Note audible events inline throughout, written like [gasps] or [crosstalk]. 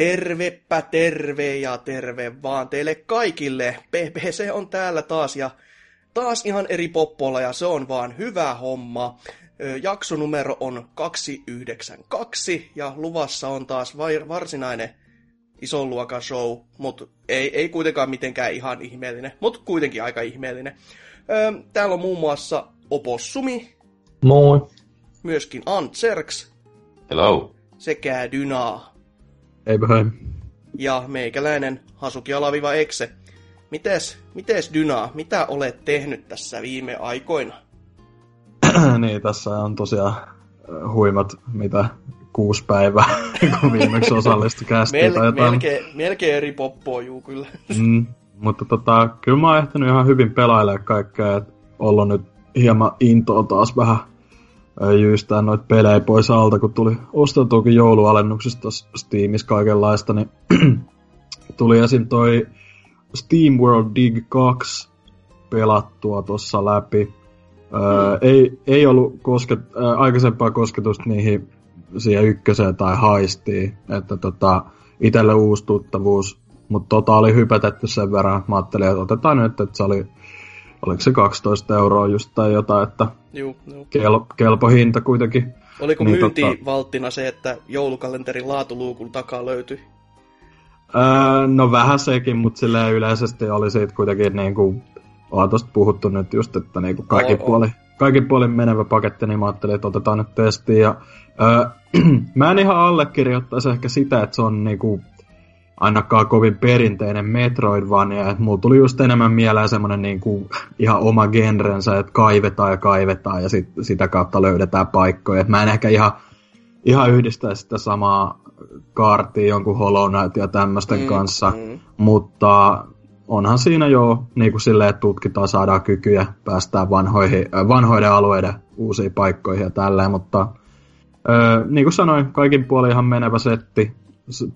Tervepä terve ja terve vaan teille kaikille. PPC on täällä taas ja taas ihan eri poppolla ja se on vaan hyvä homma. Jaksonumero on 292 ja luvassa on taas varsinainen ison luokan show, mutta ei, ei kuitenkaan mitenkään ihan ihmeellinen, mutta kuitenkin aika ihmeellinen. Täällä on muun muassa Opossumi. Moi. Myöskin Antserks. Hello. Sekä Dynaa. Ei vähän. Ja meikäläinen Hasuki Alaviva Exe. Mites, mites Dyna, mitä olet tehnyt tässä viime aikoina? [clears throat] niin, tässä on tosiaan huimat, mitä kuusi päivää, [laughs] kun viimeksi osallistui kästiin Mel- tai jotain. Melkein, melkein eri poppoa, juu kyllä. [laughs] Mm, mutta tota, kyllä mä oon ehtinyt ihan hyvin pelailemaan kaikkea, että ollut nyt hieman intoa taas vähän jyystää noita pelejä pois alta, kun tuli osteltuukin joulualennuksista Steamissa kaikenlaista, niin [clears throat] tuli esim. toi Steam World Dig 2 pelattua tuossa läpi. Mm. Öö, ei, ei ollut kosket, äh, aikaisempaa kosketusta niihin siihen ykköseen tai haistiin, että tota, itselle uusi tuttavuus, mutta tota oli hypätetty sen verran, mä ajattelin, että otetaan nyt, että se oli oliko se 12 euroa just tai jotain, että Juu, juu. Kel, kelpo hinta kuitenkin. Oliko niin, myyntivalttina tota... se, että joulukalenterin laatuluukun takaa löytyi? Öö, no vähän sekin, mutta silleen yleisesti oli siitä kuitenkin niin kuin, puhuttu nyt just, että niin kuin kaikin, oh, puoli, kaikin puolin menevä paketti, niin mä ajattelin, että otetaan nyt testiin. Ja, öö, [clears throat] mä en ihan allekirjoittaisi ehkä sitä, että se on niin kuin, ainakaan kovin perinteinen Metroidvania, että mulla tuli just enemmän mieleen semmonen niin kuin ihan oma genrensä, että kaivetaan ja kaivetaan ja sit, sitä kautta löydetään paikkoja. Et mä en ehkä ihan, ihan yhdistä sitä samaa kaartia jonkun Hollow Knight ja tämmöisten mm, kanssa, mm. mutta onhan siinä jo niin kuin silleen, että tutkitaan, saadaan kykyjä, päästään vanhoihin, äh, vanhoiden alueiden uusiin paikkoihin ja tälleen, mutta äh, niin kuin sanoin, kaikin puolin ihan menevä setti,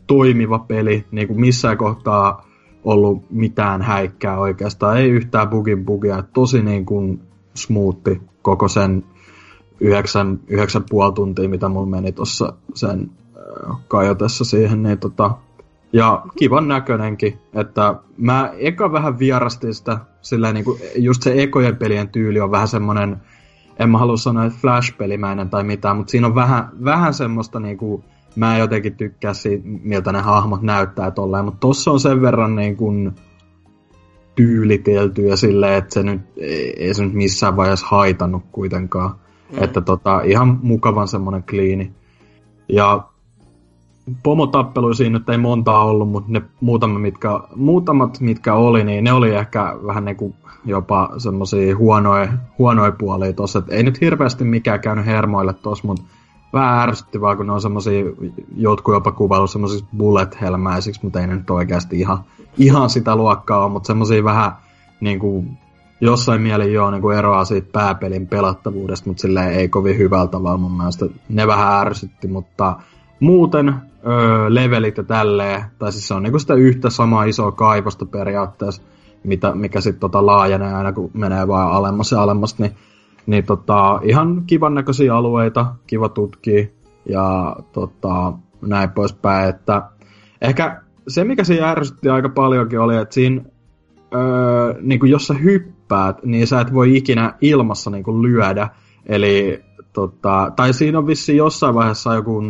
toimiva peli, niin kuin missään kohtaa ollut mitään häikkää oikeastaan, ei yhtään bugin bugia, tosi niin kuin smoothi koko sen yhdeksän, yhdeksän puoli tuntia, mitä mulla meni tuossa sen äh, kajotessa siihen, niin tota, ja kivan näköinenkin, että mä eka vähän vierastin sitä, silleen niin kuin, just se ekojen pelien tyyli on vähän semmonen, en mä halua sanoa, että flash-pelimäinen tai mitään, mutta siinä on vähän, vähän semmoista niin kuin, mä en jotenkin tykkää siitä, miltä ne hahmot näyttää tolleen, mutta tossa on sen verran niin kuin tyylitelty ja silleen, että se nyt ei se nyt missään vaiheessa haitannut kuitenkaan. Mm. Että tota, ihan mukavan semmonen kliini. Ja pomotappeluja siinä nyt ei montaa ollut, mutta ne muutamat mitkä, muutamat, mitkä oli, niin ne oli ehkä vähän niin kuin jopa semmosia huonoja, huonoja puolia tossa. Et ei nyt hirveästi mikään käynyt hermoille tossa, mutta vähän ärsytti vaan, kun ne on semmosia, jotkut jopa kuvailu semmoisiksi bullet helmäisiksi, mutta ei ne nyt oikeasti ihan, ihan sitä luokkaa ole, mutta semmosia vähän niin kuin, jossain mielin joo niin kuin eroaa siitä pääpelin pelattavuudesta, mutta silleen ei kovin hyvältä tavalla mun mielestä. Ne vähän ärsytti, mutta muuten öö, levelit ja tälleen, tai siis se on niinku sitä yhtä samaa isoa kaivosta periaatteessa, mitä, mikä sitten tota laajenee aina kun menee vaan alemmas ja alemmas, niin niin tota, ihan kivan näköisiä alueita, kiva tutkia ja tota, näin poispäin. Että ehkä se, mikä siinä ärsytti aika paljonkin oli, että siinä, öö, niin kuin jos sä hyppäät, niin sä et voi ikinä ilmassa niin kuin lyödä. Eli, tota, tai siinä on vissiin jossain vaiheessa joku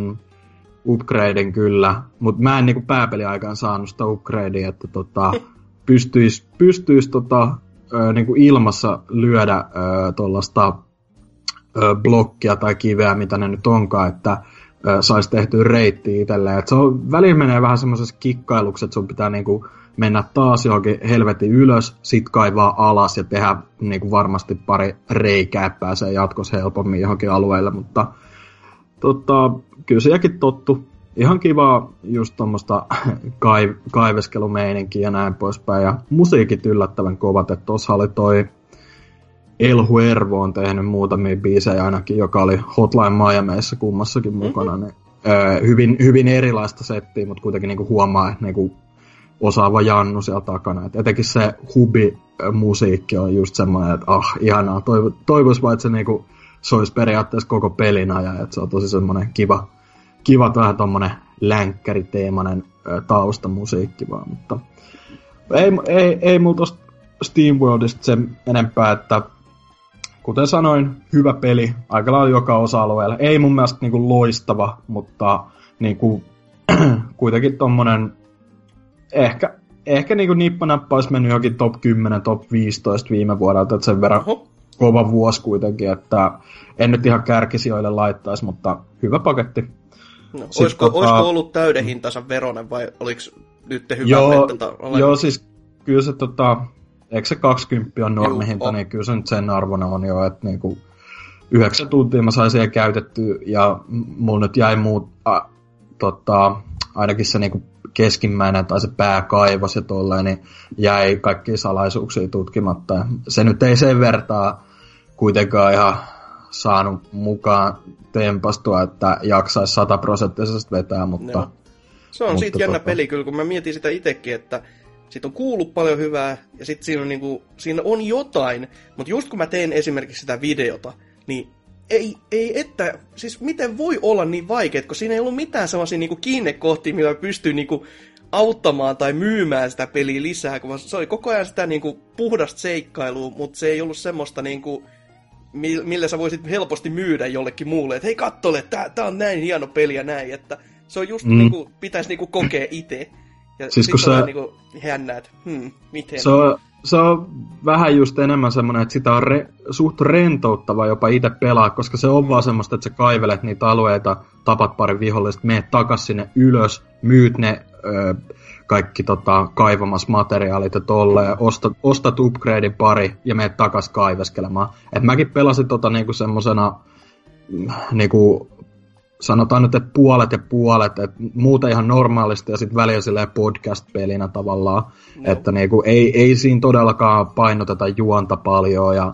upgradein kyllä, mutta mä en niin kuin pääpeliaikaan saanut sitä upgradea, että tota, [laughs] pystyisi pystyis, tota, ö, niin kuin ilmassa lyödä tuollaista blokkia tai kiveä, mitä ne nyt onkaan, että saisi tehtyä reitti itselleen. Et se on, väliin menee vähän semmoisessa kikkailuksi, että sun pitää niinku mennä taas johonkin helvetin ylös, sit kaivaa alas ja tehdä niinku varmasti pari reikää, pääsee jatkossa helpommin johonkin alueelle, mutta tota, kyllä sekin tottu ihan kiva just tuommoista kaiv- kaiveskelumeininkiä ja näin poispäin. Ja musiikit yllättävän kovat, että tuossa oli toi El Huervo on tehnyt muutamia biisejä ainakin, joka oli Hotline Miamiissa kummassakin mm-hmm. mukana. Niin, öö, hyvin, hyvin erilaista settiä, mutta kuitenkin niinku huomaa, että niinku osaava Jannu siellä takana. Et etenkin se hubi-musiikki on just semmoinen, että ah, ihanaa. Toivo, toivois vaan, että se niinku, se olisi periaatteessa koko pelin ajan, että se on tosi semmoinen kiva, kiva vähän tommonen länkkäriteemainen taustamusiikki vaan, mutta ei, ei, ei mulla tosta SteamWorldista sen enempää, että kuten sanoin, hyvä peli, aika lailla joka osa-alueella. Ei mun mielestä niinku loistava, mutta niinku, [clears throat] kuitenkin tommonen ehkä, ehkä niinku nippanappa olisi mennyt johonkin top 10, top 15 viime vuodelta, että sen verran Oho. kova vuosi kuitenkin, että en nyt ihan kärkisijoille laittaisi, mutta hyvä paketti. No, olisiko, tota... olisiko ollut täyden hintansa veronen vai oliko nyt hyvä joo, että, joo, siis kyllä se tota, eikö se 20 on normihinta, niin kyllä se nyt sen arvona on jo, että niinku, yhdeksän tuntia mä sain siellä käytettyä ja mulla nyt jäi muut, a, tota, ainakin se niinku keskimmäinen tai se pääkaivos ja tolleen, niin jäi kaikki salaisuuksia tutkimatta. Se nyt ei sen vertaa kuitenkaan ihan saanut mukaan tempastua, että jaksaisi sataprosenttisesti vetää, mutta... Se on siitä jännä tota... peli kyllä, kun mä mietin sitä itsekin, että siitä on kuullut paljon hyvää, ja sitten siinä, on niinku, siinä on jotain, mutta just kun mä teen esimerkiksi sitä videota, niin ei, ei että, siis miten voi olla niin vaikea, kun siinä ei ollut mitään sellaisia niinku kiinnekohtia, millä pystyy niinku auttamaan tai myymään sitä peliä lisää, kun se oli koko ajan sitä niinku puhdasta seikkailua, mutta se ei ollut semmoista niinku, millä sä voisit helposti myydä jollekin muulle, että hei kattole, tää, tää on näin hieno peli ja näin, että se on just mm. niinku, pitäisi niinku kokea itse. Ja siis kun se... Niinku jännä, että hmm, miten? Se on, se on vähän just enemmän semmoinen, että sitä on re, suht rentouttava jopa itse pelaa, koska se on vaan semmoista, että sä kaivelet niitä alueita, tapat pari vihollista, meet takas sinne ylös, myyt ne ö, kaikki tota, kaivamas materiaalit ja tolleen, ostat, ostat upgradein pari ja meet takas kaiveskelemaan. Et mäkin pelasin tota niinku semmosena niinku sanotaan nyt, että puolet ja puolet, että muuten ihan normaalisti ja sitten välillä silleen podcast-pelinä tavallaan, no. että niinku, ei, ei siinä todellakaan painoteta juonta paljon ja,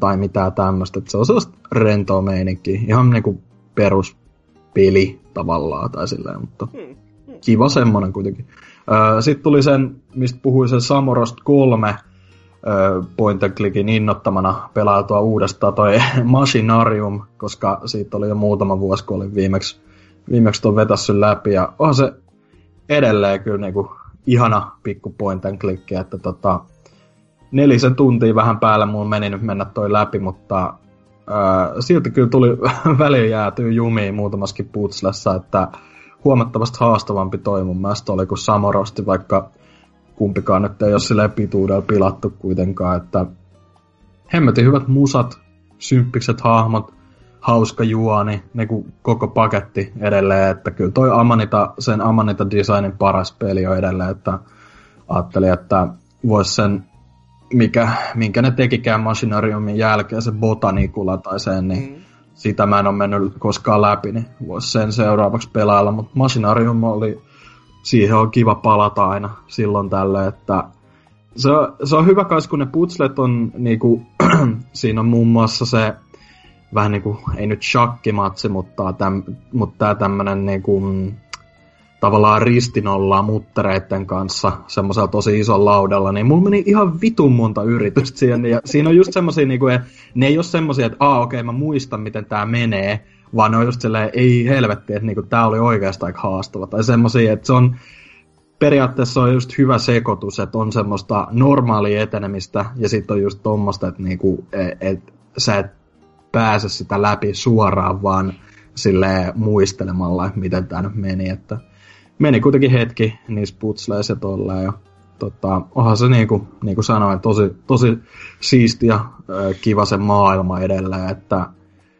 tai mitään tämmöistä, se on sellaista rentoa meininkiä, ihan niinku peruspeli tavallaan tai silleen, mutta hmm. Hmm. kiva semmonen kuitenkin. Sitten tuli sen, mistä puhuin sen Samorost 3, point and clickin innottamana pelautua uudestaan toi [laughs] Machinarium, koska siitä oli jo muutama vuosi, kun olin viimeksi, viimeksi tuon vetässy läpi, ja onhan se edelleen kyllä niinku ihana pikku point and click, että tota, nelisen tuntia vähän päällä mun meni nyt mennä toi läpi, mutta ää, silti kyllä tuli [laughs] väliin jäätyy jumiin muutamaskin putslessa, että huomattavasti haastavampi toi mun mielestä oli kuin Samorosti, vaikka kumpikaan nyt ei ole silleen pituudella pilattu kuitenkaan, että hemmetin hyvät musat, symppikset hahmot, hauska juoni, niin kuin koko paketti edelleen, että kyllä toi Amanita, sen Amanita designin paras peli on edelleen, että ajattelin, että voisi sen, mikä, minkä ne tekikään Machinariumin jälkeen, se Botanicula tai sen, niin mm. Sitä mä en ole mennyt koskaan läpi, niin voisi sen seuraavaksi pelailla, mutta Machinarium oli siihen on kiva palata aina silloin tällä, että se, se on hyvä kai, kun ne putslet on niinku, [clears throat] siinä on muun muassa se vähän niinku, ei nyt shakkimatsi, mutta, täm, mutta tää tämmönen niinku, tavallaan ristinollaa muttereiden kanssa semmoisella tosi ison laudalla, niin mulla meni ihan vitun monta yritystä siihen. Ja siinä on just semmosia, niinku, ne ei ole semmosia, että aa okei, okay, mä muistan miten tää menee, vaan ne on just silleen, ei helvetti, että niinku, tää oli oikeastaan aika haastava. Tai semmosia, että se on periaatteessa on just hyvä sekoitus, että on semmoista normaalia etenemistä ja sitten on just tommoista, että niinku, et, et, sä et pääse sitä läpi suoraan, vaan sille muistelemalla, miten tämä nyt meni. Että meni kuitenkin hetki niissä putsleissä tolleen ja tota, onhan se niinku, niinku sanoin, tosi, tosi siisti ja kiva se maailma edelleen, että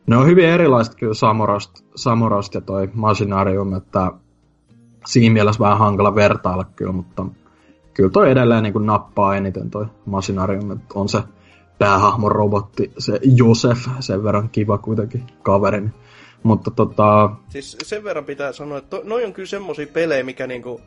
ne on hyvin erilaiset kyllä Samorost, Samorost ja toi Machinarium, että siinä mielessä vähän hankala vertailla kyllä, mutta kyllä toi edelleen niin kuin nappaa eniten toi Machinarium, että on se päähahmon robotti, se Josef, sen verran kiva kuitenkin kaverin. Mutta tota... Siis sen verran pitää sanoa, että to, noi on kyllä semmosia pelejä, mikä niinku...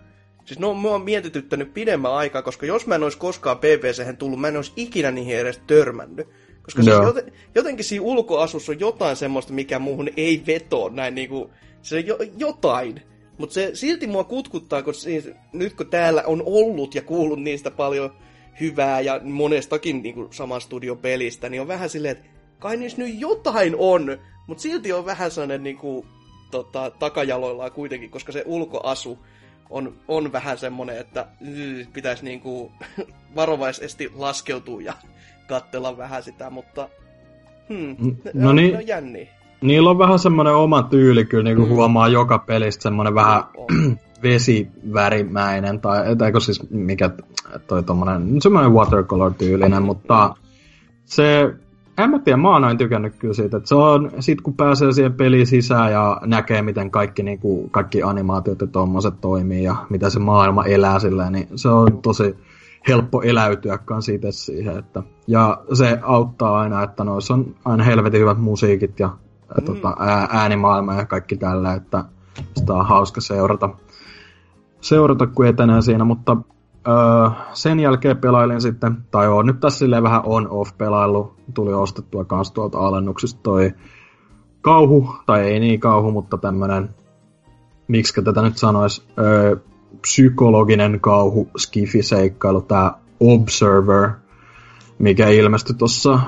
Siis no, mua on mietityttänyt pidemmän aikaa, koska jos mä en olisi koskaan PPC tullut, mä en olisi ikinä niihin edes törmännyt. Koska siis joten, jotenkin siinä ulkoasussa on jotain semmoista, mikä muuhun ei veto näin niinku, se jo, jotain. Mutta se silti mua kutkuttaa, kun siis, nyt kun täällä on ollut ja kuullut niistä paljon hyvää ja monestakin niin kuin, saman studion pelistä, niin on vähän silleen, että kai niissä nyt jotain on, mutta silti on vähän sellainen niin kuin, tota, takajaloillaan kuitenkin, koska se ulkoasu on, on vähän semmoinen, että pitäisi niin kuin, [laughs] varovaisesti laskeutua ja [laughs] katsella vähän sitä, mutta hmm, no on, niin, on jänniä. Niillä on vähän semmoinen oma tyyli kyllä, niin kuin mm. huomaa joka pelistä, semmoinen vähän [clears throat] vesivärimäinen, tai eikö siis mikä toi tommonen, semmoinen watercolor-tyylinen, mutta se, en mä tiedä, mä oon aina tykännyt kyllä siitä, että se on, sit kun pääsee siihen peliin sisään ja näkee, miten kaikki, niin kuin, kaikki animaatiot ja tommoset toimii ja mitä se maailma elää sillä, niin se on tosi helppo eläytyä kanssa itse siihen, että, ja se auttaa aina, että noissa on aina helvetin hyvät musiikit ja mm. tota, ää, äänimaailma ja kaikki tällä, että sitä on hauska seurata, seurata kun etenee siinä, mutta öö, sen jälkeen pelailin sitten, tai on nyt tässä silleen vähän on-off pelailu, tuli ostettua kans tuolta alennuksesta toi kauhu, tai ei niin kauhu, mutta tämmönen, miksi tätä nyt sanois, öö, psykologinen kauhu, skifi-seikkailu, tää Observer, mikä ilmestyi tuossa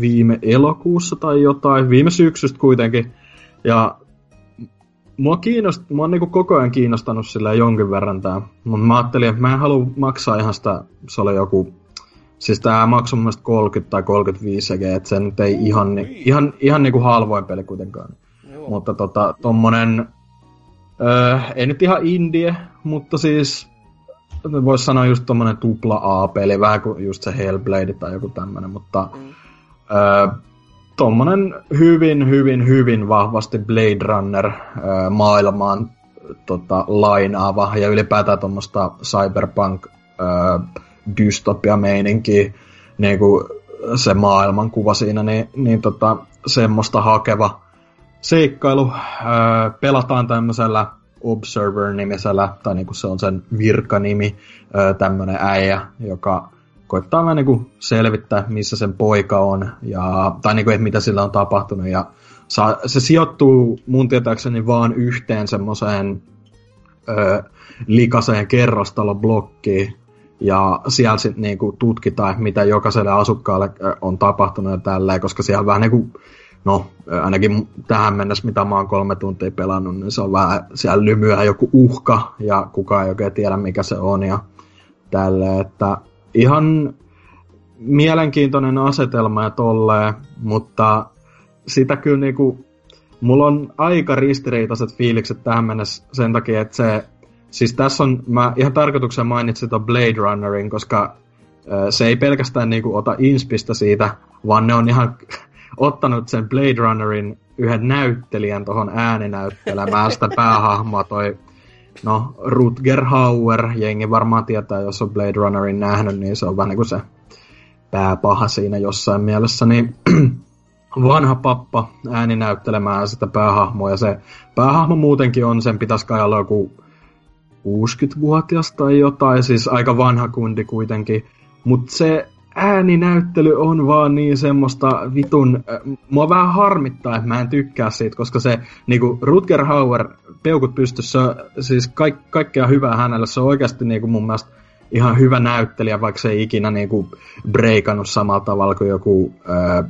viime elokuussa tai jotain, viime syksystä kuitenkin. Ja mua, kiinnost, mua on niin koko ajan kiinnostanut sillä jonkin verran tää. Mutta mä ajattelin, että mä en halua maksaa ihan sitä, se oli joku, siis tää maksoi mun mielestä 30 tai 35 CG, että se nyt ei ihan, ni, ihan, ihan niinku halvoin peli kuitenkaan. Joo. Mutta tota, tommonen, öö, ei nyt ihan indie, mutta siis voisi sanoa just tommonen tupla A-peli, vähän kuin just se Hellblade tai joku tämmönen, mutta mm. öö, tommonen hyvin, hyvin, hyvin vahvasti Blade Runner öö, maailmaan tota, lainaava ja ylipäätään tuommoista cyberpunk öö, dystopia-meininkiä, niin kuin se maailmankuva siinä, niin, niin tota, semmoista hakeva seikkailu. Öö, pelataan tämmöisellä Observer-nimisellä, tai niin kuin se on sen virkanimi, tämmöinen äijä, joka koittaa vähän niin selvittää, missä sen poika on, ja, tai niin kuin, että mitä sillä on tapahtunut. Ja saa, se sijoittuu mun tietääkseni vaan yhteen semmoiseen ö, likaseen kerrostaloblokkiin, ja siellä sitten niinku tutkitaan, mitä jokaiselle asukkaalle on tapahtunut ja tälleen, koska siellä vähän niinku, no ainakin tähän mennessä, mitä mä oon kolme tuntia pelannut, niin se on vähän, siellä lymyää joku uhka ja kukaan ei oikein tiedä mikä se on ja tälleen, että ihan mielenkiintoinen asetelma ja tolleen, mutta sitä kyllä niinku, mulla on aika ristiriitaiset fiilikset tähän mennessä sen takia, että se, siis tässä on, mä ihan tarkoituksen mainitsin tuon Blade Runnerin, koska se ei pelkästään niinku ota inspistä siitä, vaan ne on ihan [laughs] ottanut sen Blade Runnerin yhden näyttelijän tuohon ääninäyttelemään sitä päähahmoa, toi no Rutger Hauer, jengi varmaan tietää, jos on Blade Runnerin nähnyt, niin se on vähän niin kuin se pääpaha siinä jossain mielessä, niin [clears throat] vanha pappa ääni näyttelemään sitä päähahmoa, ja se päähahmo muutenkin on, sen pitäisi kai olla joku 60-vuotias tai jotain, siis aika vanha kundi kuitenkin, mutta se ääninäyttely on vaan niin semmoista vitun... Mua vähän harmittaa, että mä en tykkää siitä, koska se niinku Rutger Hauer peukut pystyssä, siis kaik, kaikkea hyvää hänellä, se on oikeasti niinku mun mielestä ihan hyvä näyttelijä, vaikka se ei ikinä niinku breikannut samalla tavalla kuin joku, öö,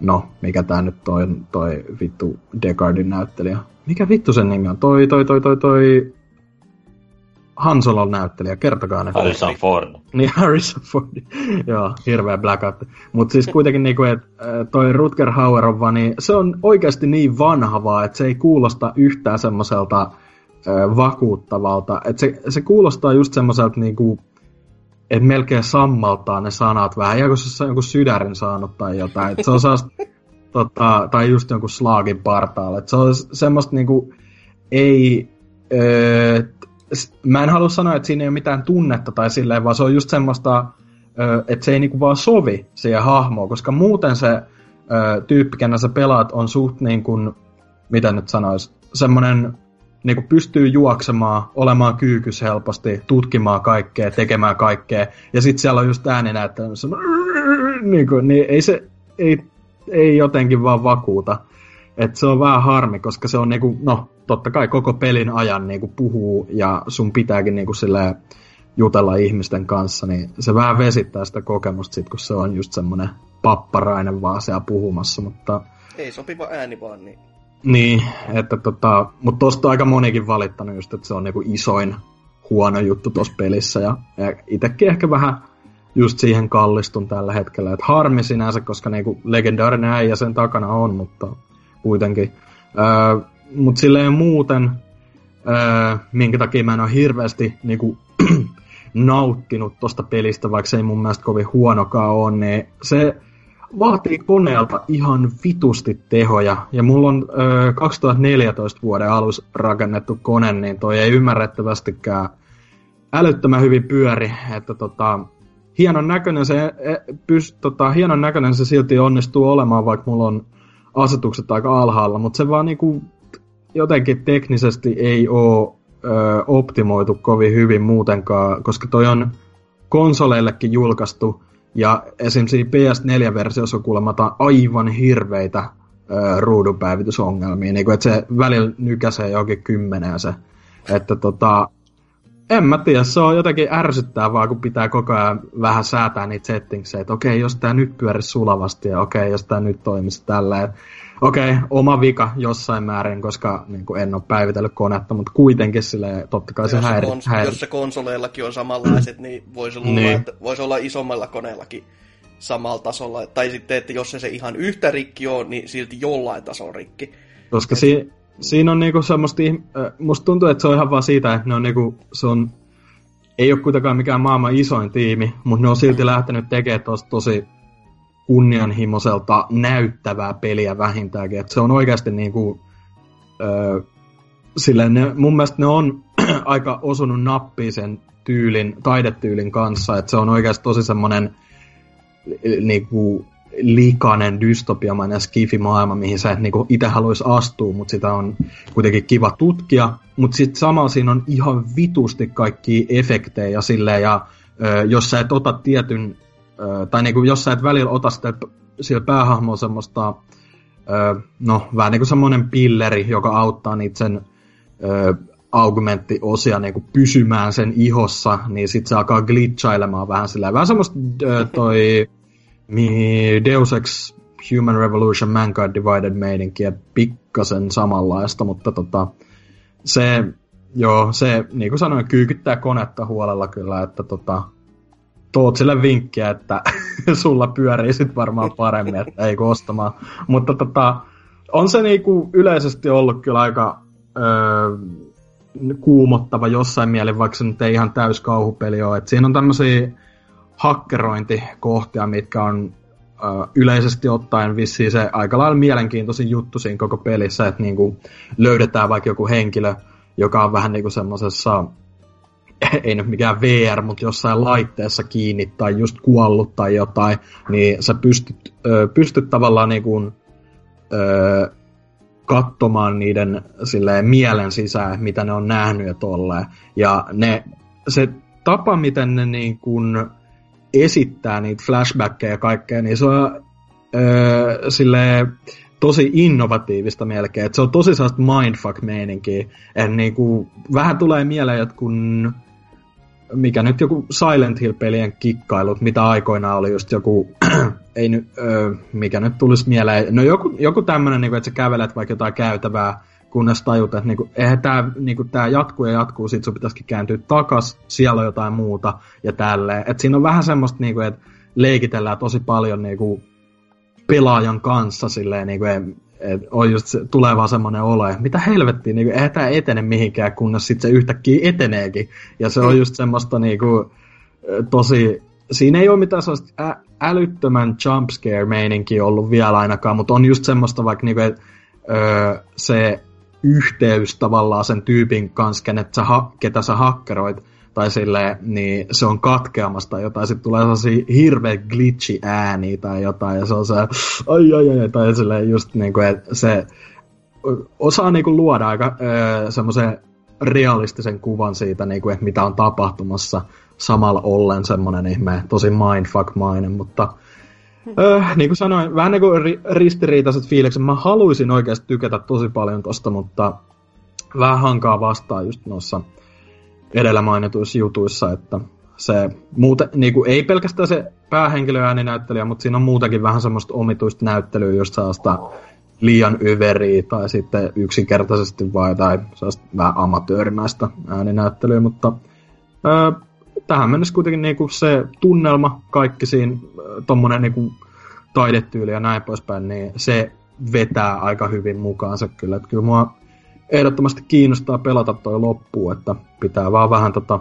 no, mikä tää nyt toi, toi vittu Descartin näyttelijä. Mikä vittu sen nimi on? Toi, toi, toi, toi, toi, Han Solon näyttelijä, kertokaa ne. Harrison Ford. Niin, Harrison Ford. [laughs] Joo, hirveä blackout. Mutta siis kuitenkin, niinku, että toi Rutger Hauer on vaan, niin se on oikeasti niin vanha vaan, että se ei kuulosta yhtään semmoiselta vakuuttavalta. Että se, se kuulostaa just semmoiselta niinku, että melkein sammaltaa ne sanat vähän, ihan kuin se on jonkun sydärin saanut tai jotain. Et se on sellaista, [laughs] tota, tai just jonkun slaagin partaalle. Et se on semmoista niinku, ei, öö, mä en halua sanoa, että siinä ei ole mitään tunnetta tai silleen, vaan se on just semmoista, että se ei niinku vaan sovi siihen hahmoon, koska muuten se tyyppi, kenellä sä pelaat, on suht niin kuin, mitä nyt sanois, semmoinen niin kuin pystyy juoksemaan, olemaan kyykys helposti, tutkimaan kaikkea, tekemään kaikkea, ja sitten siellä on just näyttänyt, niin, kuin, niin ei se, ei, ei jotenkin vaan vakuuta. Et se on vähän harmi, koska se on niinku, no totta kai koko pelin ajan niinku puhuu ja sun pitääkin niinku silleen jutella ihmisten kanssa, niin se vähän vesittää sitä kokemusta sit, kun se on just semmonen papparainen vaan siellä puhumassa, mutta... Ei sopiva ääni vaan, niin... Niin, että tota, mutta tosta on aika monikin valittanut just, että se on niinku isoin huono juttu tuossa pelissä, ja, ja itsekin ehkä vähän just siihen kallistun tällä hetkellä, että harmi sinänsä, koska niinku legendaarinen äijä sen takana on, mutta kuitenkin. Öö, mutta silleen muuten, öö, minkä takia mä en ole hirveästi niinku, [clears throat] nauttinut tosta pelistä, vaikka se ei mun mielestä kovin huonokaan ole, niin se vaatii koneelta ihan vitusti tehoja. Ja mulla on öö, 2014 vuoden alus rakennettu kone, niin toi ei ymmärrettävästikään älyttömän hyvin pyöri. Että tota, hienon näköinen se, e, pys, tota, hienon näköinen se silti onnistuu olemaan, vaikka mulla on asetukset aika alhaalla, mutta se vaan niinku jotenkin teknisesti ei ole ö, optimoitu kovin hyvin muutenkaan, koska toi on konsoleillekin julkaistu, ja esimerkiksi PS4-versiossa on kuulemma aivan hirveitä ö, ruudunpäivitysongelmia, niin kuin, että se välillä nykäsee johonkin kymmeneen se. Että tota, en mä tiedä, se on jotenkin ärsyttävää, kun pitää koko ajan vähän säätää niitä settingseja, että okei, jos tää nyt pyörisi sulavasti ja okei, jos tää nyt toimisi tällä. Okei, oma vika jossain määrin, koska niin kuin en ole päivitellyt konetta, mutta kuitenkin sille totta kai se jos häiri, kons- häiri. Jos se konsoleillakin on samanlaiset, niin voisi luulla, niin. että voisi olla isommalla koneellakin samalla tasolla. Tai sitten, että jos se, se ihan yhtä rikki on, niin silti jollain tasolla rikki. Koska Et... si- siinä on niinku semmoista, musta tuntuu, että se on ihan vaan siitä, että ne on niinku, se on, ei ole kuitenkaan mikään maailman isoin tiimi, mutta ne on silti lähtenyt tekemään tosta tosi kunnianhimoiselta näyttävää peliä vähintäänkin. Et se on oikeasti niinku, ö, silleen ne, mun mielestä ne on [clears throat] aika osunut nappiin sen tyylin, taidetyylin kanssa, että se on oikeasti tosi semmoinen niinku, likainen dystopiamainen skifi-maailma, mihin sä et niinku itse haluaisi astua, mutta sitä on kuitenkin kiva tutkia. Mutta sitten samalla siinä on ihan vitusti kaikki efektejä silleen, ja ö, jos sä et ota tietyn, tai niinku, jos sä et välillä ota sitä sillä päähahmoa semmoista, no vähän niin kuin semmoinen pilleri, joka auttaa niitä sen augmenttiosia niinku pysymään sen ihossa, niin sit se alkaa glitchailemaan vähän silleen. Vähän semmoista toi Deus Ex Human Revolution Mankind Divided meininkiä pikkasen samanlaista, mutta tota, se, joo, se, niin kuin sanoin, kyykyttää konetta huolella kyllä, että tota, toot sille vinkkiä, että [laughs] sulla pyörii sit varmaan paremmin, että ei ostamaan. Mutta tota, on se niinku yleisesti ollut kyllä aika öö, kuumottava jossain mielin, vaikka se nyt ei ihan täys kauhupeli ole. Et siinä on tämmöisiä hakkerointikohtia, mitkä on ö, yleisesti ottaen vissiin se aika lailla mielenkiintoisin juttu siinä koko pelissä, että niinku löydetään vaikka joku henkilö, joka on vähän niinku semmoisessa [laughs] ei nyt mikään VR, mutta jossain laitteessa kiinni tai just kuollut tai jotain, niin sä pystyt, ö, pystyt tavallaan niinku, ö, katsomaan niiden silleen, mielen sisään, mitä ne on nähnyt ja tolleen. Ja ne, se tapa, miten ne niin kuin esittää niitä flashbackkejä ja kaikkea, niin se on öö, silleen, tosi innovatiivista melkein. Et se on tosi sellaista mindfuck-meininkiä. Et niinku, vähän tulee mieleen, kun mikä nyt joku Silent Hill-pelien kikkailut, mitä aikoinaan oli just joku, [clears throat] ei nyt, öö, mikä nyt tulisi mieleen, no joku, joku tämmönen, niin että sä kävelet vaikka jotain käytävää, kunnes tajut, että niinku, eihän tää, niinku, tää jatkuu ja jatkuu, sit sun pitäisikin kääntyä takas, siellä on jotain muuta ja tälleen. Et siinä on vähän semmoista, niinku, että leikitellään tosi paljon niinku, pelaajan kanssa silleen, niinku, et on just se, tulee vaan semmoinen että mitä helvettiä, niin eihän tämä etene mihinkään, kunnes sitten se yhtäkkiä eteneekin. Ja se on just semmoista niinku, tosi, siinä ei ole mitään sellaista ä, älyttömän jumpscare-meininkiä ollut vielä ainakaan, mutta on just semmoista vaikka niinku, että se yhteys tavallaan sen tyypin kanssa, kenet sä, ketä sä hakkeroit, tai silleen, niin se on katkeamasta tai jotain, sitten tulee sellaisia hirveä glitchi ääniä tai jotain, ja se on se, ai ai ai, tai silleen just niin kuin, että se osaa niin kuin luoda aika semmoisen realistisen kuvan siitä, niin kuin, että mitä on tapahtumassa, samalla ollen semmoinen ihme, tosi mindfuck-mainen, mutta Öö, niin kuin sanoin, vähän niin kuin ri- ristiriitaiset fiilikset. Mä haluaisin oikeasti tykätä tosi paljon tosta, mutta vähän hankaa vastaan just noissa edellä mainituissa jutuissa, että se muuten, niin kuin, ei pelkästään se päähenkilöääninäyttelijä, mutta siinä on muutakin vähän semmoista omituista näyttelyä, just sellaista liian yveriä tai sitten yksinkertaisesti vai tai vähän amatöörimäistä ääninäyttelyä, mutta öö, tähän mennessä kuitenkin niinku se tunnelma, kaikki siinä, tommonen niinku taidetyyli ja näin poispäin, niin se vetää aika hyvin mukaansa kyllä. Että kyllä mua ehdottomasti kiinnostaa pelata toi loppuun, että pitää vaan vähän tota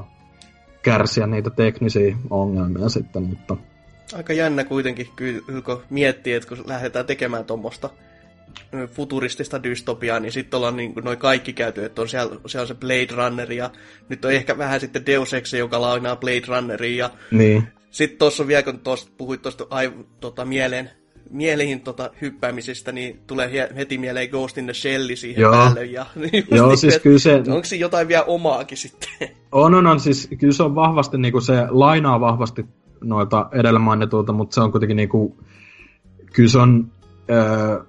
kärsiä niitä teknisiä ongelmia sitten, mutta... Aika jännä kuitenkin, kun miettii, että kun lähdetään tekemään tuommoista futuristista dystopiaa, niin sitten ollaan niin noin kaikki käyty, että on siellä, siellä on se Blade Runner ja nyt on ehkä vähän sitten Deus Ex, joka lainaa Blade Runneria ja niin. sitten tuossa vielä, kun tuosta puhuit tuosta tota, mieleen, mieliin tota, hyppäämisestä, niin tulee heti mieleen Ghost in the Shell siihen Joo. päälle. Ja, [laughs] niin Joo, niin, siis kyllä se... Onko siinä jotain vielä omaakin sitten? [laughs] On, on, on. Siis kyllä se on vahvasti, niin kuin se lainaa vahvasti noita edellä mainitulta, mutta se on kuitenkin niin kuin, kyllä se on öö,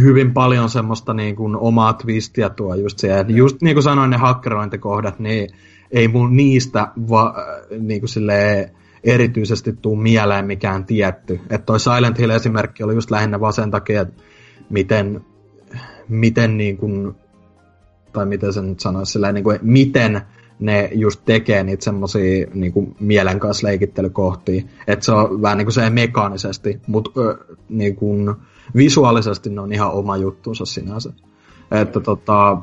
hyvin paljon semmoista niin kuin omaa twistiä tuo just se. Just niin kuin sanoin, ne hakkerointikohdat, niin ei mun niistä va, niin kuin silleen, erityisesti tuu mieleen mikään tietty. Että toi Silent Hill-esimerkki oli just lähinnä vaan sen takia, että miten, miten niin kuin, tai miten se nyt sanoisi, sillä niin kuin, miten ne just tekee niitä semmosia niin kuin mielen kanssa leikittelykohtia. Että se on vähän niin kuin se mekaanisesti, mutta niin kuin, visuaalisesti ne on ihan oma juttuunsa sinänsä. Että tota,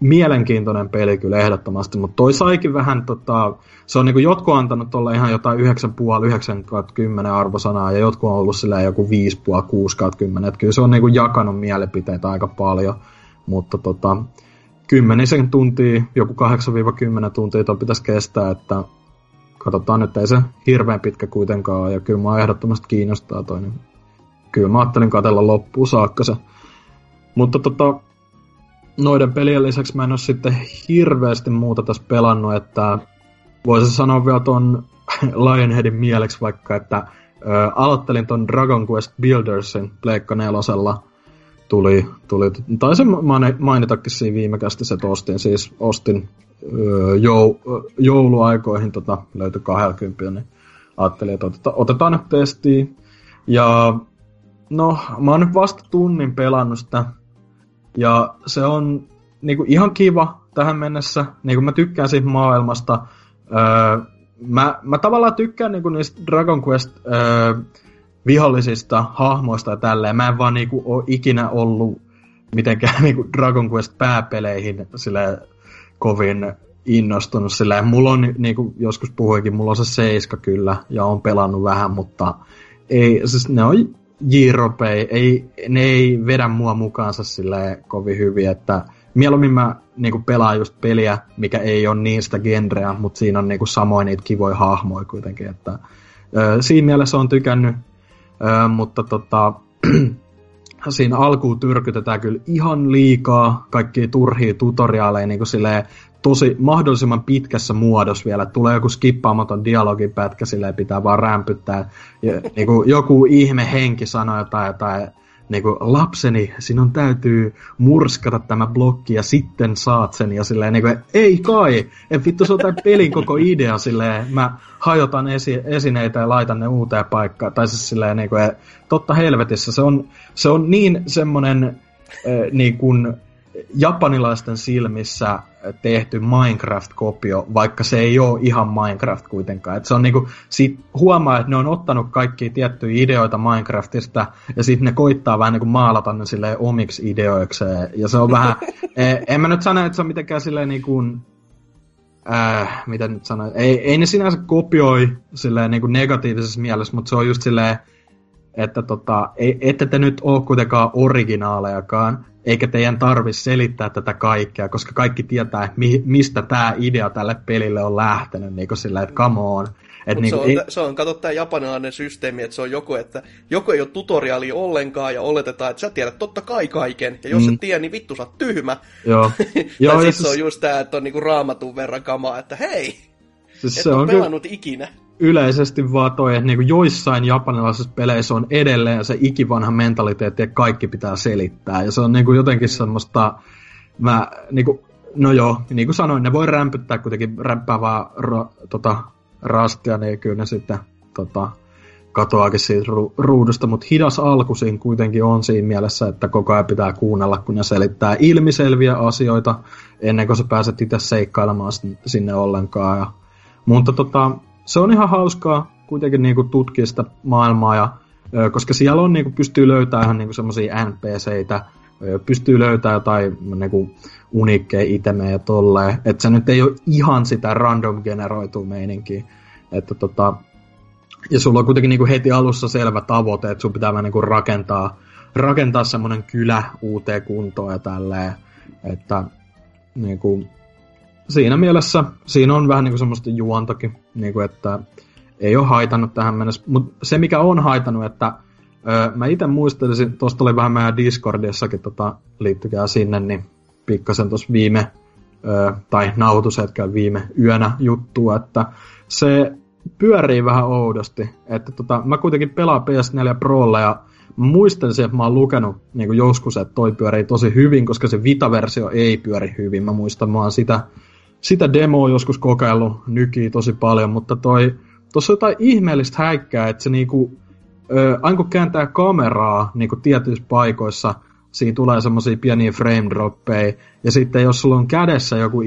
mielenkiintoinen peli kyllä ehdottomasti, mutta toi saikin vähän, tota, se on niinku jotkut antanut tuolla ihan jotain 9,5, 9 10 arvosanaa, ja jotkut on ollut silleen joku 5,5, 6 10, että kyllä se on niinku jakanut mielipiteitä aika paljon, mutta tota, kymmenisen tuntia, joku 8-10 tuntia toi pitäisi kestää, että katsotaan nyt, ei se hirveän pitkä kuitenkaan, ja kyllä mä ehdottomasti kiinnostaa toi, niin kyllä mä ajattelin katella loppuun saakka se. Mutta tota, noiden pelien lisäksi mä en ole sitten hirveästi muuta tässä pelannut, että voisin sanoa vielä ton [laughs] Lionheadin mieleksi vaikka, että ö, aloittelin ton Dragon Quest Buildersin Pleikka nelosella. Tuli, tuli, taisin mainitakin siinä viime kästissä, että ostin, siis ostin ö, jou, jouluaikoihin tota, löytyi 20, niin ajattelin, että otetaan, otetaan nyt testiin. Ja no, mä oon nyt vasta tunnin pelannut sitä ja se on niinku ihan kiva tähän mennessä. Niinku mä tykkään siitä maailmasta. Öö, mä, mä tavallaan tykkään niinku niistä Dragon Quest öö, vihollisista hahmoista ja tälleen. Mä en vaan niinku ole ikinä ollut mitenkään [laughs] niinku Dragon Quest pääpeleihin sille kovin innostunut sillä mulla on, niin kuin joskus puhuikin, mulla on se seiska kyllä, ja on pelannut vähän, mutta ei, siis ne on J-ropei, ei, ne ei vedä mua mukaansa sille kovin hyvin, että mieluummin mä niinku pelaan just peliä, mikä ei ole niin sitä genreä, mutta siinä on niinku samoin niitä kivoja hahmoja kuitenkin, että ö, siinä mielessä on tykännyt, ö, mutta tota, [clears throat] siinä alkuun tyrkytetään kyllä ihan liikaa kaikkia turhia tutoriaaleja niin kuin silleen, tosi mahdollisimman pitkässä muodossa vielä. Tulee joku skippaamaton dialogipätkä, silleen pitää vaan rämpyttää. Ja, [laughs] niin kuin joku ihme henki sanoo jotain, jotain niin kuin, lapseni, sinun täytyy murskata tämä blokki ja sitten saat sen. Ja silleen, niin kuin, ei kai, en vittu se on tämän pelin koko [laughs] idea. Silleen, mä hajotan esi- esineitä ja laitan ne uuteen paikkaan. Tai siis silleen, niin kuin, totta helvetissä, se on, se on niin semmonen äh, niin kuin, japanilaisten silmissä tehty Minecraft-kopio, vaikka se ei ole ihan Minecraft kuitenkaan. Et se on niinku, sit huomaa, että ne on ottanut kaikki tiettyjä ideoita Minecraftista, ja sitten ne koittaa vähän niinku maalata ne silleen omiksi ideoikseen. Ja se on vähän, [laughs] e, en mä nyt sano, että se on mitenkään silleen niinku, äh, mitä nyt sanoin, ei, ei ne sinänsä kopioi silleen niinku negatiivisessa mielessä, mutta se on just silleen, että tota, ei, ette te nyt ole kuitenkaan originaalejakaan, eikä teidän tarvi selittää tätä kaikkea, koska kaikki tietää, että mi, mistä tämä idea tälle pelille on lähtenyt, niin kuin sillä, että come on. Et niin, se, on, ei... se on, kato tämä japanilainen systeemi, että se on joku, että joku ei ole tutoriaali ollenkaan ja oletetaan, että sä tiedät totta kai kaiken, ja jos mm. et tiedä, niin vittu sä oot tyhmä. Joo. [laughs] Joo tai siis se on just tämä, että on niinku raamatun verran kamaa, että hei, siis et se on pelannut kyllä... ikinä. Yleisesti vaan toi, että niinku joissain japanilaisissa peleissä on edelleen se ikivanha mentaliteetti, että kaikki pitää selittää. Ja se on niinku jotenkin semmoista, mä niinku, no joo, niin kuin sanoin, ne voi rämpyttää kuitenkin rämpää vaan ro, tota, rastia, niin kyllä ne sitten tota, katoakin siitä ru- ruudusta, mutta hidas alku siinä kuitenkin on siinä mielessä, että koko ajan pitää kuunnella, kun ne selittää ilmiselviä asioita ennen kuin sä pääset itse seikkailemaan sinne ollenkaan. Ja, mutta tota, se on ihan hauskaa kuitenkin niinku tutkia sitä maailmaa, ja, koska siellä on niinku, pystyy löytämään ihan niinku semmoisia NPCitä, pystyy löytämään jotain niinku, uniikkeja itemejä ja tolleen. Että se nyt ei ole ihan sitä random generoitua meininkiä. Että tota, ja sulla on kuitenkin niinku heti alussa selvä tavoite, että sun pitää vähän niinku rakentaa, rakentaa semmoinen kylä uuteen kuntoon ja tälleen. Että niinku, siinä mielessä siinä on vähän niinku semmoista juontakin, niinku, että ei ole haitannut tähän mennessä. Mutta se mikä on haitannut, että öö, mä itse muistelisin, tuosta oli vähän meidän Discordissakin, tota, liittykää sinne, niin pikkasen tuossa viime, öö, tai nautushetkellä viime yönä juttua, että se pyörii vähän oudosti. Että tota, mä kuitenkin pelaan PS4 Prolla ja muistelisin, että mä oon lukenut niin joskus, että toi pyörii tosi hyvin, koska se Vita-versio ei pyöri hyvin. Mä muistan, oon sitä, sitä demoa joskus kokeillut, nykii tosi paljon, mutta toi, tossa on jotain ihmeellistä häikkää, että se niinku, aina kun kääntää kameraa niinku tietyissä paikoissa – siinä tulee semmoisia pieniä frame droppeja, ja sitten jos sulla on kädessä joku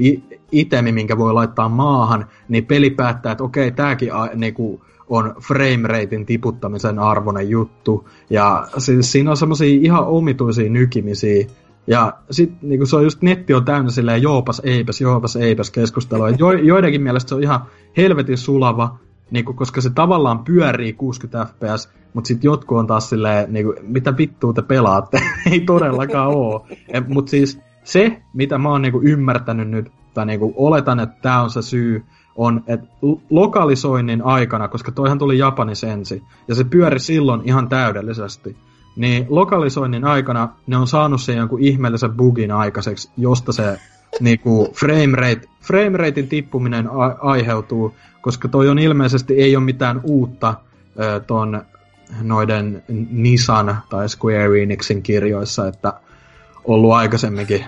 itemi, minkä voi laittaa maahan, niin peli päättää, että okei, tääkin a, niinku, on frame ratein tiputtamisen arvoinen juttu, ja siis siinä on semmoisia ihan omituisia nykimisiä, ja sitten niinku se on just, netti on täynnä silleen joopas eipäs, joopas eipäs keskustelua. Jo, joidenkin mielestä se on ihan helvetin sulava, niinku, koska se tavallaan pyörii 60 fps, mutta sitten jotkut on taas silleen, niinku, mitä vittua te pelaatte? [laughs] Ei todellakaan oo. Mutta siis se, mitä mä oon niinku ymmärtänyt nyt, tai niinku oletan, että tämä on se syy, on, että lokalisoinnin aikana, koska toihan tuli Japanissa ensin, ja se pyöri silloin ihan täydellisesti, niin lokalisoinnin aikana ne on saanut sen jonkun ihmeellisen bugin aikaiseksi, josta se [laughs] niinku frame, rate, frame ratein tippuminen a- aiheutuu, koska toi on ilmeisesti ei ole mitään uutta ö, ton noiden Nissan tai Square Enixin kirjoissa, että ollut aikaisemminkin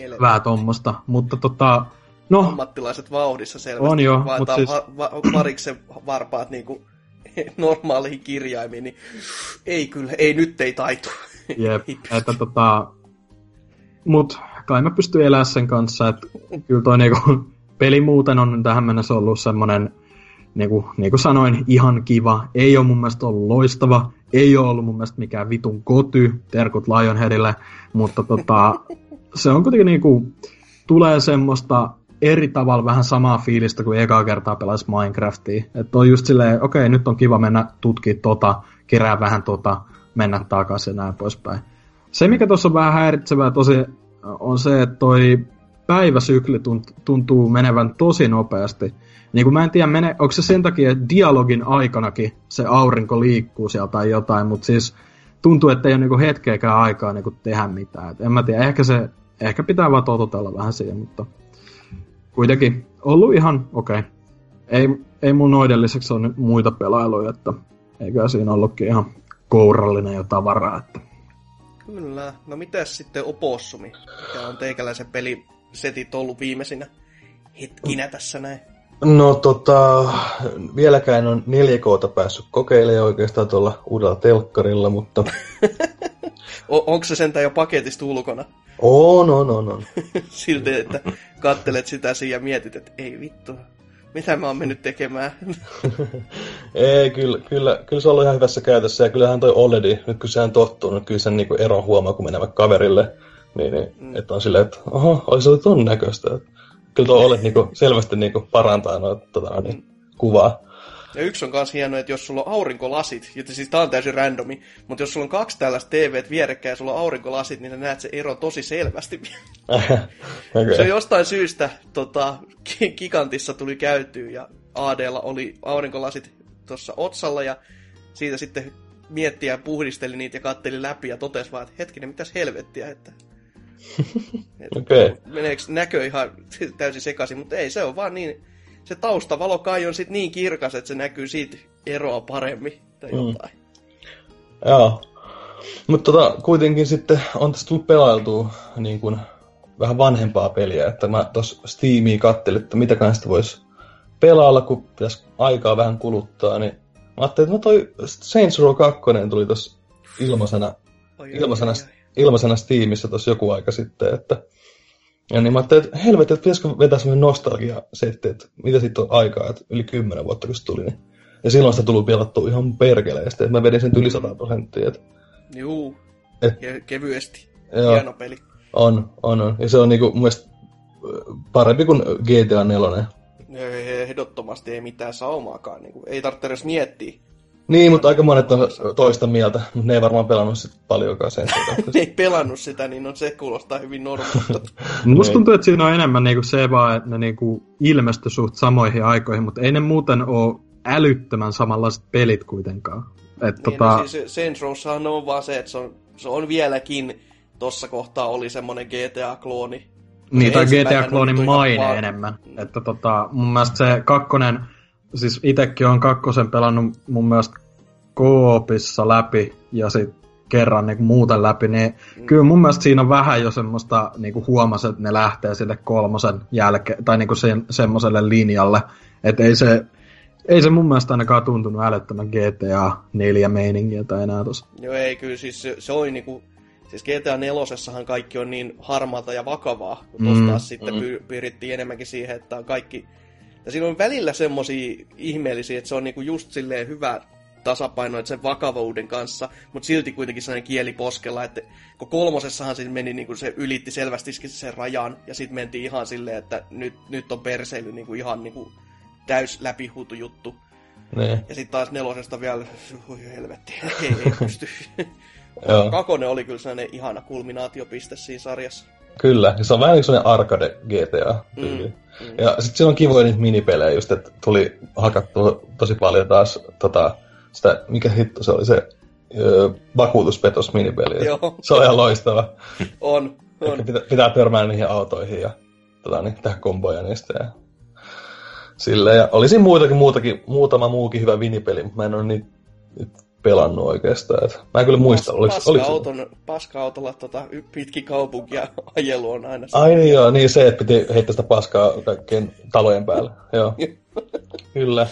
Helvetti. vähän tommosta, mutta tota, no... Ammattilaiset vauhdissa selvästi. On jo, mutta siis... Va- va- variksen varpaat niinku [laughs] normaaleihin kirjaimiin, niin ei kyllä, ei nyt ei taitu. Jep, [laughs] että tota... Mut kai mä pystyn elämään sen kanssa, että kyllä toi niinku, peli muuten on tähän mennessä ollut semmonen niin kuin, niin kuin sanoin, ihan kiva. Ei ole mun mielestä ollut loistava. Ei ole ollut mun mielestä mikään vitun koty, terkut Lionheadille, mutta tota, se on kuitenkin niin kuin, tulee semmoista eri tavalla vähän samaa fiilistä kuin ekaa kertaa pelaisi Minecraftia. Että on just silleen, okei, nyt on kiva mennä tutkia tota, kerää vähän tota, mennä takaisin ja näin poispäin. Se, mikä tuossa on vähän häiritsevää tosi, on se, että toi päiväsykli tuntuu menevän tosi nopeasti. Niin kuin mä en tiedä, mene, onko se sen takia, että dialogin aikanakin se aurinko liikkuu siellä tai jotain, mutta siis tuntuu, että ei ole niinku hetkeäkään aikaa niinku tehdä mitään. Et en mä tiedä, ehkä, se, ehkä pitää vaan totutella vähän siihen, mutta kuitenkin ollut ihan okei. Okay. Ei, ei mun noiden lisäksi ole muita pelailuja, että eikö siinä ollutkin ihan kourallinen jo tavaraa. Että... Kyllä. No mitäs sitten Opossumi, mikä on teikäläisen pelisetit ollut viimeisinä hetkinä tässä näin? No tota, vieläkään on 4K päässyt kokeilemaan oikeastaan tuolla uudella telkkarilla, mutta... [laughs] o- onko se sentään jo paketista ulkona? On, on, on, on. [laughs] Silti, että kattelet sitä siinä ja mietit, että ei vittu, mitä mä oon mennyt tekemään? [laughs] ei, kyllä, kyllä, kyllä se on ollut ihan hyvässä käytössä ja kyllähän toi OLED, nyt kun sehän tottuu, niin kyllä sen niinku eron huomaa, kun menee kaverille, niin, niin mm. että on silleen, että oho, olisi ollut ton näköistä. Kyllä tuo olet niinku selvästi niinku parantaa noita tota, niin, kuvaa. Ja yksi on myös hieno, että jos sulla on aurinkolasit, ja siis tää on täysin randomi, mutta jos sulla on kaksi tällaista TVt vierekkäin ja sulla on aurinkolasit, niin näet se ero tosi selvästi. [laughs] okay. Se on jostain syystä tota, Gigantissa tuli käytyä ja ADlla oli aurinkolasit tuossa otsalla ja siitä sitten mietti ja puhdisteli niitä ja katteli läpi ja totesi vaan, että hetkinen, mitäs helvettiä, että. [laughs] Okay. Meneekö näkö ihan täysin sekaisin, mutta ei, se on vaan niin, se taustavalo kai on sit niin kirkas, että se näkyy siitä eroa paremmin tai jotain. Mm. Joo. Mutta tota, kuitenkin sitten on tässä tullut pelailtua niin kuin, vähän vanhempaa peliä, että mä tuossa Steamiin kattelin, että mitä sitä voisi pelailla, kun pitäisi aikaa vähän kuluttaa, niin mä ajattelin, että no toi Saints Row 2 tuli tuossa ilmaisena, ilmaisena, ilmaisena Steamissa tuossa joku aika sitten, että ja niin mä ajattelin, että helvetti, että pitäisikö vetää semmoinen nostalgia-setti, että mitä sitten on aikaa, että yli kymmenen vuotta kun se tuli, niin ja silloin sitä tullut pelattua ihan perkeleesti, että mä vedin sen yli 100 prosenttia. Että... Juu, et... kevyesti. Joo. Hieno peli. On, on, on. Ja se on niinku mun mielestä parempi kuin GTA 4. Ehdottomasti ei mitään saumaakaan. Niin kuin, ei tarvitse edes miettiä. Niin, mutta aika monet on toista mieltä, mutta ne ei varmaan pelannut sitä paljonkaan sen. [laughs] ne ei pelannut sitä, niin on se kuulostaa hyvin normaalilta. [laughs] Musta tuntuu, että siinä on enemmän niinku se vaan, että ne niinku ilmestyi suht samoihin aikoihin, mutta ei ne muuten ole älyttömän samanlaiset pelit kuitenkaan. Et niin, tota... no siis Saints Rowssahan on vaan se, että se on, se on vieläkin tossa kohtaa oli semmonen GTA-klooni. Niin, tai GTA-kloonin maine vaan... enemmän. Että tota, mun mielestä se kakkonen, siis itekin on kakkosen pelannut mun mielestä koopissa läpi ja sit kerran niin muuten läpi, niin mm. kyllä mun mielestä siinä on vähän jo semmoista niin kuin huomasi, että ne lähtee sille kolmosen jälkeen, tai niin kuin se, semmoiselle linjalle, että ei se, ei se mun mielestä ainakaan tuntunut älyttömän GTA 4 meiningiltä enää tossa. Joo ei, kyllä siis se, se oli niinku, siis GTA 4 kaikki on niin harmaata ja vakavaa, mutta mm, taas sitten mm. pyrittiin enemmänkin siihen, että on kaikki, ja siinä on välillä semmosia ihmeellisiä, että se on niinku just silleen hyvä tasapaino sen vakavuuden kanssa, mutta silti kuitenkin sellainen kieli poskella, että kun kolmosessahan se meni, niin kuin se ylitti selvästi sen rajan, ja sitten mentiin ihan silleen, että nyt, nyt on perseily niin kuin ihan niin kuin täys läpihuutu juttu. Ne. Ja sitten taas nelosesta vielä, oi helvetti, [laughs] ei, ei pysty. Kakonen oli kyllä sellainen ihana kulminaatiopiste siinä sarjassa. Kyllä, se on vähän niin sellainen arcade GTA. Mm, mm. Ja sitten siinä on kivoja niitä minipelejä just, että tuli hakattu tosi paljon taas tota, sitä, mikä hitto se oli se öö, vakuutuspetos minipeli. Joo. Se on ihan loistava. on, on. Pitää, pitää törmää niihin autoihin ja tota, niin, tehdä komboja niistä. Ja Silleen, ja olisi muutakin, muutakin, muutama muukin hyvä vinipeli, mutta mä en ole niin pelannut oikeastaan. Et mä en kyllä muista, oliko, paska-auton, paska-autolla tota, pitki kaupunkia [laughs] ajelu on aina se. Ai niin joo, niin se, että piti heittää sitä paskaa kaikkien talojen päälle. [laughs] Joo, kyllä.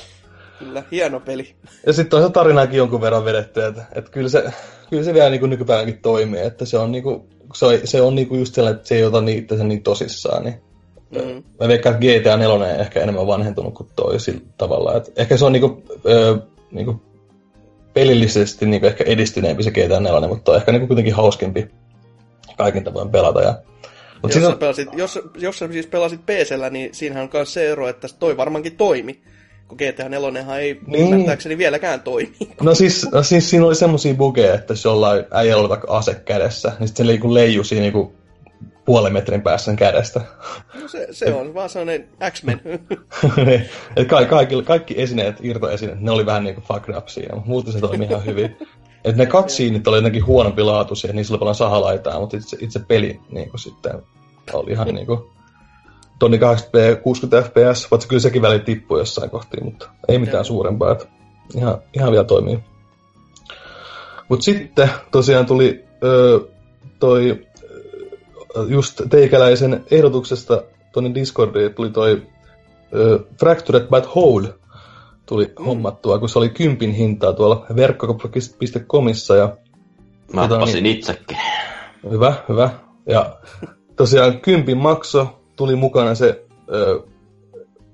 Kyllä, hieno peli. Ja sitten on se tarinaakin jonkun verran vedetty, että, että kyllä, se, kyllä se vielä niin kuin nykypäivänkin toimii, että se on, niin kuin, se on, se on niin kuin just sellainen, että se ei ota niitä sen niin tosissaan, niin Mm. Mä veikkaan, että GTA 4 on ehkä enemmän vanhentunut kuin toi sillä tavalla. Et ehkä se on niinku, ö, niinku pelillisesti niinku ehkä edistyneempi se GTA 4, mutta on ehkä niinku kuitenkin hauskempi kaikin tavoin pelata. Ja... Mut jos, on... pelasit, jos, jos sä siis pelasit PCllä, niin siinähän on myös se ero, että toi varmaankin toimi. Kun GTA 4 ei niin. ymmärtääkseni vieläkään toimi. [laughs] No siis, no siis siinä oli semmosia bugeja, että jos jollain äijällä oli vaikka ase kädessä, niin sitten se niinku leijui siinä niinku puolen metrin päässä kädestä. No se, se on vaan sellainen X-Men. [laughs] Et ka- kaikki, kaikki esineet, irtoesineet, ne oli vähän niin kuin fucked up siinä, mutta muuten se toimi ihan hyvin. Et ne cutsceneit oli jotenkin huonompi laatuisia, niissä oli paljon sahalaitaa, mutta itse, itse peli niin kuin sitten oli ihan niin kuin tonni 80p, 60 fps, vaikka kyllä sekin väli tippui jossain kohtiin, mutta ei mitään suurempaa. Että ihan, ihan vielä toimii. Mutta sitten tosiaan tuli öö, toi just teikäläisen ehdotuksesta tuonne Discordiin tuli toi uh, Fractured but Whole tuli mm. hommattua, kun se oli kympin hintaa tuolla verkko.comissa. Ja, Mä tota, niin, itsekin. Hyvä, hyvä. Ja tosiaan kympin makso tuli mukana se uh,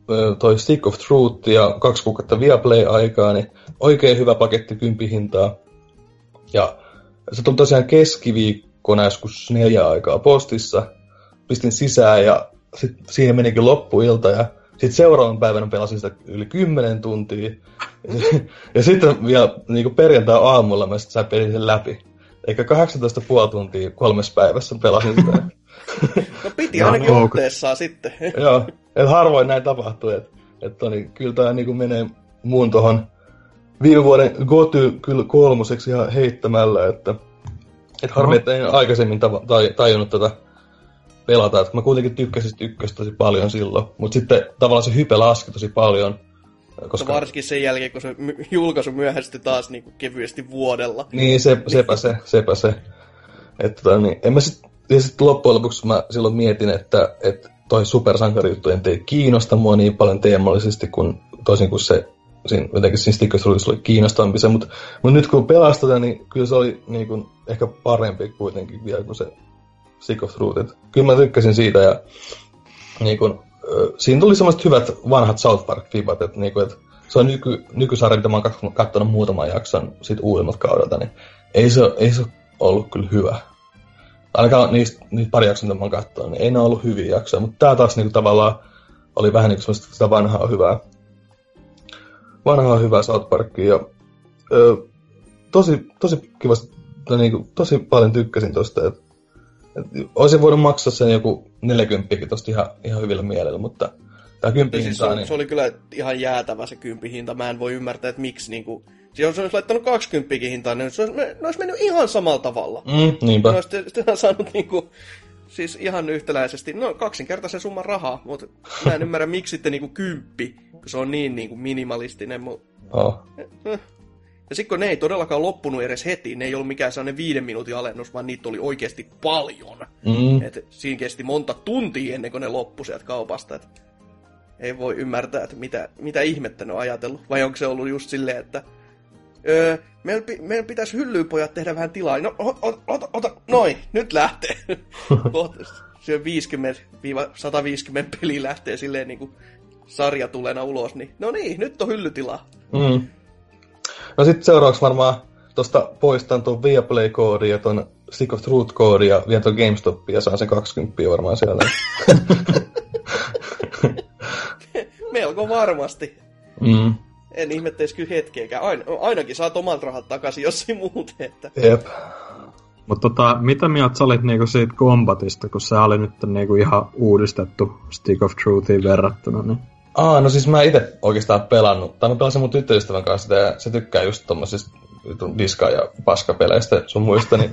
uh, toi Stick of Truth ja kaksi kuukautta Viaplay-aikaa, niin oikein hyvä paketti kympin hintaa. Ja se tuli tosiaan keskiviikko kone joskus neljä aikaa postissa. Pistin sisään ja sit siihen menikin loppuilta ja sitten seuraavan päivänä pelasin sitä yli 10 tuntia. Ja, [laughs] ja sitten vielä niin perjantai-aamulla mä sitten pelin sen läpi. Eikä 18,5 tuntia kolmessa päivässä pelasin sitä. [laughs] No piti ainakin no, otteessaan sitten. [laughs] Joo, että harvoin näin tapahtuu. Että et, niin, kyllä tämä niin menee muun tuohon viime vuoden Goty kyllä kolmoseksi ihan heittämällä, että et harmi, että en aikaisemmin tava, tai, tajunnut tätä pelata. Et mä kuitenkin tykkäsin ykköstä tosi paljon silloin, mutta sitten tavallaan se hype laski tosi paljon. Koska... varsinkin sen jälkeen, kun se julkaisu myöhästyi taas niin kuin kevyesti vuodella. Niin, se, sepä se, sepä se. Että, tota, niin, en mä sit, ja sit loppujen lopuksi mä silloin mietin, että, että toi supersankarijuttujen ei kiinnosta mua niin paljon teemallisesti, kuin toisin kuin se siinä, jotenkin siinä Stickers oli kiinnostavampi se, mutta, mutta nyt kun pelastetaan, niin kyllä se oli niin kuin, ehkä parempi kuitenkin vielä kuin se Stick of Truth. kyllä mä tykkäsin siitä ja niin kuin, siinä tuli semmoiset hyvät vanhat South Park-fibat, että, niin että se on nyky, nykysarja, mitä mä oon katsonut muutaman jakson siitä uudemmat kaudelta, niin ei se, ei se ollut kyllä hyvä. Ainakaan niistä, niistä pari jaksoa, mitä mä oon katsonut, niin ei ne ollut hyviä jaksoja, mutta tää taas niin kuin, tavallaan oli vähän niin kuin sitä vanhaa hyvää vanhaa hyvää South Parkia. Ja, ö, tosi, tosi kivasti, niin kuin, tosi paljon tykkäsin tosta. Et, et, olisin voinut maksaa sen joku 40 tosta ihan, ihan hyvillä mielellä, mutta tämä kympihinta... Siis se, niin... se, oli kyllä ihan jäätävä se kympihinta. Mä en voi ymmärtää, että miksi niinku... Siis jos olisi laittanut 20 hintaa, niin se olisi, ne olisi mennyt ihan samalla tavalla. Mm, niinpä. Ne olisi saanut niinku... Siis ihan yhtäläisesti, no kaksinkertaisen summan rahaa, mutta mä en ymmärrä miksi sitten niinku kymppi kun se on niin, niin kuin minimalistinen. Mu- oh. Ja sitten kun ne ei todellakaan loppunut edes heti, ne ei ollut mikään sellainen viiden minuutin alennus, vaan niitä oli oikeasti paljon. Mm. Et siinä kesti monta tuntia ennen kuin ne loppui sieltä kaupasta. Et ei voi ymmärtää, että mitä, mitä ihmettä ne on ajatellut. Vai onko se ollut just silleen, että öö, meidän, meidän pitäisi hyllypojat tehdä vähän tilaa. No, ota, ota, ota, noin, nyt lähtee. [laughs] se 50-150 peli lähtee silleen niin kuin sarjatulena ulos, niin no niin, nyt on hyllytila. Mm. No sitten seuraavaksi varmaan tuosta poistan tuon Viaplay-koodin ja tuon Stick of Truth-koodin ja vien tuon GameStopin ja saan sen 20 varmaan siellä. [laughs] Melko varmasti. Mm. En ihmetteisi kyllä hetkeäkään. Ain, ainakin saat omat rahat takaisin, jos ei muuten. Että... Jep. Mutta tota, mitä mieltä sä olit niinku siitä kombatista, kun se oli nyt niinku ihan uudistettu Stick of Truthiin verrattuna? Niin... Aa, no siis mä itse oikeastaan pelannut, tai mä pelasin mun tyttöystävän kanssa sitä, ja se tykkää just tommosista diska- ja paskapeleistä sun muista, niin,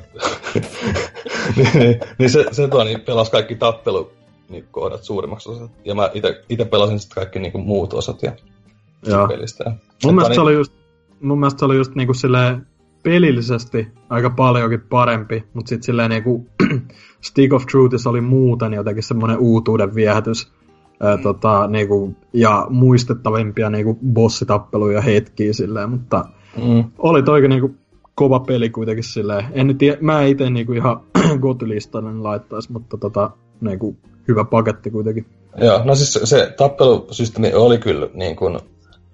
[laughs] niin, niin, niin, se, se tuo, niin pelasi kaikki tappelu niin kohdat suurimmaksi osat. Ja mä itse pelasin sitten kaikki niin kuin muut osat ja Joo. pelistä. Mun mielestä, niin... se oli just, mun mielestä se oli just niin kuin silleen pelillisesti aika paljonkin parempi, mutta sitten silleen niinku [clears throat] Stick of Truthissa oli muuten jotenkin semmoinen uutuuden viehätys ää, tota, niinku, ja muistettavimpia niinku bossitappeluja hetkiä silleen, mutta mm. oli toikin niinku kova peli kuitenkin silleen. En nyt, mä itse niinku ihan [clears throat] gotylistalle laittaisi, mutta tota, niinku, hyvä paketti kuitenkin. Joo, no siis se tappelusysteemi oli kyllä niin kuin,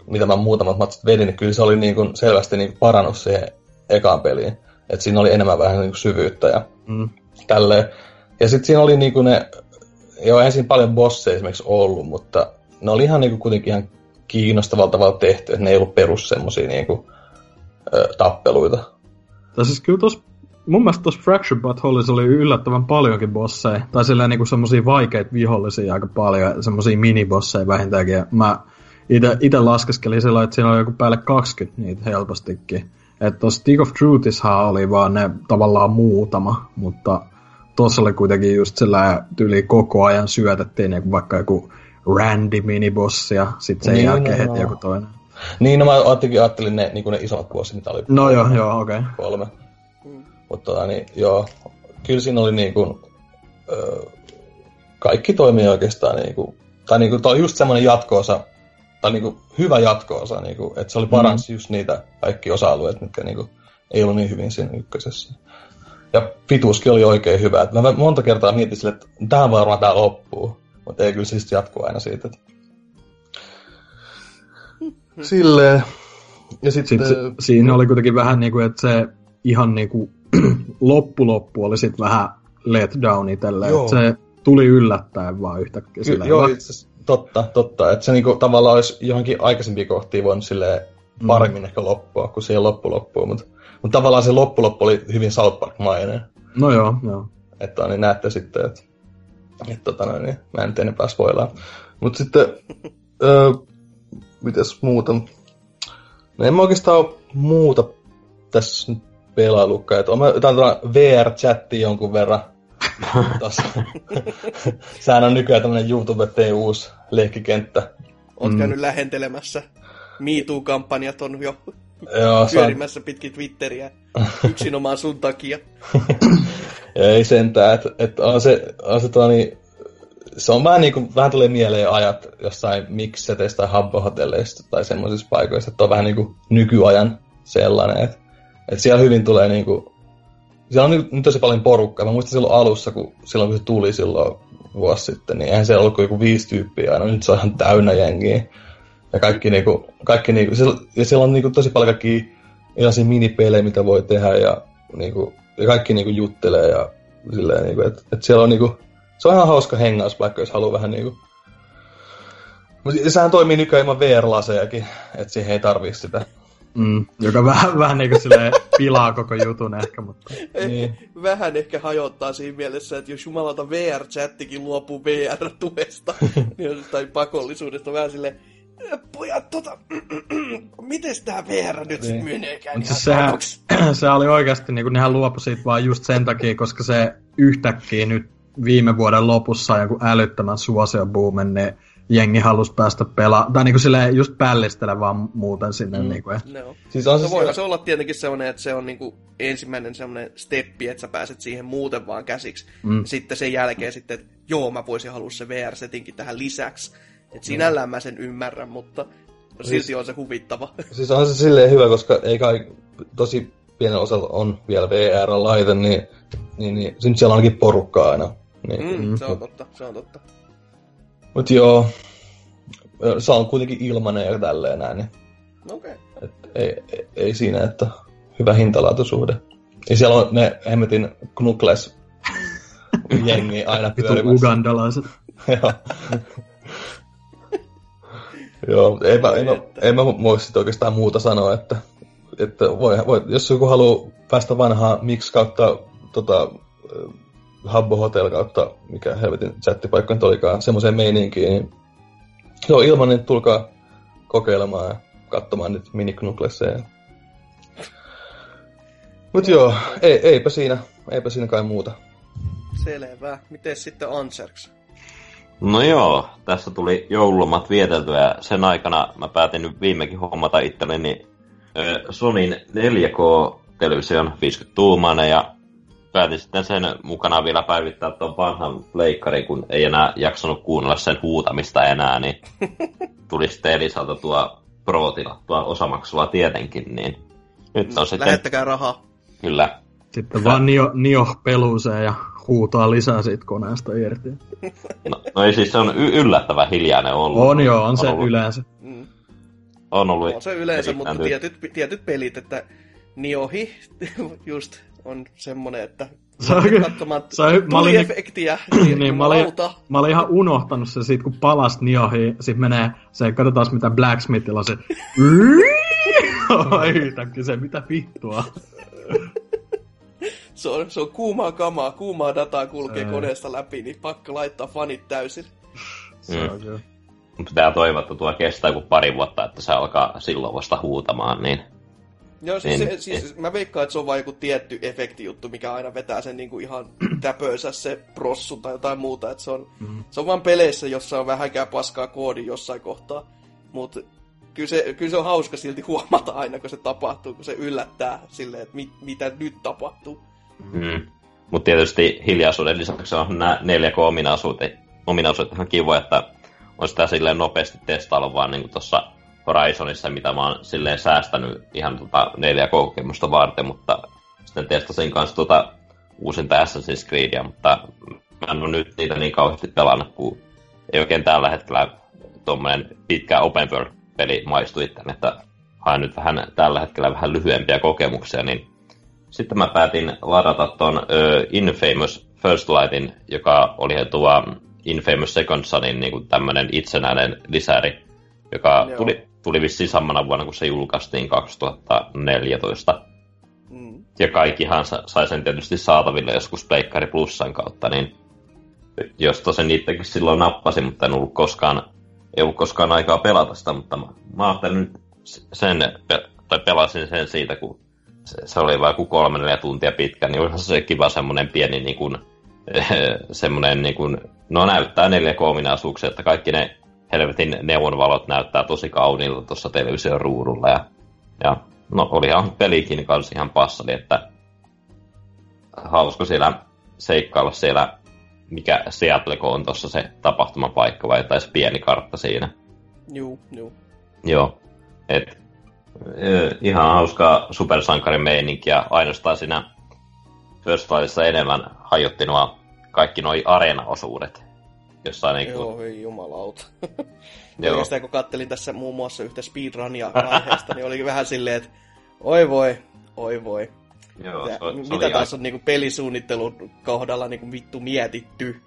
mitä mä muutamat matsit vedin, niin kyllä se oli niin kuin selvästi niin kuin parannus siihen ekaan peliin. Että siinä oli enemmän vähän niin kuin syvyyttä ja mm. tälleen. Ja sitten siinä oli niin kuin ne, joo eihän siinä paljon bosseja esimerkiksi ollut, mutta ne oli ihan niin kuin kuitenkin ihan kiinnostavalla tavalla tehty, että ne ei ollut perus semmosia niin kuin, ö, tappeluita. Tai siis kyllä tos, mun mielestä tuossa Fracture Buttholeissa oli yllättävän paljonkin bosseja, tai silleen niinku semmosia vaikeita vihollisia aika paljon, semmosia minibosseja vähintäänkin. Ja mä itse laskeskelin sillä että siinä oli joku päälle 20 niitä helpostikin. Että tuossa Stick of Truthishan oli vaan ne tavallaan muutama, mutta tuossa oli kuitenkin just sillä tyyli koko ajan syötettiin niin vaikka joku Randy minibossi ja sitten sen niin, jälkeen no, heti no. joku toinen. Niin, no mä ajattelin, ajattelin ne, niin ne isommat bossit, mitä oli. No joo, joo, okei. Okay. Kolme. Mm. Mutta tota, niin, joo, kyllä siinä oli niin kuin, ö, kaikki toimii oikeastaan niin kuin, tai niin kuin, toi just semmoinen jatkoosa, tai niinku hyvä jatko-osa, niinku, että se oli parans mm. just niitä kaikki osa-alueet, mitkä niinku, ei ollut niin hyvin siinä ykkösessä. Ja pituuskin oli oikein hyvä. Et mä monta kertaa mietin sille, että tähän varmaan tää loppuu, mutta ei kyllä siis jatkuu aina siitä. Että... Silleen. Ja sitten... Sit se, siinä oli kuitenkin vähän niin kuin, että se ihan [clears throat] niin kuin loppu-loppu oli sitten vähän let down itselleen. Se tuli yllättäen vaan yhtäkkiä. Ky- joo, itse Totta, totta. Että se niinku tavallaan olisi johonkin aikaisempiin kohtiin voinut silleen mm. paremmin mm. ehkä loppua, kun siihen loppu loppuu. Mutta mut tavallaan se loppu loppu oli hyvin South Park-mainen. No joo, joo. Että niin näette sitten, että et, tota noin, niin mä en enempää spoilaa. Mutta sitten, öö, mitäs muuta? No en mä oikeastaan ole muuta tässä nyt pelailukkaan. Että mä jotain VR-chatti jonkun verran [laughs] Sehän on nykyään tämmönen YouTube TUs leikkikenttä. Oot mm. käynyt lähentelemässä. MeToo-kampanjat on jo Joo, pyörimässä pitkin Twitteriä yksinomaan sun takia. [laughs] Ei sentään, että et on se, on se, niin, se on vähän niin kuin, vähän tulee mieleen ajat jossain mikseteistä tai habbohotelleista tai semmoisissa paikoissa, että on vähän niin kuin nykyajan sellainen, että, että siellä hyvin tulee niin kuin, siellä on nyt tosi paljon porukkaa. Mä muistan silloin alussa, kun, silloin kun se tuli silloin vuosi sitten, niin eihän siellä ollut kuin joku viisi tyyppiä aina. Nyt se on ihan täynnä jengiä. Ja kaikki niinku, kaikki niinku, ja siellä on niinku tosi paljon kaikkia erilaisia minipelejä, mitä voi tehdä ja, niinku, ja kaikki niinku juttelee ja silleen niinku, että et siellä on niinku, se on ihan hauska hengauspaikka, jos haluaa vähän niinku, mutta sehän toimii nykyään ilman VR-lasejakin, että siihen ei tarvii sitä. Mm, joka vähän, vähän niin kuin silleen pilaa koko jutun ehkä, mutta... Niin. Vähän ehkä hajottaa siinä mielessä, että jos jumalauta VR-chattikin luopuu VR-tuesta [laughs] niin tai pakollisuudesta, vähän silleen, pojat, tota, [clears throat] miten tämä VR nyt niin. meneekään Mutta siis sehän, se [clears throat] oli oikeasti, niin kuin nehän luopui siitä vaan just sen takia, koska se yhtäkkiä nyt viime vuoden lopussa joku älyttömän suosiobuumen, niin jengi halusi päästä pelaamaan, tai niinku silleen just pällistele vaan muuten sinne. Mm. Niinku, no. siis on se, no, voihan se olla tietenkin sellainen, että se on niinku ensimmäinen sellainen steppi, että sä pääset siihen muuten vaan käsiksi. Mm. Sitten sen jälkeen sitten, että joo, mä voisin halua se VR-setinkin tähän lisäksi. Että sinällään mä sen ymmärrän, mutta silti siis, on se huvittava. [laughs] Siis on se silleen hyvä, koska ei kai tosi pienen osalla on vielä VR-laite, niin, niin, niin niin siellä on ainakin porukkaa aina. Niin, mm, se on totta, se on totta. Mut joo, se on kuitenkin ilmanen ja tälleen näin. Niin Okei. Okay. ei, ei, ei, siinä, että hyvä hintalaatusuhde. Ja siellä on ne hemmetin knukles jengi aina pyörimässä. Ugandalaiset. [laughs] joo. Joo, ei mä, ei, mä, ei mä voi sit oikeastaan muuta sanoa, että, että voi, voi, jos joku haluaa päästä vanhaa Mix kautta tota, Habbo Hotel kautta, mikä helvetin chattipaikka nyt olikaan, semmoiseen meininkiin, niin joo, ilman, niin tulkaa kokeilemaan ja katsomaan nyt miniknuklesseja. Mut joo, ei, eipä siinä, eipä siinä kai muuta. Selvä. Miten sitten Anserks? No joo, tässä tuli joululomat vieteltyä ja sen aikana mä päätin nyt viimekin hommata itselleni Sonin 4K-television 50 tuumainen ja päätin sitten sen mukana vielä päivittää tuon vanhan leikkarin, kun ei enää jaksanut kuunnella sen huutamista enää, niin [laughs] tuli sitten Elisalta tuo pro-tilattua osamaksua tietenkin, niin nyt on sitten... Lähettäkää rahaa. Kyllä. Sitten vaan Nio, Nio ja huutaa lisää siitä koneesta irti. No, no ei siis se on y- yllättävän hiljainen ollut. On joo, on, on se ollut. yleensä. Mm. On ollut. On se yleensä, mutta tietyt, tietyt pelit, että Niohi [laughs] just on semmonen, että katsomaan se on, mä olin, efektiä, [clears throat] niin, niin mä, olin, mä olin ihan unohtanut se siitä, kun palas Niohi, sit menee se, katsotaan mitä Blacksmithilla on se [laughs] yhtäkkiä se, mitä vittua. [laughs] se, on, se on kuumaa kamaa, kuumaa dataa kulkee Ei. koneesta läpi, niin pakko laittaa fanit täysin. Mm. Pitää toivoa, että tuo kestää kuin pari vuotta, että se alkaa silloin vasta huutamaan, niin Joo, siis, niin, se, siis mä veikkaan, että se on vain joku tietty efektijuttu, mikä aina vetää sen niinku ihan [clears throat] täpöönsä se prossu tai jotain muuta. Että se, on, mm. se on vaan peleissä, jossa on vähänkään paskaa koodi jossain kohtaa. Mutta kyllä se, kyllä se on hauska silti huomata aina, kun se tapahtuu, kun se yllättää silleen, että mit, mitä nyt tapahtuu. Mm. Mutta tietysti hiljaisuuden lisäksi on nämä 4K-ominaisuudet ominaisuudet ihan kivoja, että on sitä silleen nopeasti testailla vaan niin tuossa Horizonissa, mitä mä oon silleen säästänyt ihan tota 4K-kokemusta varten, mutta sitten testasin kanssa tota uusinta Assassin's Creedia, mutta mä en ole nyt niitä niin kauheasti pelannut, kun ei oikein tällä hetkellä tuommoinen pitkä open world-peli maistu itselleen, että haen nyt vähän tällä hetkellä vähän lyhyempiä kokemuksia, niin sitten mä päätin ladata ton uh, Infamous First Lightin, joka oli tuo Infamous Second Sonin niin tämmöinen itsenäinen lisäri, joka Joo. tuli, tuli vissiin samana vuonna, kun se julkaistiin 2014. Mm. Ja kaikkihan sai sen tietysti saataville joskus Pleikkari Plussan kautta, niin jos tosen niitäkin silloin nappasi, mutta en ollut koskaan, ei ollut koskaan aikaa pelata sitä, mutta mä, mä ajattelin nyt sen, tai pelasin sen siitä, kun se, se oli vain kuin kolme neljä tuntia pitkä, niin olihan se kiva semmoinen pieni niin kuin, [laughs] semmoinen, niin kuin, no näyttää neljä koominaisuuksia, että kaikki ne helvetin neonvalot näyttää tosi kauniilta tuossa television ruudulla. Ja, ja no olihan pelikin kanssa ihan passali, että hausko siellä seikkailla siellä, mikä Seattle on tuossa se tapahtumapaikka vai taisi pieni kartta siinä. Juu, juu. Joo. Et, ihan hauskaa supersankarin meininkiä. Ainoastaan siinä First Lightissa enemmän hajotti nuo kaikki nuo areenaosuudet. Jossain niin kuin... Joo, ei jumalauta. [laughs] Joo. Oikeastaan kun kattelin tässä muun muassa yhtä speedrunia aiheesta, niin oli vähän silleen, että oi voi, oi voi. Joo, se, se mitä taas on niinku pelisuunnittelun kohdalla niinku vittu mietitty.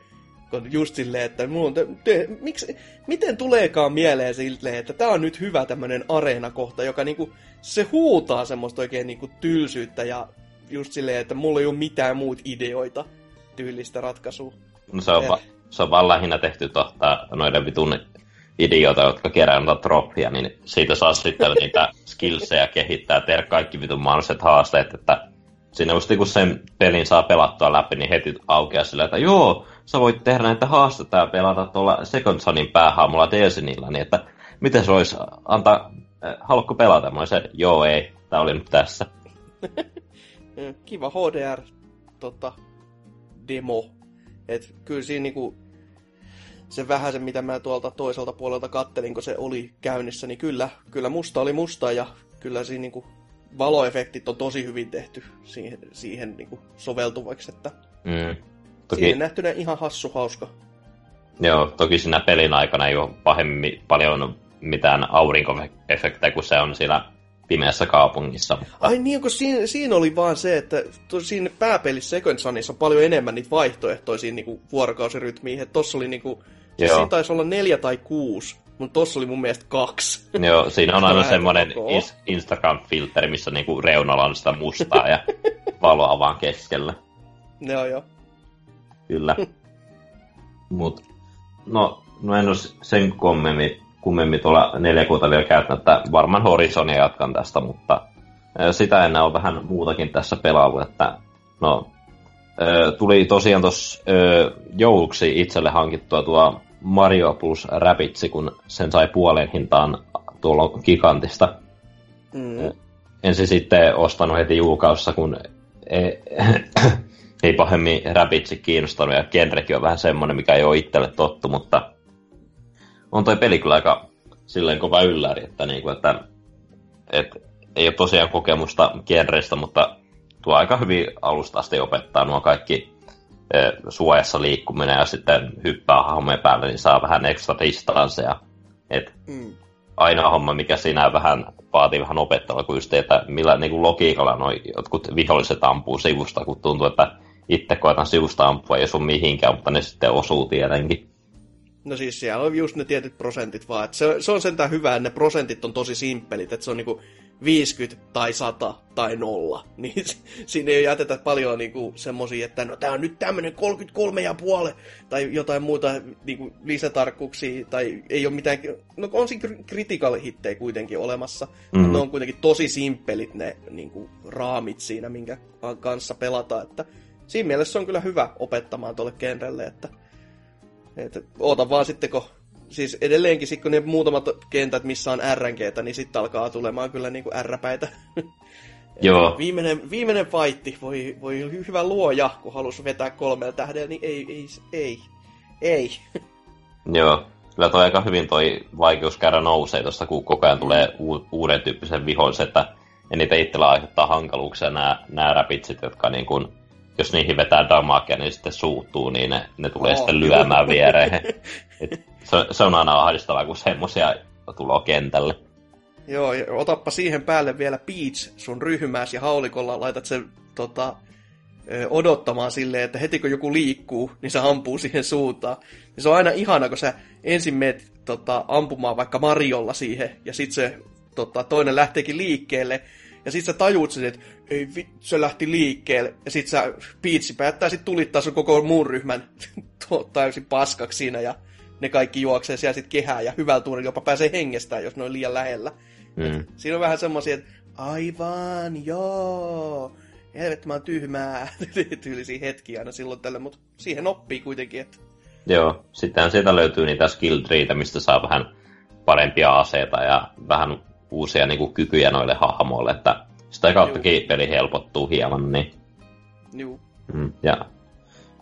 Kun just silleen, että mulla te, te, miksi, miten tuleekaan mieleen silleen, että tää on nyt hyvä tämmönen areenakohta, joka niinku, se huutaa semmoista oikein niinku tylsyyttä ja just silleen, että mulla ei ole mitään muut ideoita tyylistä ratkaisua. No se on, va- se on vaan lähinnä tehty tohta noiden vitun idioita, jotka kerää noita troppia, niin siitä saa sitten [laughs] niitä skillsejä kehittää, tehdä kaikki vitun mahdolliset haasteet, että siinä just kun sen pelin saa pelattua läpi, niin heti aukeaa sillä, että joo, sä voit tehdä näitä haasteita ja pelata tuolla Second Sunin päähaamulla Delsinillä, niin että miten se olisi antaa, äh, haluatko pelata? Mä olisin, joo ei, tää oli nyt tässä. [laughs] Kiva HDR tota, demo. Et kyllä siinä niinku, se vähäisen, mitä mä tuolta toiselta puolelta kattelin, kun se oli käynnissä, niin kyllä, kyllä musta oli musta ja kyllä siinä niinku valoefektit on tosi hyvin tehty siihen, siihen niinku soveltuvaksi, että mm. toki... siinä nähtynä ihan hassu hauska. Joo, toki siinä pelin aikana ei ole pahemmin paljon mitään aurinkoefektejä, kun se on siellä pimeässä kaupungissa. Mutta... Ai niin, kun siinä, siinä oli vaan se, että siinä pääpelissä Second Sunissa on paljon enemmän niitä vaihtoehtoisia niin vuorokausirytmiin. Että tossa oli niin kuin, siis siinä taisi olla neljä tai kuusi, mutta tossa oli mun mielestä kaksi. Joo, siinä on aina semmoinen Instagram-filteri, missä niinku reunalla on sitä mustaa ja [laughs] valoa vaan keskellä. Joo, joo. Kyllä. [laughs] Mut, no, no en ole sen kommemmin kummemmin tuolla 4 kuuta vielä käyttänyt, että varmaan Horizonia jatkan tästä, mutta sitä ennen on vähän muutakin tässä pelailu, että no, tuli tosiaan tuossa jouluksi itselle hankittua tuo Mario plus Rabitsi, kun sen sai puolen hintaan tuolla gigantista. Mm. Ensin sitten ostanut heti julkaussa, kun ei, [clears throat] ei pahemmin Rabitsi kiinnostanut, ja genrekin on vähän semmoinen, mikä ei ole itselle tottu, mutta on toi peli kyllä aika silleen kova ylläri, että, niinku, että et, ei ole tosiaan kokemusta genreistä, mutta tuo aika hyvin alusta asti opettaa nuo kaikki suojassa liikkuminen ja sitten hyppää hahmojen päälle, niin saa vähän ekstra distansseja. Et mm. ainoa homma, mikä siinä vähän vaatii vähän opettelua, kun just, että millä niin kuin logiikalla noin jotkut viholliset ampuu sivusta, kun tuntuu, että itse koetan sivusta ampua, ei sun mihinkään, mutta ne sitten osuu tietenkin. No siis siellä on just ne tietyt prosentit vaan. Että se, se on sentään hyvä, että ne prosentit on tosi simppelit, että se on niinku 50 tai 100 tai 0. [laughs] Niin siinä ei jätetä paljon niinku semmosia, että no tää on nyt tämmönen 33,5 tai jotain muuta niinku lisätarkkuuksia tai ei ole mitään, no on siinä critical hittejä kuitenkin olemassa, mm-hmm. mutta ne on kuitenkin tosi simppelit ne niinku raamit siinä, minkä kanssa pelataan, että siinä mielessä se on kyllä hyvä opettamaan tuolle genrelle, että et, oota vaan sitten, kun siis edelleenkin sit, kun ne muutamat kentät, missä on RNGtä, niin sitten alkaa tulemaan kyllä niinku R-päitä. [laughs] Joo. Viimeinen, viimeinen fightti, voi, voi hyvä luoja, kun halus vetää kolmella tähdellä, niin ei, ei, ei, ei. [laughs] Joo, kyllä toi aika hyvin toi vaikeuskäärä nousee tuosta, kun koko ajan tulee u- uuden tyyppisen vihollisen, että eniten itsellä aiheuttaa hankaluuksia nämä, nämä räpitsit, jotka niin kuin jos niihin vetää damakea, niin sitten suuttuu, niin ne, ne tulee oh. sitten lyömään viereen. [laughs] Et se, se on aina ahdistavaa, kun semmosia tulee kentälle. Joo, ja otappa siihen päälle vielä Peach sun ryhmääsi ja haulikolla laitat sen tota, odottamaan silleen, että heti kun joku liikkuu, niin se ampuu siihen suuntaan. Ja se on aina ihana, kun sä ensin meet tota, ampumaan vaikka Mariolla siihen, ja sitten se tota, toinen lähteekin liikkeelle, ja sit sä tajuut sen, että ei vi, se lähti liikkeelle. Ja sit sä piitsi päättää sit tulittaa sun koko muun ryhmän [laughs] täysin paskaksi siinä. Ja ne kaikki juoksee siellä sit kehää ja hyvällä tuurilla jopa pääsee hengestään, jos ne on liian lähellä. Mm. Siinä on vähän semmoisia, että aivan, joo. helvettömän tyhmää [laughs] tyylisiä hetkiä aina silloin tällä, mutta siihen oppii kuitenkin, että Joo, sitten sieltä löytyy niitä skill treitä, mistä saa vähän parempia aseita ja vähän uusia niin kuin, kykyjä noille hahmoille, että sitä kauttakin peli helpottuu hieman, niin... Juu. Mm, ja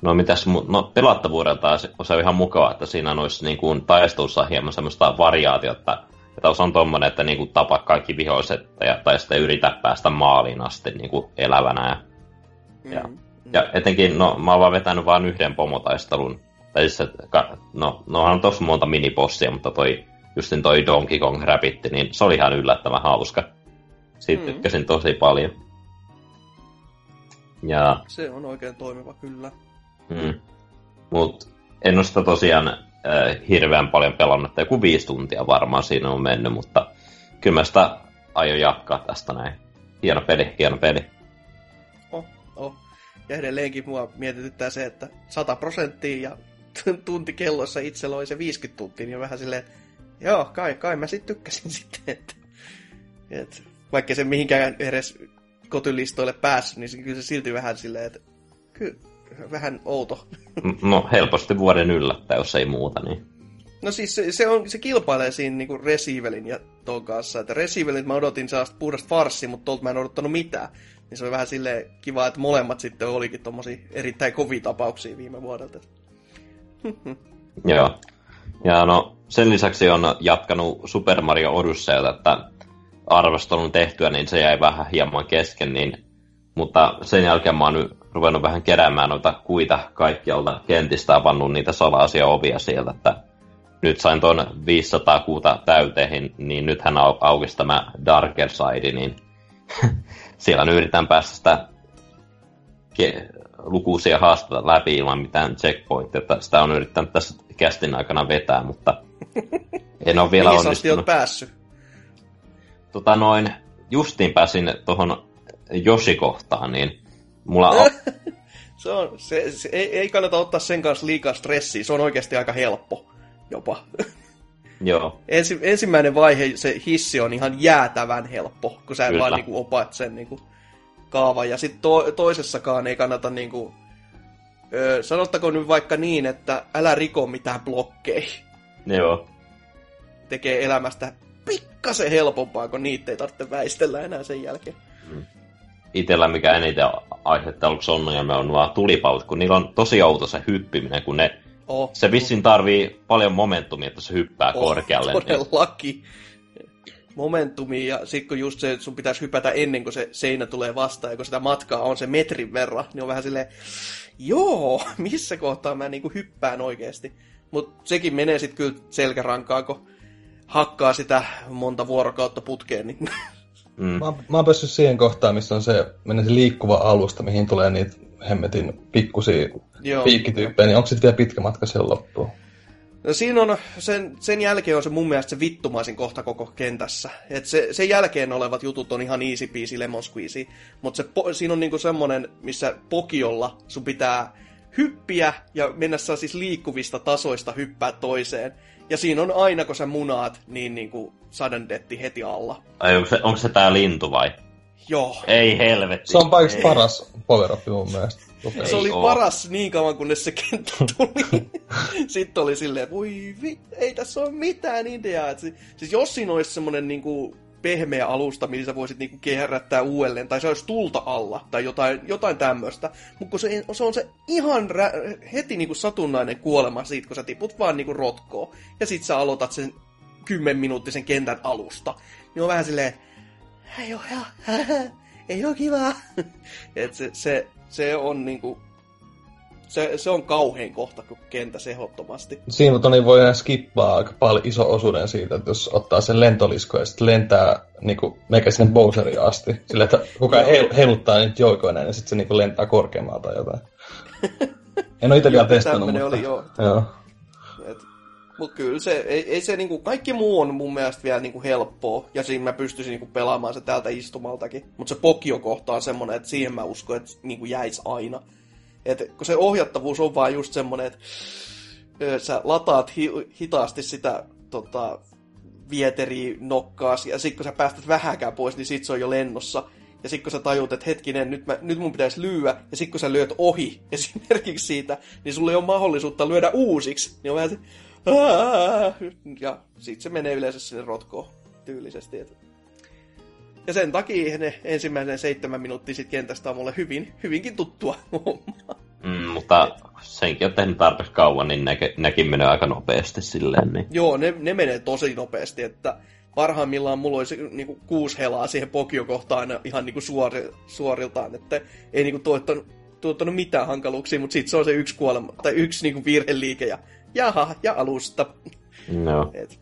no mitäs, no pelattavuudelta se on ihan mukava, että siinä olisi niin kuin, taistelussa hieman semmoista variaatiota, että on tommonen, että niin kuin, tapa kaikki viholliset ja, tai sitten yritä päästä maaliin asti niin kuin, elävänä. Ja, mm. ja, ja etenkin, no mä oon vaan vetänyt vain yhden pomotaistelun, tai siis, että, no, no on tosi monta minipossia, mutta toi, justin toi Donkey Kong Rabbit, niin se oli ihan yllättävän hauska. Siitä mm. tykkäsin tosi paljon. Ja... Se on oikein toimiva, kyllä. Mm. Mut en ole sitä tosiaan äh, hirveän paljon pelannut, joku viisi tuntia varmaan siinä on mennyt, mutta kyllä mä sitä aion jatkaa tästä näin. Hieno peli, hieno peli. Oh, oh. Ja edelleenkin mua mietityttää se, että 100 prosenttia ja [laughs] tunti kellossa itse loi se 50 tuntia, niin vähän silleen, että joo, kai, kai mä sitten tykkäsin [laughs] sitten, että, että vaikka se mihinkään edes kotylistoille päässyt, niin kyllä se silti vähän silleen, että kyllä, vähän outo. No helposti vuoden yllättää, jos ei muuta, niin... No siis se, se, on, se kilpailee siinä niinku Resivelin ja ton kanssa. Että Resivelin mä odotin sellaista puhdasta farssia, mutta tuolta mä en odottanut mitään. Niin se oli vähän silleen kiva, että molemmat sitten olikin tommosia erittäin kovia tapauksia viime vuodelta. Joo. Ja no, sen lisäksi on jatkanut Super Mario Odysseyta, että arvostelun tehtyä, niin se jäi vähän hieman kesken, niin, mutta sen jälkeen mä oon nyt ruvennut vähän keräämään noita kuita kaikkialta kentistä ja pannut niitä salaisia ovia sieltä, että nyt sain ton 500 kuuta täyteihin, niin nythän au- aukisi tämä Darker Side, niin [laughs] siellä nyt yritän päästä sitä ke- lukuisia haasteita läpi ilman mitään checkpointia, että sitä on yrittänyt tässä kästin aikana vetää, mutta en ole vielä Mihin onnistunut. päässyt? Tota noin, justiin pääsin tuohon Joshi-kohtaan, niin mulla on... [laughs] se on, se, se, ei, ei kannata ottaa sen kanssa liikaa stressiä, se on oikeasti aika helppo jopa. [laughs] Joo. Ensi, ensimmäinen vaihe, se hissi on ihan jäätävän helppo, kun sä Kyllä. vaan niinku opat sen niinku kaavan. Ja sitten to, toisessakaan ei kannata niinku... Öö, sanottako nyt vaikka niin, että älä riko mitään blokkeja. Joo. Tekee elämästä pikkasen helpompaa, kun niitä ei tarvitse väistellä enää sen jälkeen. Mm. Itellä mikä eniten aihetta ja me on vaan tulipaut, kun niillä on tosi outo se hyppiminen, kun ne Oh, se vissin tarvii paljon momentumia, että se hyppää oh, korkealle. Todellakin. Momentumia, ja sitten kun just se, että sun pitäisi hypätä ennen kuin se seinä tulee vastaan, ja kun sitä matkaa on se metrin verran, niin on vähän silleen, joo, missä kohtaa mä niinku hyppään oikeasti. Mutta sekin menee sitten kyllä selkärankaan, kun hakkaa sitä monta vuorokautta putkeen. Niin... Mm. Mä, mä oon päässyt siihen kohtaan, missä on se, menee se liikkuva alusta, mihin tulee niitä hemmetin pikkusia piikkityyppejä, niin onko sitten vielä pitkä matka sen loppuun? No siinä on, sen, sen jälkeen on se mun mielestä se vittumaisin kohta koko kentässä. Et se, sen jälkeen olevat jutut on ihan easy peasy lemon squeezy, mutta se, siinä on niinku semmonen, missä pokiolla sun pitää hyppiä ja mennä siis liikkuvista tasoista hyppää toiseen. Ja siinä on aina, kun sä munaat, niin niinku sudden heti alla. Ai, onko se, onko se tää lintu vai? Joo. Ei helvetti. Se on paikasta paras power up mun mielestä. Ei se oli oo. paras niin kauan, kunnes se kenttä tuli. [laughs] Sitten oli silleen, että voi vi, ei tässä ole mitään ideaa. Et siis jos siinä olisi semmoinen niinku pehmeä alusta, missä sä voisit niinku kierrättää uudelleen, tai se olisi tulta alla, tai jotain, jotain tämmöistä. Mutta se, se on se ihan rä, heti niinku satunnainen kuolema siitä, kun sä tiput vaan niinku rotkoon, ja sit sä aloitat sen kymmenminuuttisen kentän alusta. Niin on vähän silleen, ei oo, ei oo kivaa. [laughs] Et se, se, se on niinku se, se on kauhein kohta, kun kentä sehottomasti. Siinä Toni voi skippaa aika paljon iso osuuden siitä, että jos ottaa sen lentolisko ja sitten lentää niinku, meikä sinne Bowseriin asti. Sillä, että kuka heil, heiluttaa niitä joikoja näin, ja sitten se niinku lentää korkeammalta tai jotain. En ole itse vielä testannut, mutta... Oli, joo. joo. Mutta kyllä se, ei, ei se niinku, kaikki muu on mun mielestä vielä niinku helppoa, ja siinä mä pystyisin niinku pelaamaan se täältä istumaltakin. Mutta se Pokio-kohta on semmonen, että siihen mä uskon, että niinku jäis aina. Et kun se ohjattavuus on vaan just semmonen, että sä lataat hi, hitaasti sitä tota, vieteriä nokkaas, ja sitten kun sä päästät vähäkään pois, niin sit se on jo lennossa. ja sitten kun sä tajut, että hetkinen, nyt, mä, nyt mun pitäisi lyödä, ja sitten kun sä lyöt ohi [laughs] esimerkiksi siitä, niin sulla ei ole mahdollisuutta lyödä uusiksi. Niin on vähän se, ja sitten se menee yleensä sinne rotkoon tyylisesti. Et. Ja sen takia ne ensimmäinen seitsemän minuuttia sit kentästä on mulle hyvin, hyvinkin tuttua [laughs] Mm, mutta senkin on tehnyt tarpeeksi kauan, niin ne, nekin menee aika nopeasti silleen. Niin. Joo, ne, ne menee tosi nopeasti, että parhaimmillaan mulla olisi niin kuin, kuusi helaa siihen Pokio-kohtaan ihan niin kuin suori, suoriltaan, että ei niin kuin, tuottanut, tuottanut mitään hankaluuksia, mutta sitten se on se yksi kuolema, tai yksi niin kuin, virheliike ja jaha, ja alusta. No. Et.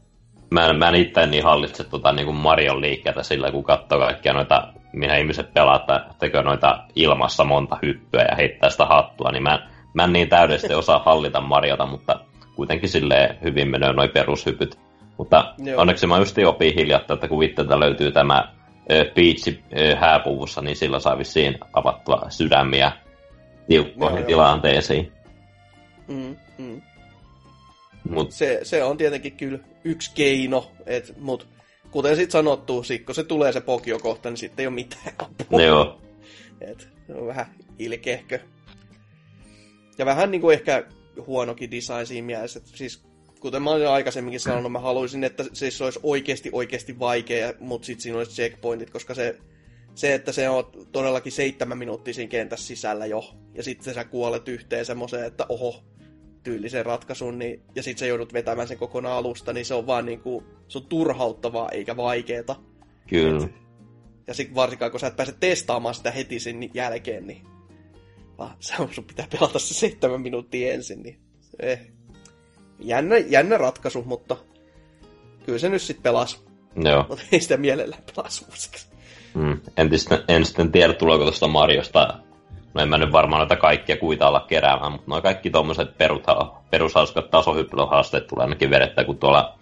Mä en, mä en itse niin hallitse tota, niin kuin Marion liikkeitä sillä, kun katsoo kaikkia noita, minä ihmiset pelaavat, tekee noita ilmassa monta hyppyä ja heittää sitä hattua, niin mä, mä en niin täydellisesti [laughs] osaa hallita Mariota, mutta kuitenkin silleen hyvin menee noin perushypyt. Mutta Joo. onneksi mä just opin hiljattain, että kun vitteltä löytyy tämä Peach hääpuvussa, niin sillä saa vissiin avattua sydämiä tiukkoihin tilanteisiin. Mm, mm. Mut. Se, se on tietenkin kyllä yksi keino, et, mutta kuten sitten sanottu, kun se tulee se pokio kohta, niin sitten ei ole mitään apua. Joo. Et, se on vähän ilkehkö. Ja vähän niin kuin ehkä huonokin design siinä mielessä, että siis kuten mä olin aikaisemminkin sanonut, mä haluaisin, että siis se olisi oikeasti oikeasti vaikea, mutta sitten siinä olisi checkpointit, koska se, se, että se on todellakin seitsemän minuuttia siinä kentässä sisällä jo, ja sitten sä kuolet yhteen semmoiseen, että oho, tyylisen ratkaisun, niin, ja sitten sä joudut vetämään sen kokonaan alusta, niin se on vaan niinku, se on turhauttavaa eikä vaikeeta. Kyllä. Et, ja sitten varsinkaan, kun sä et pääse testaamaan sitä heti sen jälkeen, niin vaan se on, sun pitää pelata se seitsemän minuuttia ensin, niin eh, jännä, jännä ratkaisu, mutta kyllä se nyt sitten pelasi. Joo. Mutta ei sitä mielellään pelasi uusiksi. Mm. En, en sitten tiedä, tuleeko tuosta Mariosta No en mä nyt varmaan noita kaikkia kuita olla keräämään, mutta noin kaikki tuommoiset perushauskat tasohyppelyhaasteet tulee ainakin vedettä, kun tuolla,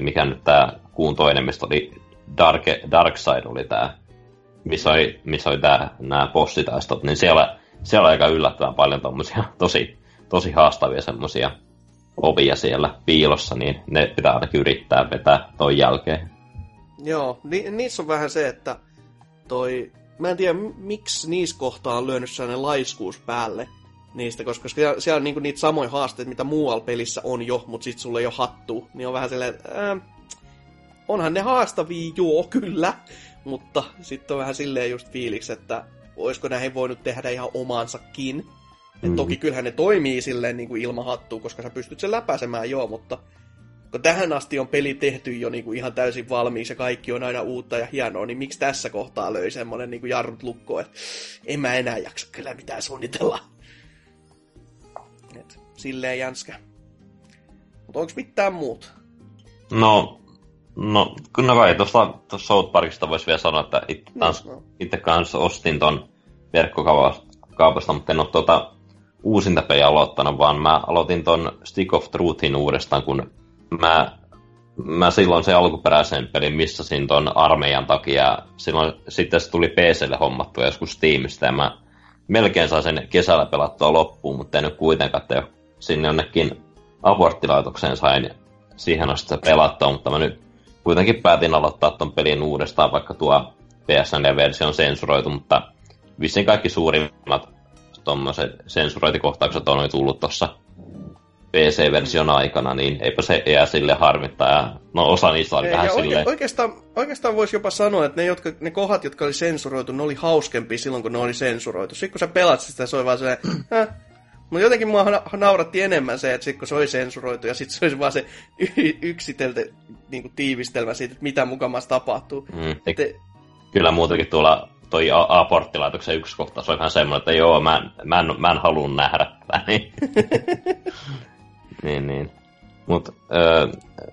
mikä nyt tämä kuun toinen, mistä oli Dark, Dark Side oli tämä, missä oli, missä oli tää, nämä bossitaistot, niin siellä, siellä on aika yllättävän paljon tuommoisia [laughs] tosi, tosi haastavia semmoisia ovia siellä piilossa, niin ne pitää ainakin yrittää vetää toi jälkeen. Joo, ni- niissä on vähän se, että toi mä en tiedä, miksi niissä kohtaa on lyönyt sellainen laiskuus päälle niistä, koska siellä, siellä on niinku niitä samoja haasteita, mitä muualla pelissä on jo, mutta sit sulle ei ole hattu. Niin on vähän silleen, äh, onhan ne haastavia, joo, kyllä, mutta sitten on vähän silleen just fiiliksi, että olisiko näihin voinut tehdä ihan omansakin. Mm. toki kyllähän ne toimii silleen niin kuin ilman hattua, koska sä pystyt sen läpäisemään, joo, mutta kun tähän asti on peli tehty jo niin kuin ihan täysin valmiiksi ja kaikki on aina uutta ja hienoa, niin miksi tässä kohtaa löi semmonen niin kuin jarrut lukko, että en mä enää jaksa kyllä mitään suunnitella. Et, silleen jänskä. Mutta onko mitään muuta? No, no kyllä kai tuosta South Parkista voisi vielä sanoa, että itse, no, no. itse kanssa ostin ton verkkokaupasta, mutta en ole tuota uusinta peliä aloittanut, vaan mä aloitin ton Stick of Truthin uudestaan, kun mä, mä silloin se alkuperäisen pelin missasin ton armeijan takia. Silloin sitten se tuli PClle hommattu joskus Steamista ja mä melkein sain sen kesällä pelattua loppuun, mutta en nyt kuitenkaan, että sinne jonnekin aborttilaitokseen sain siihen asti se pelattua, mutta mä nyt kuitenkin päätin aloittaa ton pelin uudestaan, vaikka tuo PSN-versio on sensuroitu, mutta vissiin kaikki suurimmat tuommoiset sensurointikohtaukset on tullut tuossa PC-version aikana, niin eipä se jää sille harmittaa. Ja, no osa niistä oli vähän oike- silleen... Oikeastaan, oikeastaan voisi jopa sanoa, että ne, jotka, ne kohdat, jotka oli sensuroitu, ne oli hauskempia silloin, kun ne oli sensuroitu. Sitten kun sä pelat sitä, se oli vaan se, äh. Mutta jotenkin mua nauratti enemmän se, että sit kun se oli sensuroitu ja sitten se olisi vaan se y- yksitelty niin tiivistelmä siitä, että mitä mukamassa tapahtuu. Mm, Et, kyllä muutenkin tuolla toi aborttilaitoksen yksi kohta, se oli vähän semmoinen, että joo, mä en, mä en, mä en halua nähdä tätä. Niin. [laughs] Niin, niin. Mutta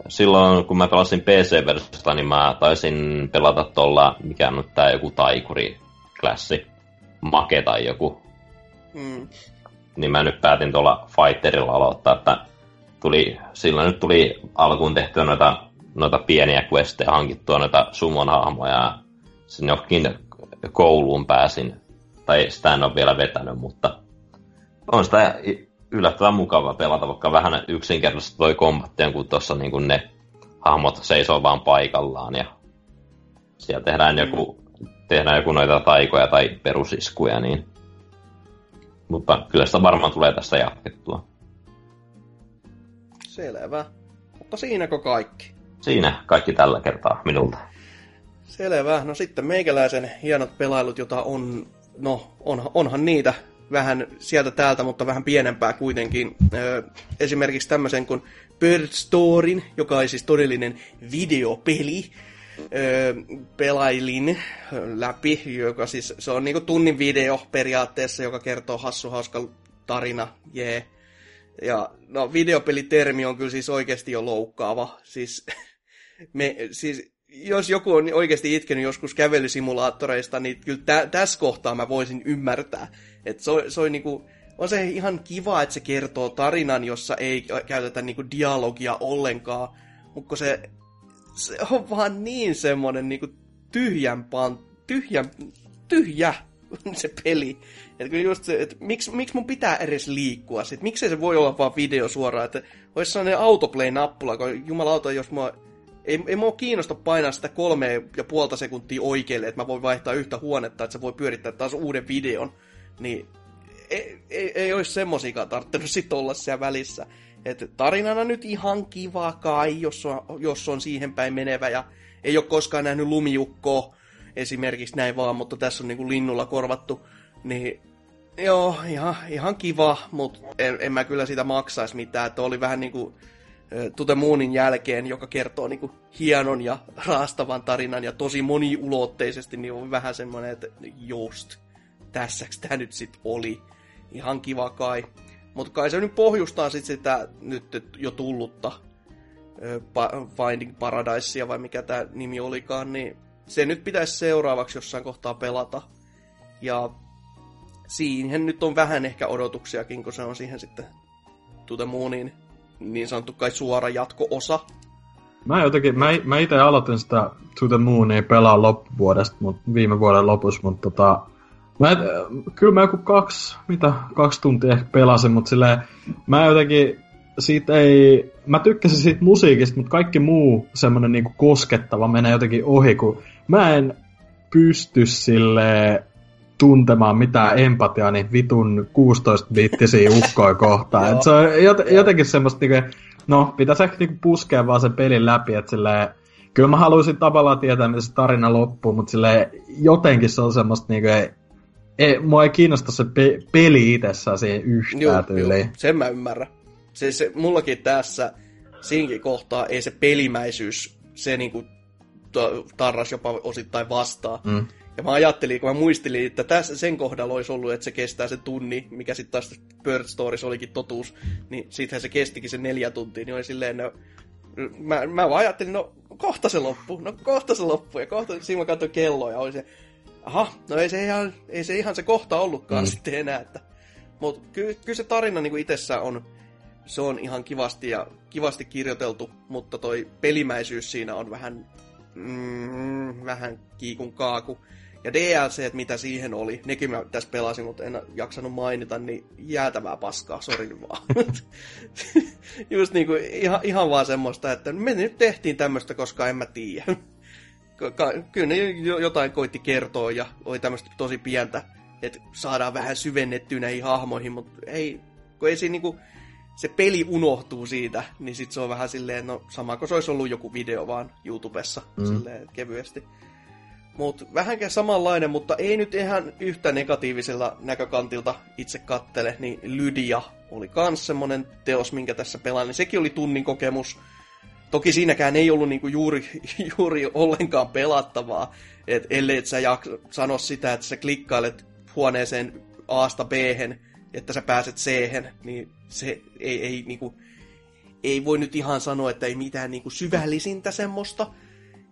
silloin, kun mä pelasin PC-versiosta, niin mä taisin pelata tuolla, mikä on nyt tää joku taikuri-klassi, Make tai joku. Mm. Niin mä nyt päätin tuolla Fighterilla aloittaa, että tuli, silloin nyt tuli alkuun tehtyä noita, noita pieniä questeja, hankittua noita summon hahmoja ja sinne johonkin kouluun pääsin. Tai sitä en ole vielä vetänyt, mutta on sitä yllättävän mukava pelata, vaikka vähän yksinkertaisesti toi kombatti, kun tuossa niin ne hahmot seisoo vaan paikallaan ja siellä tehdään joku tehdään joku noita taikoja tai perusiskuja, niin... Mutta kyllä sitä varmaan tulee tästä jatkettua. Selvä. Mutta siinäkö kaikki? Siinä kaikki tällä kertaa minulta. Selvä. No sitten meikäläisen hienot pelailut, jota on, no on, onhan niitä vähän sieltä täältä, mutta vähän pienempää kuitenkin. Esimerkiksi tämmöisen kuin Bird Storyn, joka on siis todellinen videopeli, pelailin läpi, joka siis, se on niinku tunnin video periaatteessa, joka kertoo hassu hauska tarina, jee. Yeah. Ja no videopelitermi on kyllä siis oikeasti jo loukkaava. Siis, [laughs] me, siis jos joku on oikeasti itkenyt joskus kävelysimulaattoreista, niin kyllä tä, tässä kohtaa mä voisin ymmärtää. Että se, se on, niinku, on se ihan kiva, että se kertoo tarinan, jossa ei käytetä niinku dialogia ollenkaan. Mutta se, se on vaan niin semmonen niinku tyhjän pan, tyhjän, tyhjä [laughs] se peli. Että just se, että miksi, miksi mun pitää edes liikkua sit? Miksei se voi olla vaan video suoraan, että olisi sellainen autoplay-nappula, kun jumalauta, jos mua ei, ei mua kiinnosta painaa sitä kolme ja puolta sekuntia oikealle, että mä voin vaihtaa yhtä huonetta, että se voi pyörittää taas uuden videon. Niin ei, ei, ei olisi semmosikaan tarttunut [laughs] sit olla siellä välissä. Et tarinana nyt ihan kiva kai, jos on, jos on siihen päin menevä ja ei ole koskaan nähnyt lumiukkoa esimerkiksi näin vaan, mutta tässä on niinku linnulla korvattu. Niin joo, ihan, ihan kiva, mutta en, en mä kyllä sitä maksaisi mitään. Että oli vähän niinku Tute Moonin jälkeen, joka kertoo niinku hienon ja raastavan tarinan ja tosi moniulotteisesti, niin on vähän semmoinen, että just, tässäks tää nyt sit oli. Ihan kiva kai. Mutta kai se nyt pohjustaa sit sitä nyt jo tullutta Finding Paradisea vai mikä tämä nimi olikaan, niin se nyt pitäisi seuraavaksi jossain kohtaa pelata. Ja siihen nyt on vähän ehkä odotuksiakin, kun se on siihen sitten Tute Moonin niin sanottu kai suora jatko-osa. Mä jotenkin, mä, mä itse aloitin sitä To the Moonia pelaa loppuvuodesta, mut, viime vuoden lopussa, mutta tota, mä, kyllä mä joku kaksi, mitä, kaksi tuntia ehkä pelasin, mutta silleen, mä jotenkin, siitä ei, mä tykkäsin siitä musiikista, mutta kaikki muu semmonen niinku koskettava menee jotenkin ohi, kun mä en pysty sille tuntemaan mitään empatiaa niin vitun 16-bittisiä ukkoja kohtaan. Et se on jotenkin semmoista, niinku, no pitäisi ehkä niinku puskea vaan sen pelin läpi, että silleen, kyllä mä haluaisin tavallaan tietää, miten se tarina loppuu, mutta silleen, jotenkin se on semmoista niinku, ei, ei, mua ei kiinnosta se pe- peli itsessään siihen yhtään joo, tyyliin. Joo, sen mä ymmärrän. Se, se, mullakin tässä, siinkin kohtaa, ei se pelimäisyys, se niinku tarras jopa osittain vastaa. Mm. Ja mä ajattelin, kun mä muistelin, että tässä sen kohdalla olisi ollut, että se kestää se tunni, mikä sitten taas Bird Stories olikin totuus, niin sittenhän se kestikin se neljä tuntia, niin oli silleen, no, mä, mä vaan ajattelin, no kohta se loppuu, no kohta se loppuu, ja kohta siinä mä katsoin kelloa, ja oli se, aha, no ei se ihan, ei se, ihan se kohta ollutkaan mm. sitten enää, että, mutta ky, kyllä se tarina niin kuin itsessään on, se on ihan kivasti ja kivasti kirjoiteltu, mutta toi pelimäisyys siinä on vähän, mm, vähän kiikun kaaku. Ja DLC, mitä siihen oli, nekin mä tässä pelasin, mutta en jaksanut mainita, niin jäätävää paskaa, sori vaan. [laughs] Just niinku ihan, ihan vaan semmoista, että me nyt tehtiin tämmöistä, koska en mä tiedä. Kyllä ne jotain koitti kertoa ja oli tämmöistä tosi pientä, että saadaan vähän syvennettyä näihin hahmoihin, mutta ei, kun ei siinä niinku, se peli unohtuu siitä, niin sit se on vähän silleen, no sama kuin se olisi ollut joku video vaan YouTubessa, mm. silleen kevyesti. Mut vähänkään samanlainen, mutta ei nyt ihan yhtä negatiivisella näkökantilta itse kattele, niin Lydia oli kans semmonen teos, minkä tässä pelaan, niin sekin oli tunnin kokemus. Toki siinäkään ei ollut niinku juuri, [laughs] juuri ollenkaan pelattavaa, et ellei et sä jak- sano sitä, että sä klikkailet huoneeseen Aasta b että sä pääset c niin se ei, ei, niinku, ei voi nyt ihan sanoa, että ei mitään niinku syvällisintä semmoista.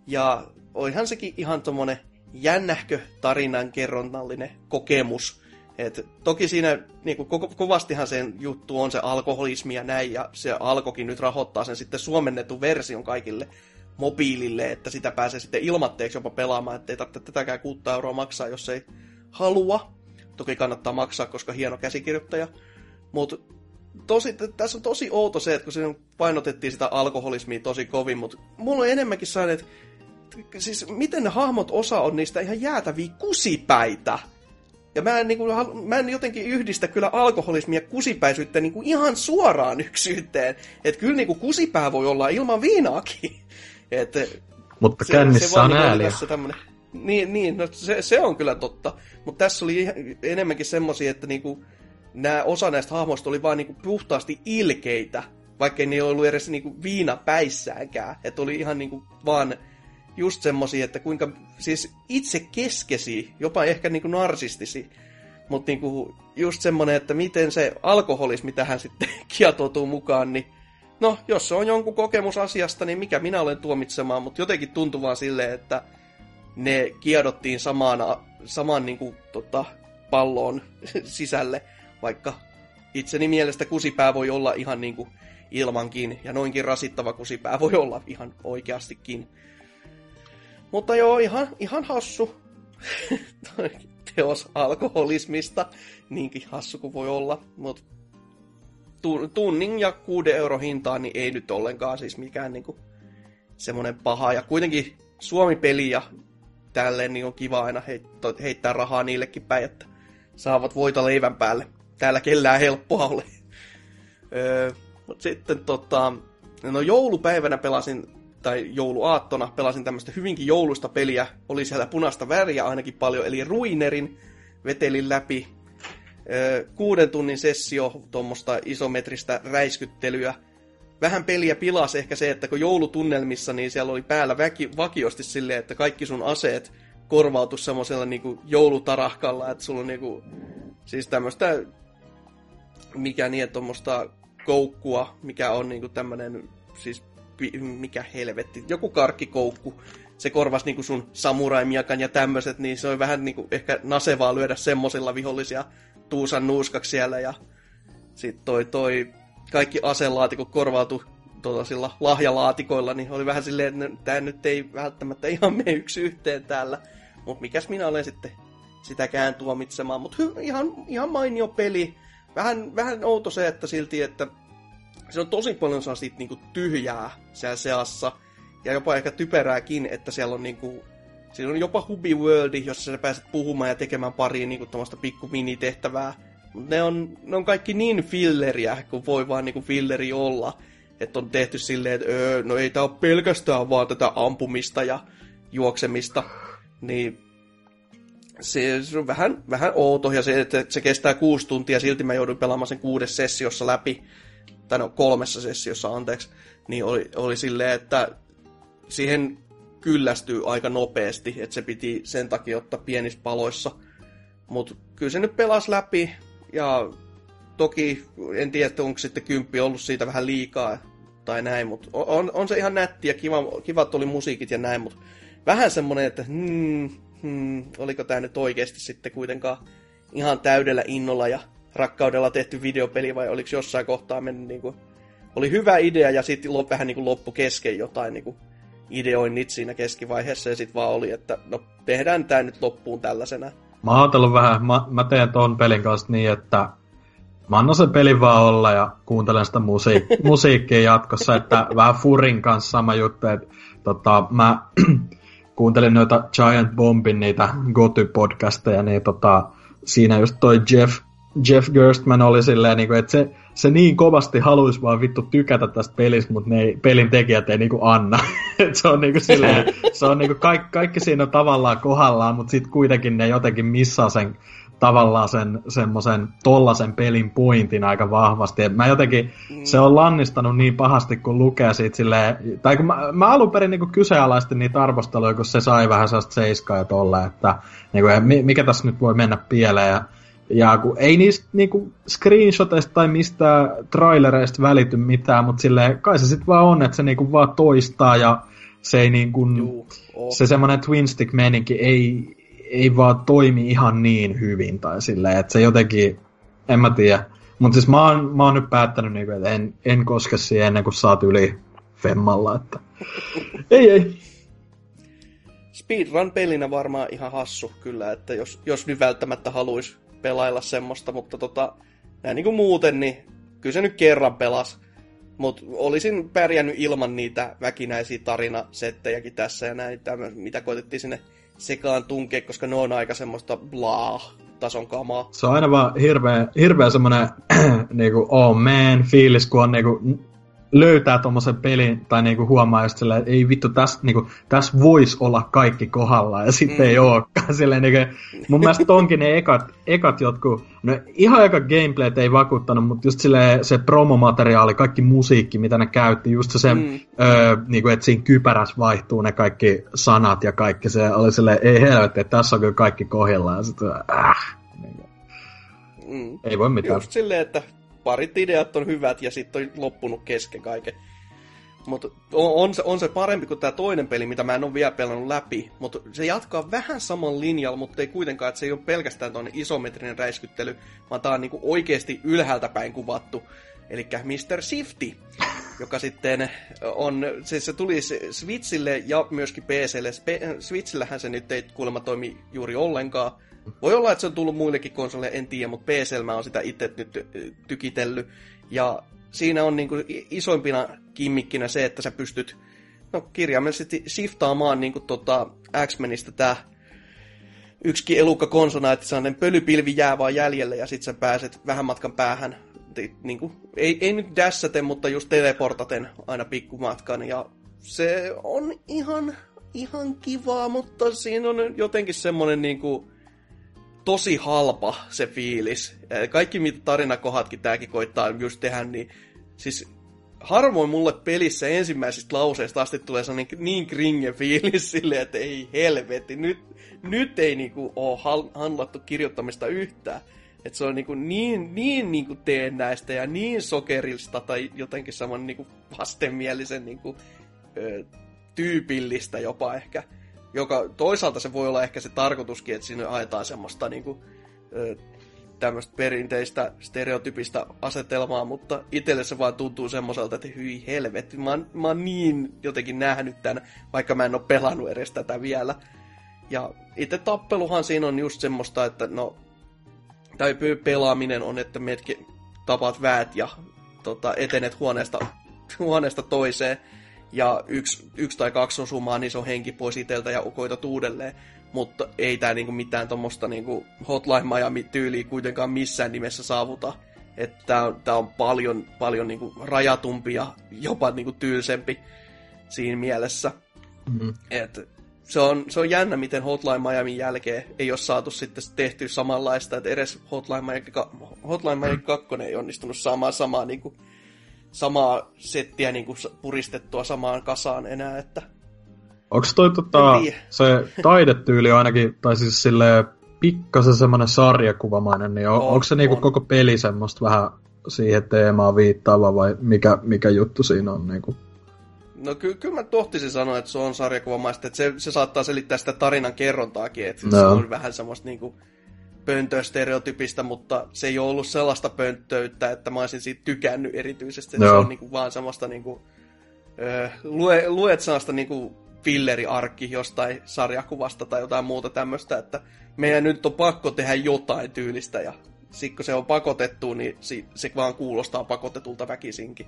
Ja oihan sekin ihan tommonen jännähkö tarinan kerronnallinen kokemus. Et toki siinä niin kuin, ko- kovastihan sen juttu on se alkoholismi ja näin, ja se alkokin nyt rahoittaa sen sitten suomennetun version kaikille mobiilille, että sitä pääsee sitten ilmatteeksi jopa pelaamaan, ettei tarvitse tätäkään 6 euroa maksaa, jos ei halua. Toki kannattaa maksaa, koska hieno käsikirjoittaja. Mutta tosi, tässä on tosi outo se, että kun siinä painotettiin sitä alkoholismia tosi kovin, mutta mulla on enemmänkin sellainen, että siis miten ne hahmot osa on niistä ihan jäätäviä kusipäitä. Ja mä en, niin kuin, mä en jotenkin yhdistä kyllä alkoholismia kusipäisyyttä niin kuin ihan suoraan yksyyteen. Että kyllä niin kuin kusipää voi olla ilman viinaakin. Et, Mutta se, kännissä se on ääliä. Tämmönen, niin, niin no se, se on kyllä totta. Mutta tässä oli enemmänkin semmosia, että niinku, nää, osa näistä hahmoista oli vain niinku puhtaasti ilkeitä, vaikkei ne ollut edes niinku viina päissäänkään. Että oli ihan niinku vaan just semmosia, että kuinka siis itse keskesi, jopa ehkä niinku narsistisi, mutta niinku just semmonen, että miten se alkoholismi tähän sitten [laughs] kietoutuu mukaan, niin no, jos se on jonkun kokemus asiasta, niin mikä minä olen tuomitsemaan, mutta jotenkin tuntuu vaan silleen, että ne kiedottiin samaan, samaan niin kuin, tota, palloon [laughs] sisälle, vaikka itseni mielestä kusipää voi olla ihan niin kuin ilmankin, ja noinkin rasittava kusipää voi olla ihan oikeastikin. Mutta joo, ihan, ihan hassu [laughs] teos alkoholismista, niinkin hassu kuin voi olla, mutta tunnin ja kuuden euro hintaan, niin ei nyt ollenkaan siis mikään niinku semmoinen paha. Ja kuitenkin Suomi-peli ja tälleen, niin on kiva aina heittää rahaa niillekin päin, että saavat voita leivän päälle. Täällä kellään helppoa ole. öö, mutta sitten tota, no joulupäivänä pelasin, tai jouluaattona pelasin tämmöistä hyvinkin joulusta peliä. Oli siellä punaista väriä ainakin paljon, eli Ruinerin vetelin läpi. Öö, kuuden tunnin sessio, tuommoista isometristä räiskyttelyä vähän peliä pilasi ehkä se, että kun joulutunnelmissa, niin siellä oli päällä väki, vakiosti silleen, että kaikki sun aseet korvautu semmoisella niinku joulutarahkalla, että sulla on niinku, siis tämmöistä, mikä niin, tuommoista koukkua, mikä on niinku tämmönen, siis mikä helvetti, joku karkkikoukku, se korvasi niinku sun samurai-miakan ja tämmöiset, niin se oli vähän niinku ehkä nasevaa lyödä semmosilla vihollisia tuusan nuuskaksi siellä ja sitten toi, toi kaikki aselaatikot korvautui tuollaisilla lahjalaatikoilla, niin oli vähän silleen, että tämä nyt ei välttämättä ihan mene yksi yhteen täällä. Mutta mikäs minä olen sitten sitäkään tuomitsemaan. Mutta ihan, ihan mainio peli. Vähän, vähän outo se, että silti, että se on tosi paljon saa niinku tyhjää siellä seassa. Ja jopa ehkä typerääkin, että siellä on niinku, siinä on jopa Hubi Worldi, jossa sä pääset puhumaan ja tekemään pari niinku pikku minitehtävää ne on, ne on kaikki niin filleriä, kun voi vaan niinku filleri olla. Että on tehty silleen, että öö, no ei tää ole pelkästään vaan tätä ampumista ja juoksemista. Niin se, se on vähän, vähän outo, ja se, että se kestää kuusi tuntia, silti mä joudun pelaamaan sen kuudes sessiossa läpi, tai no kolmessa sessiossa, anteeksi, niin oli, oli silleen, että siihen kyllästyy aika nopeasti, että se piti sen takia ottaa pienissä paloissa. Mutta kyllä se nyt pelas läpi, ja toki en tiedä, onko sitten kymppi ollut siitä vähän liikaa tai näin, mutta on, on se ihan nätti ja kiva, kivat oli musiikit ja näin, mutta vähän semmoinen, että hmm, hmm, oliko tämä nyt oikeasti sitten kuitenkaan ihan täydellä innolla ja rakkaudella tehty videopeli vai oliko jossain kohtaa mennyt niin kuin, oli hyvä idea ja sitten vähän niin kuin loppu kesken jotain niin kuin ideoinnit siinä keskivaiheessa ja sitten vaan oli, että no tehdään tämä nyt loppuun tällaisena. Mä oon ajatellut vähän, mä, mä teen ton pelin kanssa niin, että mä annan sen pelin vaan olla ja kuuntelen sitä musiik- [laughs] musiikkia jatkossa, että vähän Furin kanssa sama juttu, että tota, mä [clears throat] kuuntelin noita Giant Bombin niitä Goty-podcasteja, niin tota, siinä just toi Jeff, Jeff Gerstmann oli silleen, niin kuin, että se, se niin kovasti haluaisi vaan vittu tykätä tästä pelistä, mutta ne ei, pelin tekijät ei niinku anna. [laughs] Et se on niinku silleen, se on niinku kaikki, kaikki siinä on tavallaan kohdallaan, mutta sitten kuitenkin ne jotenkin missaa sen tavallaan sen semmoisen tollasen pelin pointin aika vahvasti. Et mä jotenkin, mm. se on lannistanut niin pahasti, kun lukee siitä silleen, tai kun mä, mä alun perin niin kyseenalaistin niitä arvosteluja, kun se sai vähän sellaista seiskaa ja tolle, että niin kuin, mikä tässä nyt voi mennä pieleen. Ja ja kun ei niistä niinku screenshoteista tai mistä trailereista välity mitään, mutta sille kai se sitten vaan on, että se niinku vaan toistaa ja se ei niinku, Juu, oh. se semmoinen twin stick meninki ei, ei vaan toimi ihan niin hyvin tai silleen, että se jotenkin, en mä tiedä. Mutta siis mä oon, mä oon nyt päättänyt, niinku, että en, en koske siihen ennen kuin saat yli femmalla, että [laughs] ei ei. Speedrun-pelinä varmaan ihan hassu kyllä, että jos, jos nyt välttämättä haluaisi pelailla semmoista, mutta tota, näin niin kuin muuten, niin kyllä se nyt kerran pelas. Mutta olisin pärjännyt ilman niitä väkinäisiä tarinasettejäkin tässä ja näin, mitä koitettiin sinne sekaan tunkea, koska ne on aika semmoista blah tason kamaa. Se on aina vaan hirveä, hirveä semmoinen [clears throat] niinku, oh man fiilis, kun on niinku, löytää tuommoisen pelin tai niinku huomaa just silleen, että ei vittu, tässä niinku, täs voisi olla kaikki kohdalla ja sitten mm. ei olekaan. [laughs] Silleen, niinku, mun mielestä onkin ne ekat, ekat jotkut, no ihan eka gameplayt ei vakuuttanut, mutta just silleen, se promomateriaali, kaikki musiikki, mitä ne käytti, just se, mm. öö, niinku, että siinä kypärässä vaihtuu ne kaikki sanat ja kaikki se oli silleen, ei helvetti, että tässä on kyllä kaikki kohdalla ja sitten äh, niinku. mm. ei voi mitään. Just silleen, että parit ideat on hyvät ja sitten on loppunut kesken kaiken. Mutta on, on, se, on se parempi kuin tämä toinen peli, mitä mä en ole vielä pelannut läpi. Mutta se jatkaa vähän saman linjalla, mutta ei kuitenkaan, että se ei ole pelkästään tuonne isometrinen räiskyttely, vaan tämä on niinku oikeasti ylhäältä päin kuvattu. Eli Mr. Shifty, joka sitten on, siis se tuli Switchille ja myöskin PClle. Switchillähän se nyt ei kuulemma toimi juuri ollenkaan, voi olla, että se on tullut muillekin konsoleille, en tiedä, mutta PC mä oon sitä itse nyt tykitellyt. Ja siinä on niinku isoimpina kimmikkinä se, että sä pystyt no, kirjaimellisesti shiftaamaan niinku tota X-Menistä tää yksikin elukka konsona, että sellainen pölypilvi jää vaan jäljelle ja sit sä pääset vähän matkan päähän. Niin kuin, ei, ei nyt dassaten, mutta just teleportaten aina pikkumatkan. Ja se on ihan, ihan kivaa, mutta siinä on jotenkin semmonen niinku, tosi halpa se fiilis. Kaikki mitä tarinakohatkin tääkin koittaa just tehdä, niin siis harvoin mulle pelissä ensimmäisistä lauseista asti tulee sellainen niin kringe fiilis [laughs] silleen, että ei helvetti, nyt, nyt ei niinku ole handlattu kirjoittamista yhtään. Että se on niinku niin, niin niinku teennäistä ja niin sokerista tai jotenkin saman niinku vastenmielisen niinku, ö, tyypillistä jopa ehkä joka toisaalta se voi olla ehkä se tarkoituskin, että siinä ajetaan semmoista niin kuin, tämmöistä perinteistä stereotypistä asetelmaa, mutta itselle se vaan tuntuu semmoiselta, että hyi helvetti, mä mä oon niin jotenkin nähnyt tämän, vaikka mä en ole pelannut edes tätä vielä. Ja itse tappeluhan siinä on just semmoista, että no, tai pelaaminen on, että metkin tapat väät ja tota, etenet huoneesta, huoneesta toiseen ja yksi, yksi tai kaksi osumaa, niin se on henki pois iteltä ja koitat uudelleen. Mutta ei tämä niinku mitään tuommoista niinku Hotline Miami-tyyliä kuitenkaan missään nimessä saavuta. Että tämä on, tää on paljon, paljon niinku rajatumpi ja jopa niinku tylsempi siinä mielessä. Mm-hmm. Et se on, se on jännä, miten Hotline Miamin jälkeen ei ole saatu sitten tehty samanlaista, että edes Hotline Miami, Hotline Miami 2 ei onnistunut saamaan samaa niin kuin samaa settiä niin kuin puristettua samaan kasaan enää, että... Onko toi tota, se taidetyyli ainakin, tai siis silleen pikkasen semmoinen sarjakuvamainen, niin on, on, onko se niinku on. koko peli semmoista vähän siihen teemaan viittaava vai mikä, mikä juttu siinä on? Niinku? No ky- kyllä mä tohtisin sanoa, että se on sarjakuvamaista, että se, se saattaa selittää sitä tarinan kerrontaakin, että no. se on vähän semmoista niinku pöntöstereotypista, mutta se ei ole ollut sellaista pönttöyttä, että mä olisin siitä tykännyt erityisesti. Että Se on niinku vaan semmoista niinku, ö, lue, luet sellaista niinku filleriarkki jostain sarjakuvasta tai jotain muuta tämmöistä, että meidän nyt on pakko tehdä jotain tyylistä ja sitten kun se on pakotettu, niin se, se vaan kuulostaa pakotetulta väkisinkin.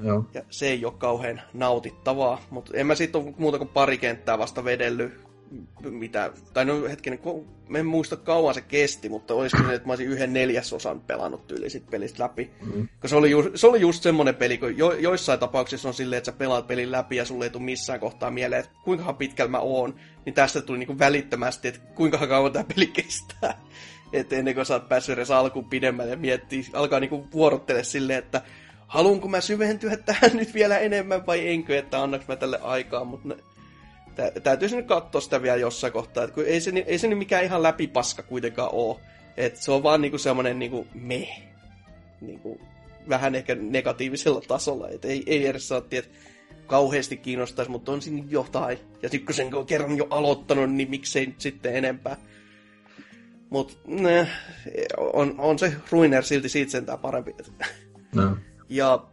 Joo. Ja se ei ole kauhean nautittavaa, mutta en mä sitten ole muuta kuin pari kenttää vasta vedellyt mitä, tai no hetkinen, mä en muista kauan se kesti, mutta olisiko se, että mä olisin yhden neljäsosan pelannut tyyli sit pelistä läpi. Mm-hmm. se oli, ju, se oli just semmonen peli, kun jo, joissain tapauksissa on silleen, että sä pelaat pelin läpi ja sulle ei tule missään kohtaa mieleen, että kuinka pitkällä mä oon, niin tästä tuli niinku välittömästi, että kuinka kauan tämä peli kestää. Että ennen kuin sä oot päässyt edes alkuun pidemmälle ja miettii, alkaa niinku vuorottele silleen, että haluanko mä syventyä tähän [laughs] nyt vielä enemmän vai enkö, että annaks mä tälle aikaa, mutta Tä, täytyisi nyt katsoa sitä vielä jossain kohtaa, että kun ei se, ei se nyt mikään ihan läpipaska kuitenkaan ole. Että se on vaan niinku semmoinen niinku me. Niinku, vähän ehkä negatiivisella tasolla. Että ei, ei edes saa että kauheasti kiinnostaisi, mutta on siinä jotain. Ja sitten kun sen on kerran jo aloittanut, niin miksei nyt sitten enempää. Mutta on, on se Ruiner silti siitä sentään parempi. No. [laughs] Ja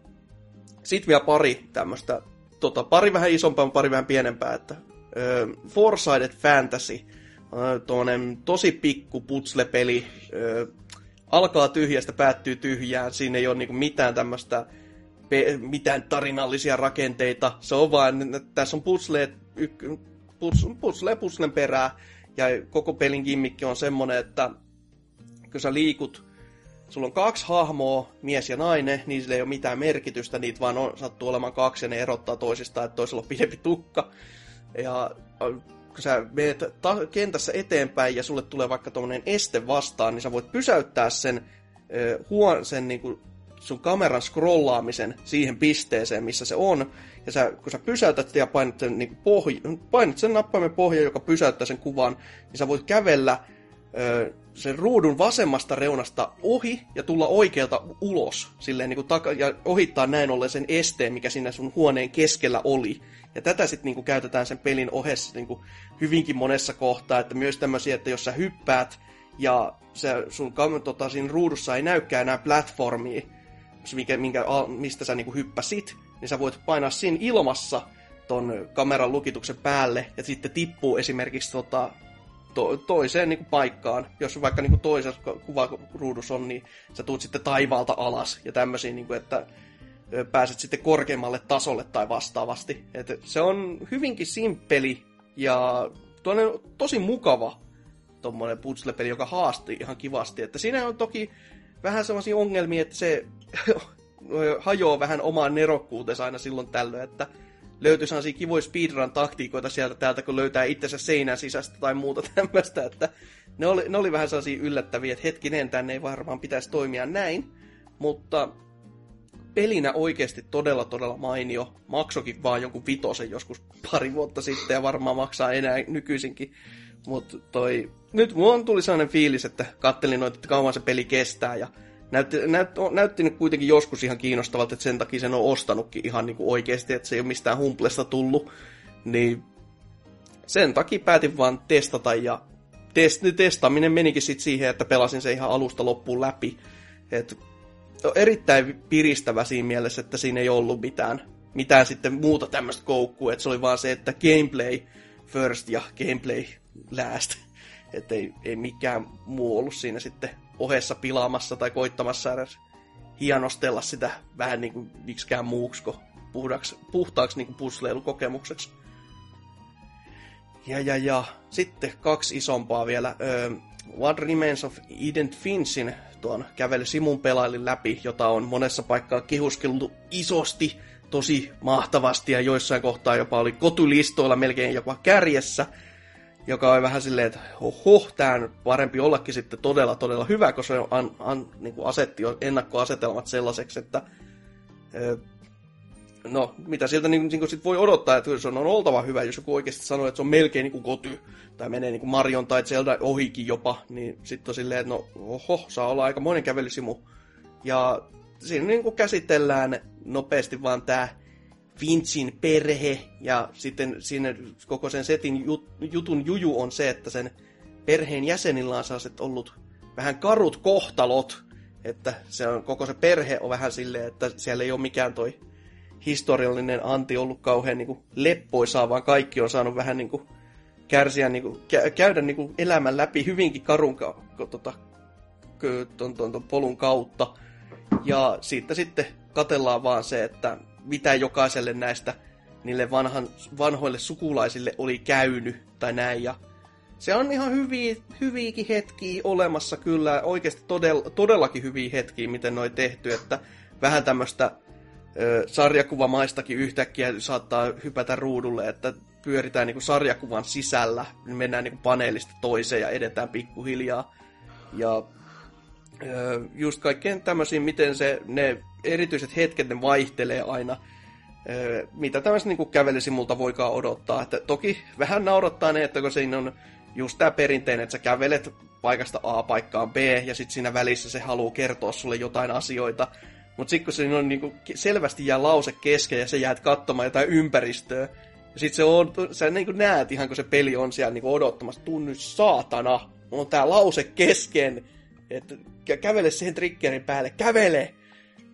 sitten vielä pari tämmöistä, tota, pari vähän isompaa, pari vähän pienempää, että äh, Four-Sided Fantasy, äh, tosi pikku putslepeli, äh, alkaa tyhjästä, päättyy tyhjään, siinä ei ole niinku mitään tämmöistä mitään tarinallisia rakenteita. Se on vaan, tässä on puzzle, puzzle, puzzle puzzlen perää, ja koko pelin gimmikki on semmonen, että kun sä liikut, sulla on kaksi hahmoa, mies ja nainen, niin sillä ei ole mitään merkitystä, niitä vaan on, sattuu olemaan kaksi ja ne erottaa toisistaan, että toisella on pidempi tukka. Ja kun sä menet ta- kentässä eteenpäin ja sulle tulee vaikka tuommoinen este vastaan, niin sä voit pysäyttää sen, äh, huon, sen niin kuin sun kameran scrollaamisen siihen pisteeseen, missä se on. Ja sä, kun sä pysäytät ja painat sen, niin pohj- painat sen nappaimen pohja, joka pysäyttää sen kuvan, niin sä voit kävellä ö, sen ruudun vasemmasta reunasta ohi ja tulla oikealta ulos silleen, niin kuin taka- ja ohittaa näin ollen sen esteen, mikä siinä sun huoneen keskellä oli. Ja tätä sitten niin käytetään sen pelin ohessa niin kuin hyvinkin monessa kohtaa, että myös tämmöisiä, että jos sä hyppäät ja se sun tota, siinä ruudussa ei näykään enää platformia, minkä, minkä, mistä sä niin hyppäsit, niin sä voit painaa siinä ilmassa ton kameran lukituksen päälle ja sitten tippuu esimerkiksi tota, to, toiseen niin kuin paikkaan. Jos vaikka niin kuin toisessa kuvaruudussa on, niin sä tuut sitten taivaalta alas ja tämmöisiä, niin kuin, että pääset sitten korkeammalle tasolle tai vastaavasti. Et se on hyvinkin simppeli ja tosi mukava tuommoinen puzzle-peli, joka haasti ihan kivasti. Että siinä on toki vähän sellaisia ongelmia, että se [laughs] hajoaa vähän omaan nerokkuutensa aina silloin tällöin, että löytyy sellaisia kivoja speedrun-taktiikoita sieltä täältä, kun löytää itsensä seinän sisästä tai muuta [laughs] tämmöistä, että ne oli, ne oli vähän sellaisia yllättäviä, että hetkinen, tänne ei varmaan pitäisi toimia näin, mutta pelinä oikeasti todella todella mainio. Maksokin vaan jonkun vitosen joskus pari vuotta sitten ja varmaan maksaa enää nykyisinkin. Mutta toi, nyt mulla tuli sellainen fiilis, että kattelin noita, että kauan se peli kestää ja näytti, näyt, näytti nyt kuitenkin joskus ihan kiinnostavalta, että sen takia sen on ostanutkin ihan niin kuin oikeasti, että se ei ole mistään humplesta tullut. Niin sen takia päätin vaan testata ja test, testaaminen menikin sitten siihen, että pelasin se ihan alusta loppuun läpi. Et erittäin piristävä siinä mielessä, että siinä ei ollut mitään, mitään sitten muuta tämmöistä koukkua, että se oli vaan se, että gameplay first ja gameplay last. Että ei, ei mikään muu ollut siinä sitten ohessa pilaamassa tai koittamassa edes hienostella sitä vähän niin kuin miksikään muuksi kuin puhtaaksi, puhtaaksi niin kuin puzzleilukokemukseksi. Ja, ja, ja sitten kaksi isompaa vielä. What Remains of Edith Finchin tuon kävely Simun pelailin läpi, jota on monessa paikkaa kehuskeltu isosti, tosi mahtavasti ja joissain kohtaa jopa oli kotulistoilla melkein jopa kärjessä joka on vähän silleen, että oho, tämä on parempi ollakin sitten todella, todella hyvä, koska se on, an, an, niin kuin asetti ennakkoasetelmat sellaiseksi, että no, mitä sieltä niin, niin sit voi odottaa, että se on oltava hyvä, jos joku oikeasti sanoo, että se on melkein niin kuin koty, tai menee niin kuin Marion tai Zelda ohikin jopa, niin sitten on silleen, että no, oho, saa olla aika monen kävelysimu. Ja siinä niin kuin käsitellään nopeasti vaan tämä Finchin perhe, ja sitten siinä koko sen setin jut, jutun juju on se, että sen perheen jäsenillä on sellaiset ollut vähän karut kohtalot, että se on, koko se perhe on vähän silleen, että siellä ei ole mikään toi historiallinen anti ollut kauhean niin kuin leppoisaa, vaan kaikki on saanut vähän niin kuin kärsiä, niin kuin, käydä niin kuin elämän läpi hyvinkin karun ka, tota, ton, ton, ton polun kautta. Ja siitä sitten katellaan vaan se, että mitä jokaiselle näistä niille vanhan, vanhoille sukulaisille oli käynyt tai näin. Ja se on ihan hyviä, hyviäkin hetkiä olemassa kyllä, oikeasti todella, todellakin hyviä hetkiä, miten noi tehty, että vähän tämmöistä sarjakuvamaistakin yhtäkkiä saattaa hypätä ruudulle, että pyöritään niin kuin sarjakuvan sisällä, niin mennään niin kuin paneelista toiseen ja edetään pikkuhiljaa. Ja just kaikkeen tämmöisiin, miten se, ne erityiset hetket ne vaihtelee aina, mitä tämmöistä niin kävelisimulta voikaan odottaa. Että toki vähän naurattaa ne, että kun siinä on just tämä perinteinen, että sä kävelet paikasta A paikkaan B, ja sitten siinä välissä se haluaa kertoa sulle jotain asioita. Mutta sitten kun siinä on niinku selvästi jää lause kesken ja sä jäät katsomaan jotain ympäristöä, ja sitten se on, sä niinku näet ihan kun se peli on siellä niinku odottamassa, tunnu saatana, on tää lause kesken, että kävele siihen triggerin päälle, kävele!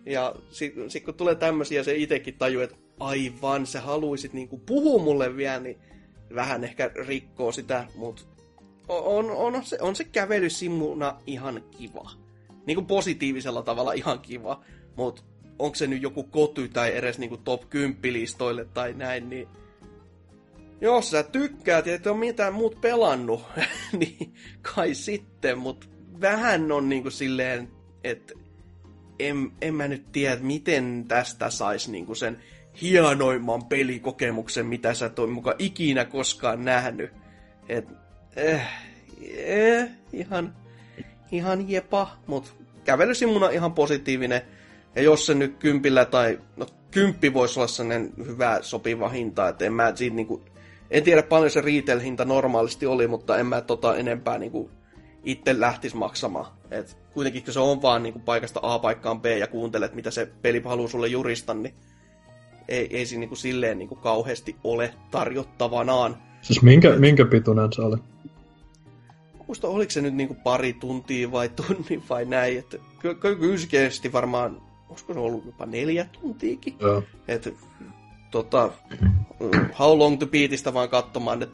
Ja sitten sit kun tulee tämmöisiä, se itsekin tajuu, että aivan, sä haluisit niinku puhua mulle vielä, niin vähän ehkä rikkoo sitä, mutta on, on, se, on se kävely simuna ihan kiva. Niin kuin positiivisella tavalla ihan kiva. Mutta onko se nyt joku koty tai edes niinku top 10 listoille tai näin, niin jos sä tykkäät ja et ole mitään muut pelannut, [laughs] niin kai sitten, mutta vähän on niinku silleen, että en, en mä nyt tiedä, miten tästä saisi niinku sen hienoimman pelikokemuksen, mitä sä toi mukaan ikinä koskaan nähnyt. Et, eh, eh, ihan, ihan jepa, mutta kävelysimuna ihan positiivinen. Ja jos se nyt kympillä tai, no kymppi voisi olla sellainen hyvä sopiva hinta, että en mä siitä niinku, en tiedä paljon se retail-hinta normaalisti oli, mutta en mä tota enempää niinku itse lähtisi maksamaan. Et kuitenkin kun se on vaan niinku paikasta A paikkaan B ja kuuntelet, mitä se peli haluaa sulle jurista, niin ei, ei siinä niinku silleen niinku kauheasti ole tarjottavanaan. Siis minkä, minkä pituinen se oli? Muista oliko se nyt niinku pari tuntia vai tunnin vai näin, että kyllä kesti varmaan, olisiko se ollut jopa neljä tuntiikin. Joo. Et, tota, how long to beatista vaan katsomaan ne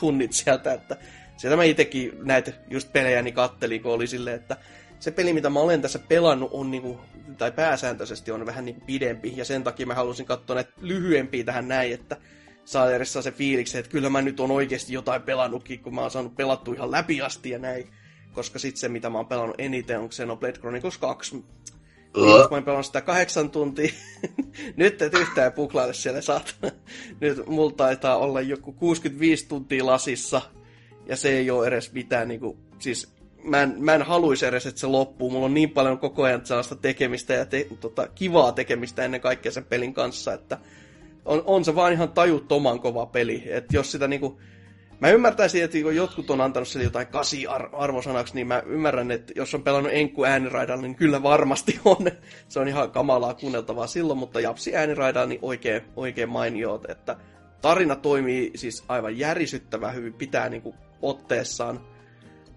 tunnit sieltä, että sieltä mä itekin näitä just pelejäni kattelin, kun oli silleen, että se peli, mitä mä olen tässä pelannut, on niinku, tai pääsääntöisesti on vähän niinku pidempi, ja sen takia mä halusin katsoa näitä lyhyempiä tähän näin, että saa edes se fiiliksi, että kyllä mä nyt on oikeasti jotain pelannutkin, kun mä oon saanut pelattu ihan läpi asti ja näin. Koska sitten se, mitä mä oon pelannut eniten, on Xenoblade Chronicles 2. Niin, mä oon pelannut sitä kahdeksan tuntia. [laughs] nyt et yhtään puklaile siellä saatana. [laughs] Nyt mulla taitaa olla joku 65 tuntia lasissa. Ja se ei ole edes mitään niinku, siis mä en, mä en haluaisi edes, että se loppuu. Mulla on niin paljon koko ajan sellaista tekemistä ja te, tota, kivaa tekemistä ennen kaikkea sen pelin kanssa, että on, on se vaan ihan tajuttoman kova peli. Että jos sitä niinku, mä ymmärtäisin, että kun jotkut on antanut sille jotain kasi arvosanaksi, niin mä ymmärrän, että jos on pelannut Enku ääniraidalla, niin kyllä varmasti [laughs] on. Se on ihan kamalaa kuunneltavaa silloin, mutta Japsi ääniraidalla niin oikein, oikein mainio, että tarina toimii siis aivan järisyttävän hyvin, pitää niinku otteessaan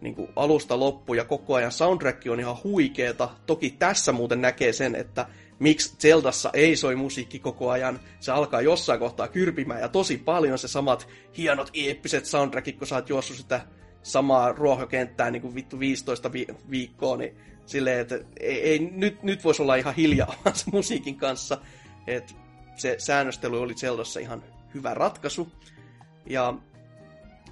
niin kuin alusta loppuun ja koko ajan soundtrack on ihan huikeeta. Toki tässä muuten näkee sen, että miksi Zeldassa ei soi musiikki koko ajan. Se alkaa jossain kohtaa kyrpimään ja tosi paljon se samat hienot eeppiset soundtrackit, kun sä oot juossut sitä samaa ruohokenttää niin kuin vittu 15 vi- viikkoa, niin silleen, että ei, ei, nyt, nyt voisi olla ihan hiljaa [laughs] se musiikin kanssa. että se säännöstely oli Zeldassa ihan hyvä ratkaisu. Ja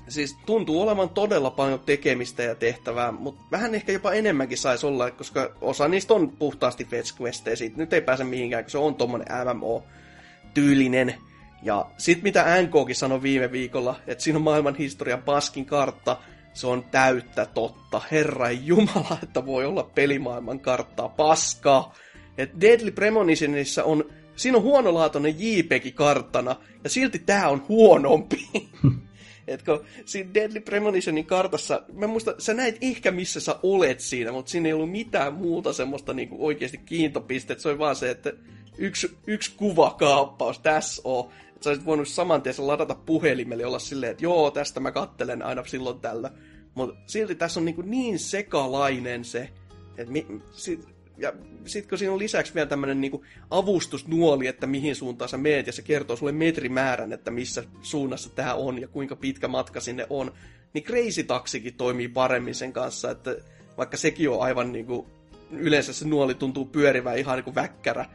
siis tuntuu olevan todella paljon tekemistä ja tehtävää, mutta vähän ehkä jopa enemmänkin saisi olla, koska osa niistä on puhtaasti fetch questeja, siitä nyt ei pääse mihinkään, kun se on tommonen MMO-tyylinen. Ja sit mitä NKkin sanoi viime viikolla, että siinä on maailman historian paskin kartta, se on täyttä totta. Herra Jumala, että voi olla pelimaailman karttaa paskaa. Et Deadly Premonitionissa on, siinä on huonolaatuinen JPEG karttana, ja silti tää on huonompi. [laughs] että kun siinä Deadly Premonitionin kartassa, mä muista, sä näit ehkä missä sä olet siinä, mutta siinä ei ollut mitään muuta semmoista niinku oikeasti kiintopistettä. Se oli vaan se, että yksi, yksi kuvakaappaus, tässä on. Että sä olisit voinut saman tien ladata puhelimelle olla silleen, että joo, tästä mä kattelen aina silloin tällä. Mutta silti tässä on niinku niin sekalainen se, että mi, sit, ja sitten kun siinä on lisäksi vielä tämmöinen niinku avustusnuoli, että mihin suuntaan sä meet, ja se kertoo sulle metrimäärän, että missä suunnassa tämä on ja kuinka pitkä matka sinne on, niin Crazy Taxikin toimii paremmin sen kanssa, että vaikka sekin on aivan niinku, yleensä se nuoli tuntuu pyörivän ihan niinku väkkärä,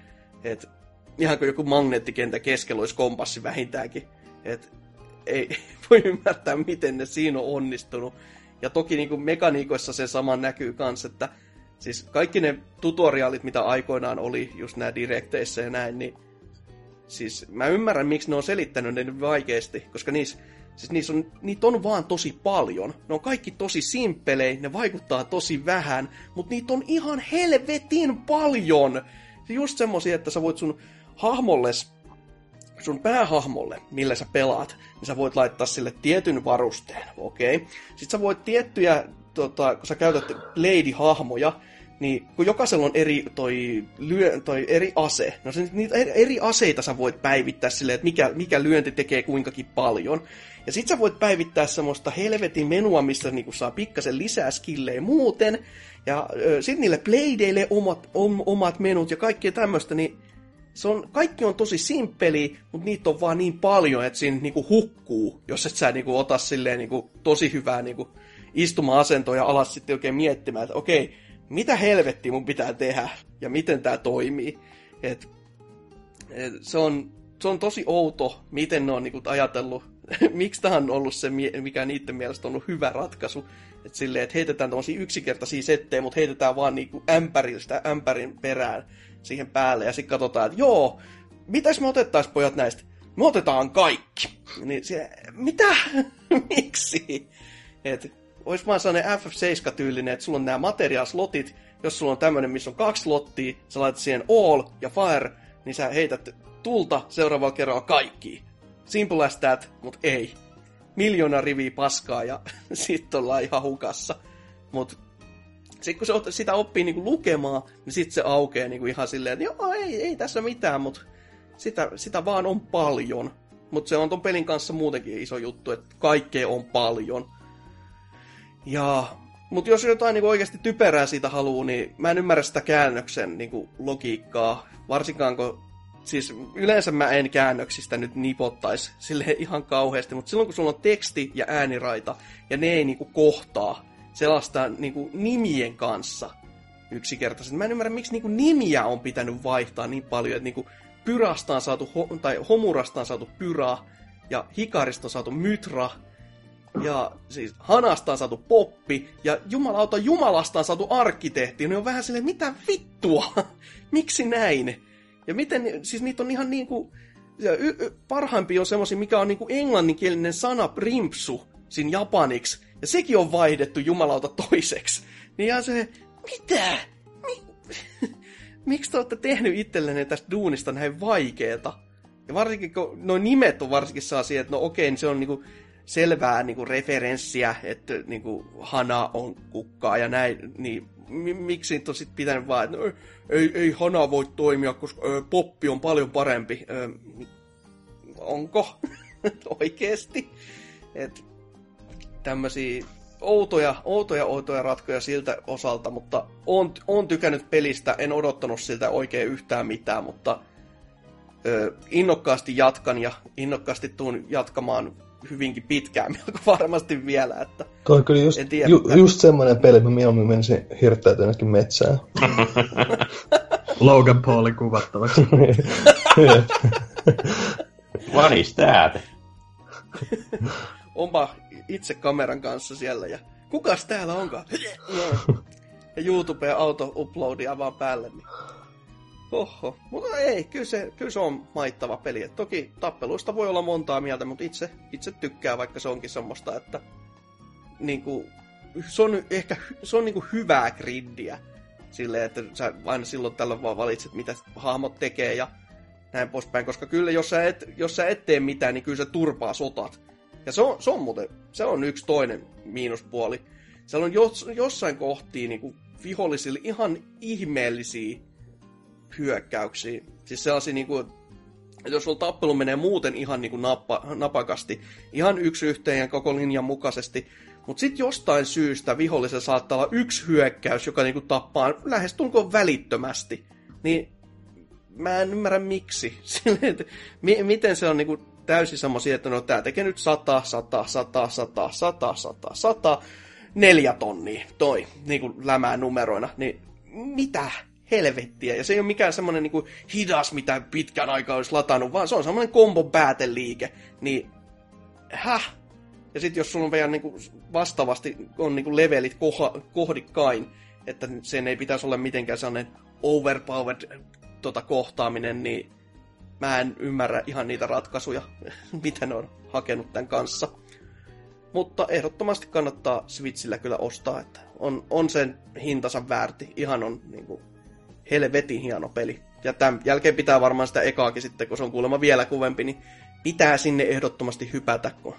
että ihan kuin joku magneettikentä keskellä olisi kompassi vähintäänkin, että ei [laughs] voi ymmärtää, miten ne siinä on onnistunut. Ja toki niin mekaniikoissa se sama näkyy kanssa, että Siis kaikki ne tutoriaalit, mitä aikoinaan oli, just nämä direkteissä ja näin, niin siis mä ymmärrän, miksi ne on selittänyt ne vaikeasti, koska niissä, siis niissä on, niitä on vaan tosi paljon. Ne on kaikki tosi simppelei, ne vaikuttaa tosi vähän, mutta niitä on ihan helvetin paljon. Just semmosia, että sä voit sun hahmolles, sun päähahmolle, millä sä pelaat, niin sä voit laittaa sille tietyn varusteen, okei? Okay? Sitten sä voit tiettyjä tota, kun sä käytät Lady-hahmoja, niin kun jokaisella on eri, toi, lyö, toi eri ase, no se, niitä eri aseita sä voit päivittää silleen, että mikä, mikä lyönti tekee kuinkakin paljon. Ja sit sä voit päivittää semmoista helvetin menua, missä niinku saa pikkasen lisää skillejä muuten. Ja ö, sit niille bladeille omat, om, omat menut ja kaikkea tämmöistä, niin se on, kaikki on tosi simppeli, mutta niitä on vaan niin paljon, että siinä niinku hukkuu, jos et sä niinku ota silleen niinku tosi hyvää niinku istuma-asentoja alas sitten oikein miettimään, että okei, mitä helvettiä mun pitää tehdä ja miten tämä toimii. Et, et se, on, se on tosi outo, miten ne on niinku ajatellut, [laughs] miksi tämä on ollut se, mikä niiden mielestä on ollut hyvä ratkaisu. Että silleen, että heitetään tämmöisiä yksinkertaisia settejä, mutta heitetään vaan niinku ämpäristä ämpärin perään siihen päälle. Ja sitten katsotaan, että joo, mitäs me otettaisiin pojat näistä? Me otetaan kaikki. Niin se, mitä? [laughs] Miksi? Et, ois vaan sellainen FF7-tyylinen, että sulla on nämä materiaalslotit, jos sulla on tämmöinen, missä on kaksi slottia, sä laitat siihen all ja fire, niin sä heität tulta seuraavalla kerralla kaikki. Simple as that, mut ei. Miljoona riviä paskaa ja [laughs] sitten ollaan ihan hukassa. Mut sitten kun se, sitä oppii niinku lukemaan, niin sitten se aukeaa niinku ihan silleen, että joo, ei, ei tässä mitään, mutta sitä, sitä vaan on paljon. Mutta se on ton pelin kanssa muutenkin iso juttu, että kaikkea on paljon. Ja, mutta jos jotain niin oikeasti typerää siitä haluaa, niin mä en ymmärrä sitä käännöksen niin logiikkaa. Varsinkaan kun, siis yleensä mä en käännöksistä nyt nipottaisi sille ihan kauheasti, mutta silloin kun sulla on teksti ja ääniraita, ja ne ei niin kohtaa sellaista niin nimien kanssa yksinkertaisesti. Mä en ymmärrä, miksi niin nimiä on pitänyt vaihtaa niin paljon, että niin kuin, Pyrasta on saatu, tai Homurasta on saatu Pyra, ja Hikarista on saatu Mytra, ja siis Hanasta on saatu Poppi, ja jumalauta Jumalasta on saatu Arkkitehti. Ne on vähän silleen, mitä vittua? [laughs] Miksi näin? Ja miten, siis niitä on ihan niinku, y- y- parhaimpi on semmoisia, mikä on niinku englanninkielinen sana primpsu siinä japaniksi, ja sekin on vaihdettu jumalauta toiseksi. Niin ihan se, mitä? Mi- [laughs] miksi te olette tehnyt itsellenne tästä duunista näin vaikeeta? Ja varsinkin, kun noin nimet on varsinkin sellaisia, että no okei, niin se on niinku selvää niinku referenssiä, että niinku Hana on kukkaa ja näin, niin miksi niitä on sitten pitänyt vaan, että no, ei, ei Hana voi toimia, koska ö, poppi on paljon parempi. Ö, onko? [laughs] Oikeesti? Että tämmöisiä outoja, outoja, outoja ratkoja siltä osalta, mutta on, on tykännyt pelistä, en odottanut siltä oikein yhtään mitään, mutta ö, innokkaasti jatkan ja innokkaasti tuun jatkamaan hyvinkin pitkään [laughs] melko varmasti vielä. Että on kyllä just, en tiedä, ju, mitä... just semmoinen peli, mä mieluummin menisin hirttäytyä jonnekin metsään. [laughs] Logan Paulin kuvattavaksi. [laughs] What is that? Onpa itse kameran kanssa siellä ja kukas täällä onkaan? ja YouTube ja auto uploadia vaan päälle. Niin. Oho, mutta ei, kyllä se, kyllä se on maittava peli. Et toki tappeluista voi olla montaa mieltä, mutta itse, itse tykkää, vaikka se onkin semmoista, että niinku, se on ehkä se on niinku hyvää griddiä. Silleen, että sä aina silloin tällöin vaan valitset, mitä hahmot tekee ja näin poispäin. Koska kyllä, jos sä et, jos sä et tee mitään, niin kyllä se turpaa sotat. Ja se on, se on muuten, se on yksi toinen miinuspuoli. Siellä on jos, jossain kohtiin niin kuin vihollisille ihan ihmeellisiä hyökkäyksiä. Siis sellaisia niin kuin, että jos sulla tappelu menee muuten ihan niin kuin nappa, napakasti, ihan yksi yhteen ja koko linjan mukaisesti, mutta sitten jostain syystä vihollisen saattaa olla yksi hyökkäys, joka niinku tappaa lähestulkoon välittömästi. Niin mä en ymmärrä miksi. [laughs] Silleen, että miten se on niinku täysin semmoisia, että no tää tekee nyt 100, 100, 100, 100, 100, 100, 100, neljä tonnia toi, niin kuin lämää numeroina, niin mitä helvettiä. Ja se ei ole mikään semmoinen niin hidas, mitä pitkän aikaa olisi latannut, vaan se on semmoinen kombon pääteliike. Niin, häh? Ja sitten jos sulla on vielä niin kuin vastaavasti on niin kuin levelit koha, kohdikkain, että sen ei pitäisi olla mitenkään sellainen overpowered tota, kohtaaminen, niin mä en ymmärrä ihan niitä ratkaisuja, [laughs] mitä ne on hakenut tämän kanssa. Mutta ehdottomasti kannattaa Switchillä kyllä ostaa, että on, on sen hintansa väärti. Ihan on niin kuin, helvetin hieno peli. Ja tämän jälkeen pitää varmaan sitä ekaakin sitten, kun se on kuulemma vielä kuvempi, niin pitää sinne ehdottomasti hypätä, kun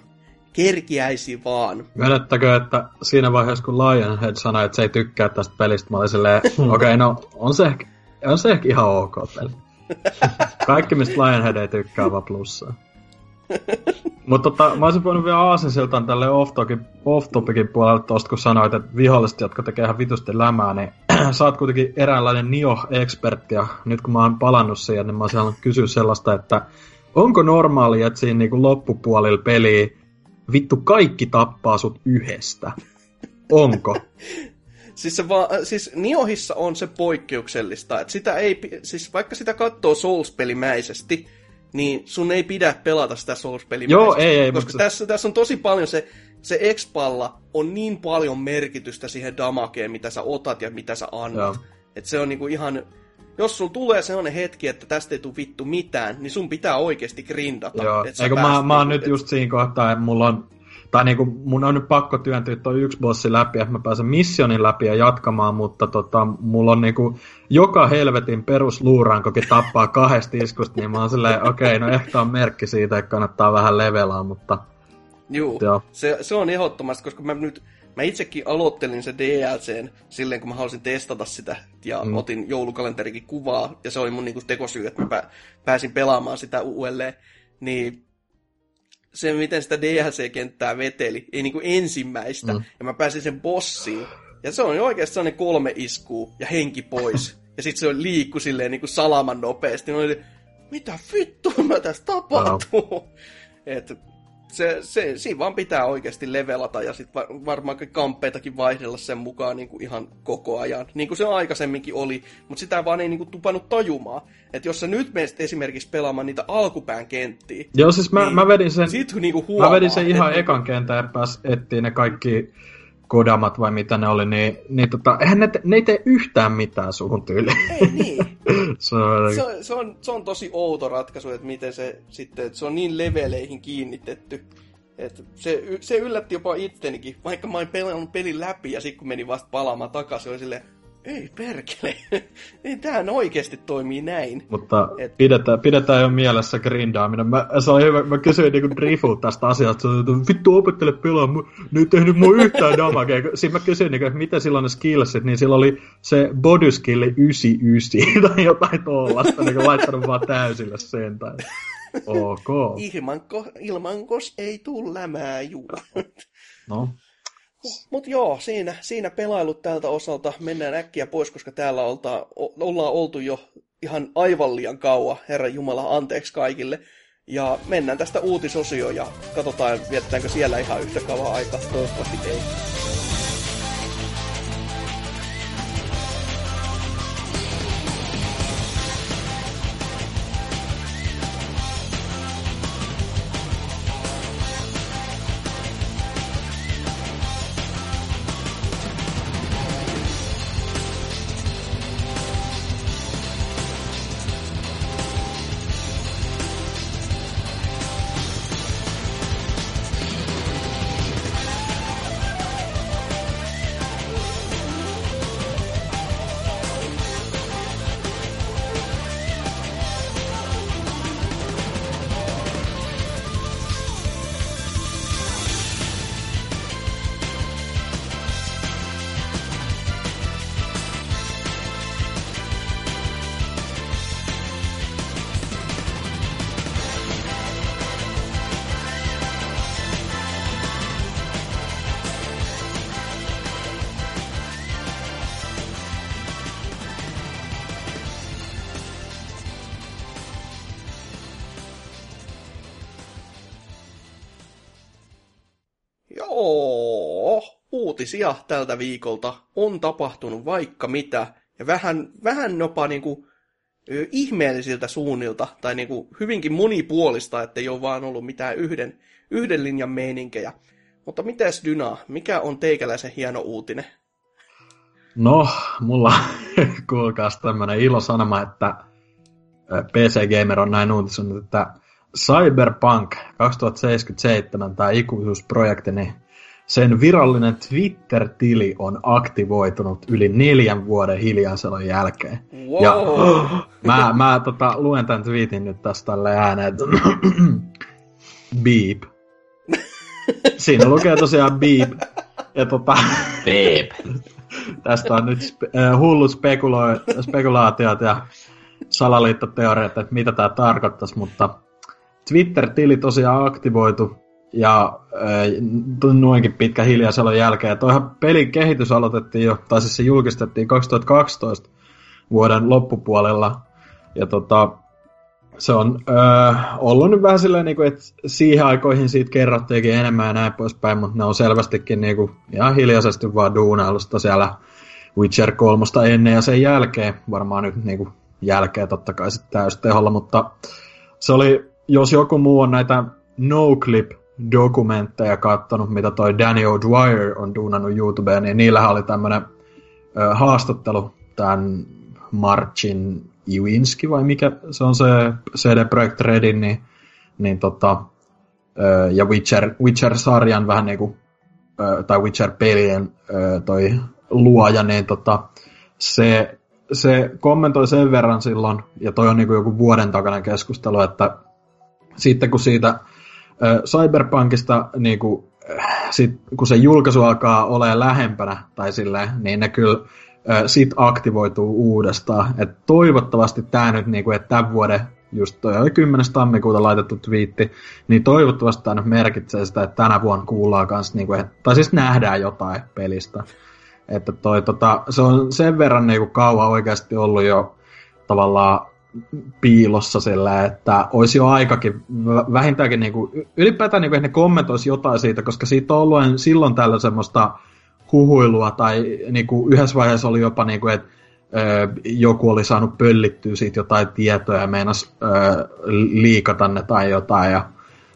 kerkiäisi vaan. Myönnättäkö, että siinä vaiheessa, kun Lionhead sanoi, että se ei tykkää tästä pelistä, mä olin silleen, okei, okay, no on se, ehkä, on se ehkä ihan ok peli. [laughs] Kaikki, mistä Lionhead ei tykkää, vaan plussaa. Mutta tota, mä olisin voinut vielä aasinsiltaan tälle off-topicin puolelle tosta, kun sanoit, että viholliset, jotka tekee ihan vitusti lämää, niin [clears throat] sä oot kuitenkin eräänlainen Nioh-ekspertti, ja nyt kun mä oon palannut siihen, niin mä olisin kysyä sellaista, että onko normaali, että siinä niinku loppupuolilla peliä vittu kaikki tappaa sut yhdestä? Onko? [laughs] siis, se va, siis Niohissa on se poikkeuksellista, että sitä ei, siis vaikka sitä katsoo Souls-pelimäisesti, niin sun ei pidä pelata sitä Souls-pelimäisesti. Joo, ei, ei. Koska mutta... tässä, tässä on tosi paljon se, se expalla on niin paljon merkitystä siihen damakeen, mitä sä otat ja mitä sä annat. Että se on niinku ihan, jos sulla tulee sellainen hetki, että tästä ei tule vittu mitään, niin sun pitää oikeasti grindata. Joo, eikö mä, mä oon nyt just siinä kohtaa, että mulla on tai niinku, mun on nyt pakko työntyä toi yksi bossi läpi, että mä pääsen missionin läpi ja jatkamaan, mutta tota, mulla on niinku, joka helvetin perusluurankokin tappaa kahdesta iskusta, niin mä oon silleen, okei, okay, no ehkä on merkki siitä, että kannattaa vähän levelaa, mutta... Juu, Joo. Se, se on ehdottomasti, koska mä nyt, mä itsekin aloittelin se DLCn silleen, kun mä halusin testata sitä, ja mm. otin joulukalenterikin kuvaa, ja se oli mun niinku tekosyy, että mä pääsin pelaamaan sitä uudelleen, niin se, miten sitä DLC-kenttää veteli, ei niinku ensimmäistä, mm. ja mä pääsin sen bossiin, ja se on oikeasti sellainen kolme iskuu ja henki pois. ja sitten se liikku silleen niinku salaman nopeasti. Mä olin, mitä vittua mä tässä tapahtuu? No. Et se, se, siinä vaan pitää oikeasti levelata ja sitten varmaan kamppeitakin vaihdella sen mukaan niin kuin ihan koko ajan. Niin kuin se aikaisemminkin oli, mutta sitä vaan ei niin kuin tupannut tajumaan. Että jos sä nyt menet esimerkiksi pelaamaan niitä alkupään kenttiä, Joo, siis mä, niin mä vedin sen, sit niin kuin huomaa, mä vedin sen ihan ekan kentän ja pääs etsiä ne kaikki kodamat vai mitä ne oli, niin, niin tota, eihän ne, ne ei tee yhtään mitään suhun tyyliin. Ei niin. [laughs] se, on... Se, on, se, on, se on tosi outo ratkaisu, että miten se sitten, että se on niin leveleihin kiinnitetty. Että se, se yllätti jopa ittenikin, vaikka mä olin pelannut pelin läpi ja sitten kun meni vasta palaamaan takaisin, oli silleen, ei perkele, [laughs] ei tämähän oikeasti toimii näin. Mutta Et... pidetään, pidetään jo mielessä grindaaminen. Mä, se oli hyvä, mä kysyin niinku Drifut tästä asiasta, että vittu opettele pelaa, ne ei tehnyt mun yhtään damagea. Siinä mä kysyin, niinku, että miten silloin ne skillsit, niin sillä oli se body skilli 99 [laughs] tai jotain tollasta, niin laittanut vaan täysille sen. Tai... [laughs] Ok. Ilmanko, ilmankos ei tuu lämää juu. No, mutta joo, siinä, siinä pelailut tältä osalta. Mennään äkkiä pois, koska täällä olta, ollaan oltu jo ihan aivan liian kauan. Herra Jumala, anteeksi kaikille. Ja mennään tästä uutisosioon ja katsotaan, viettääkö siellä ihan yhtä kauan aikaa. Toivottavasti ei. Uutisia tältä viikolta on tapahtunut vaikka mitä, ja vähän, vähän jopa niin kuin, ihmeellisiltä suunnilta, tai niin kuin hyvinkin monipuolista, ettei ole vaan ollut mitään yhden, yhden linjan meininkejä. Mutta mitäs Dyna, mikä on teikäläisen hieno uutinen? No, mulla [laughs] kuulkaas tämmönen ilosanoma, että PC Gamer on näin uutisunut, että Cyberpunk 2077, tämä ikuisuusprojekti, niin sen virallinen Twitter-tili on aktivoitunut yli neljän vuoden hiljaiselon jälkeen. Wow. Ja [gasps] mä, mä tota, luen tämän tweetin nyt tästä tälle ääneen. [clears throat] beep. [laughs] Siinä lukee tosiaan beep. Ja tota, beep. [laughs] tästä on nyt spe, äh, hullut spekulo- spekulaatiot ja salaliittoteoriat, että mitä tämä tarkoittaisi, mutta Twitter-tili tosiaan aktivoitu ja äh, noinkin pitkä hiljaiselon jälkeen. Ja toihan pelin kehitys aloitettiin jo, tai siis se julkistettiin 2012 vuoden loppupuolella. Ja tota, se on äh, ollut nyt vähän silleen, niin että siihen aikoihin siitä kerrottiinkin enemmän ja näin poispäin, mutta ne on selvästikin niin kuin, ihan hiljaisesti vaan duunailusta siellä Witcher 3 ennen ja sen jälkeen, varmaan nyt niin kuin jälkeen totta kai sitten täysteholla, mutta se oli, jos joku muu on näitä no-clip dokumentteja kattonut, mitä toi Danny O'Dwyer on duunannut YouTubeen, niin niillähän oli tämmönen ö, haastattelu tämän Marcin Iwinski vai mikä se on se CD Projekt Redin, niin, niin tota, ö, ja Witcher, Witcher-sarjan vähän niinku, ö, tai Witcher-pelien ö, toi luoja, niin tota, se, se kommentoi sen verran silloin, ja toi on niinku joku vuoden takainen keskustelu, että sitten kun siitä Cyberpunkista niin kuin, sit, kun se julkaisu alkaa olemaan lähempänä, tai silleen, niin ne kyllä sit aktivoituu uudestaan. Et toivottavasti tämä nyt, niin kuin, että tämän vuoden, just toi oli 10. tammikuuta laitettu twiitti, niin toivottavasti tämä nyt merkitsee sitä, että tänä vuonna kuullaan kanssa, niin kuin, tai siis nähdään jotain pelistä. Että toi, tota, se on sen verran niin kuin kauan oikeasti ollut jo tavallaan piilossa sillä, että olisi jo aikakin vähintäänkin niin kuin, ylipäätään niin kuin, ne kommentoisi jotain siitä, koska siitä on ollut silloin tällä semmoista huhuilua tai niin kuin, yhdessä vaiheessa oli jopa niin kuin, että ö, joku oli saanut pöllittyä siitä jotain tietoja ja meinasi ö, liikata ne tai jotain. Ja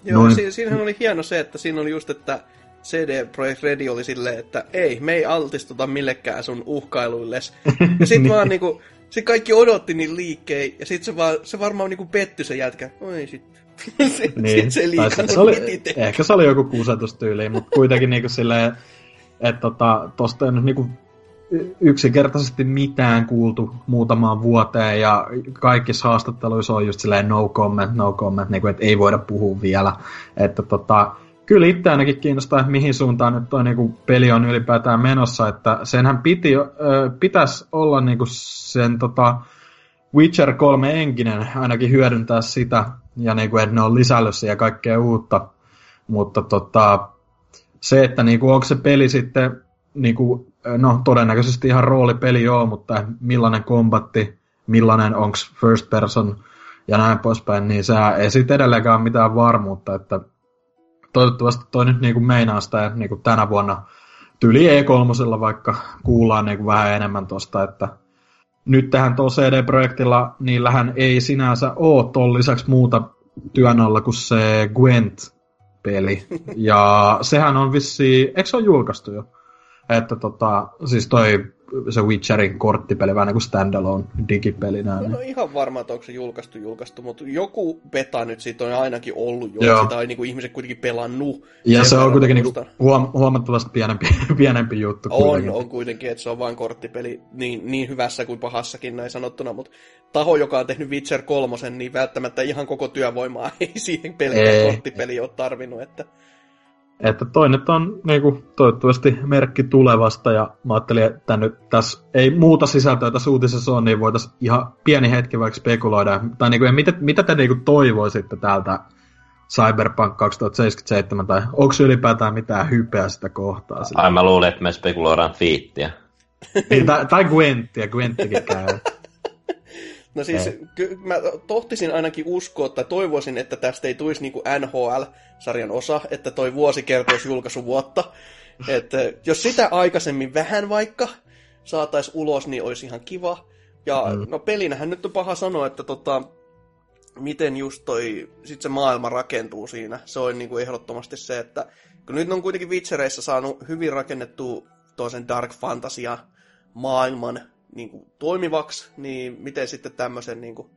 Joo, noin... si- siinähän oli hieno se, että siinä oli just, että CD Projekt Red oli silleen, että ei, me ei altistuta millekään sun uhkailuilles. [laughs] Ja sit niin. vaan niinku, se kaikki odotti niin liikkeen, ja sit se, vaan, se varmaan niinku petty se jätkä. Oi sit. [laughs] se, niin. sit se liikannut se oli, Ehkä se oli joku kusetustyyli, mutta kuitenkin niinku silleen, että tota, tosta ei nyt niinku yksinkertaisesti mitään kuultu muutamaan vuoteen ja kaikissa haastatteluissa on just silleen no comment, no comment, niin kuin, että ei voida puhua vielä. Että tota, kyllä itse ainakin kiinnostaa, että mihin suuntaan nyt toi niinku peli on ylipäätään menossa, että senhän piti, ö, pitäisi olla niinku sen tota, Witcher 3 enkinen, ainakin hyödyntää sitä, ja niinku, että ne on lisällössä ja kaikkea uutta, mutta tota, se, että niinku, onko se peli sitten, niinku, no todennäköisesti ihan roolipeli joo, mutta millainen kombatti, millainen onko first person ja näin poispäin, niin se ei sitten edelleenkään mitään varmuutta, että toivottavasti toi nyt niin kuin meinaa sitä niin kuin tänä vuonna tyli E3 vaikka kuullaan niin kuin vähän enemmän tosta, että nyt tähän tuolla CD-projektilla, niillähän ei sinänsä ole tuon lisäksi muuta työn alla kuin se Gwent-peli. [laughs] Ja sehän on vissi, eikö se ole julkaistu jo? Että tota, siis toi se Witcherin korttipeli vähän niin kuin standalone digipeli. No, no ihan varma, että onko se julkaistu julkaistu, mutta joku beta nyt siitä on ainakin ollut jo, Joo. sitä on niin kuin ihmiset kuitenkin pelannut. Ja se on kuitenkin niin kuin huom- huomattavasti pienempi, [laughs] pienempi juttu. On, kuitenkin. on kuitenkin, että se on vain korttipeli niin, niin hyvässä kuin pahassakin näin sanottuna, mutta taho, joka on tehnyt Witcher 3, niin välttämättä ihan koko työvoimaa [laughs] ei siihen pelkkään korttipeliin ole tarvinnut, että... Että toi nyt on niinku, toivottavasti merkki tulevasta ja mä ajattelin, että nyt tässä ei muuta sisältöä tässä uutisessa on, niin voitaisiin ihan pieni hetki vaikka spekuloida. Tai niinku, mitä, mitä te niinku toivoisitte täältä Cyberpunk 2077 tai onko ylipäätään mitään hypeä sitä kohtaa? Sitä? Ai mä luulen, että me spekuloidaan fiittiä. niin, tai, tai Gwenttiä, Gwenttikin käy. [laughs] No siis ky- mä tohtisin ainakin uskoa, tai toivoisin, että tästä ei tulisi niinku NHL-sarjan osa, että toi vuosi kertoisi julkaisuvuotta. [laughs] että jos sitä aikaisemmin vähän vaikka saatais ulos, niin olisi ihan kiva. Ja mm. no pelinähän nyt on paha sanoa, että tota, miten just toi, sit se maailma rakentuu siinä. Se on niinku ehdottomasti se, että kun nyt on kuitenkin Witchereissä saanut hyvin rakennettua toisen Dark Fantasia maailman niin kuin, toimivaksi, niin miten sitten tämmöisen niin kuin,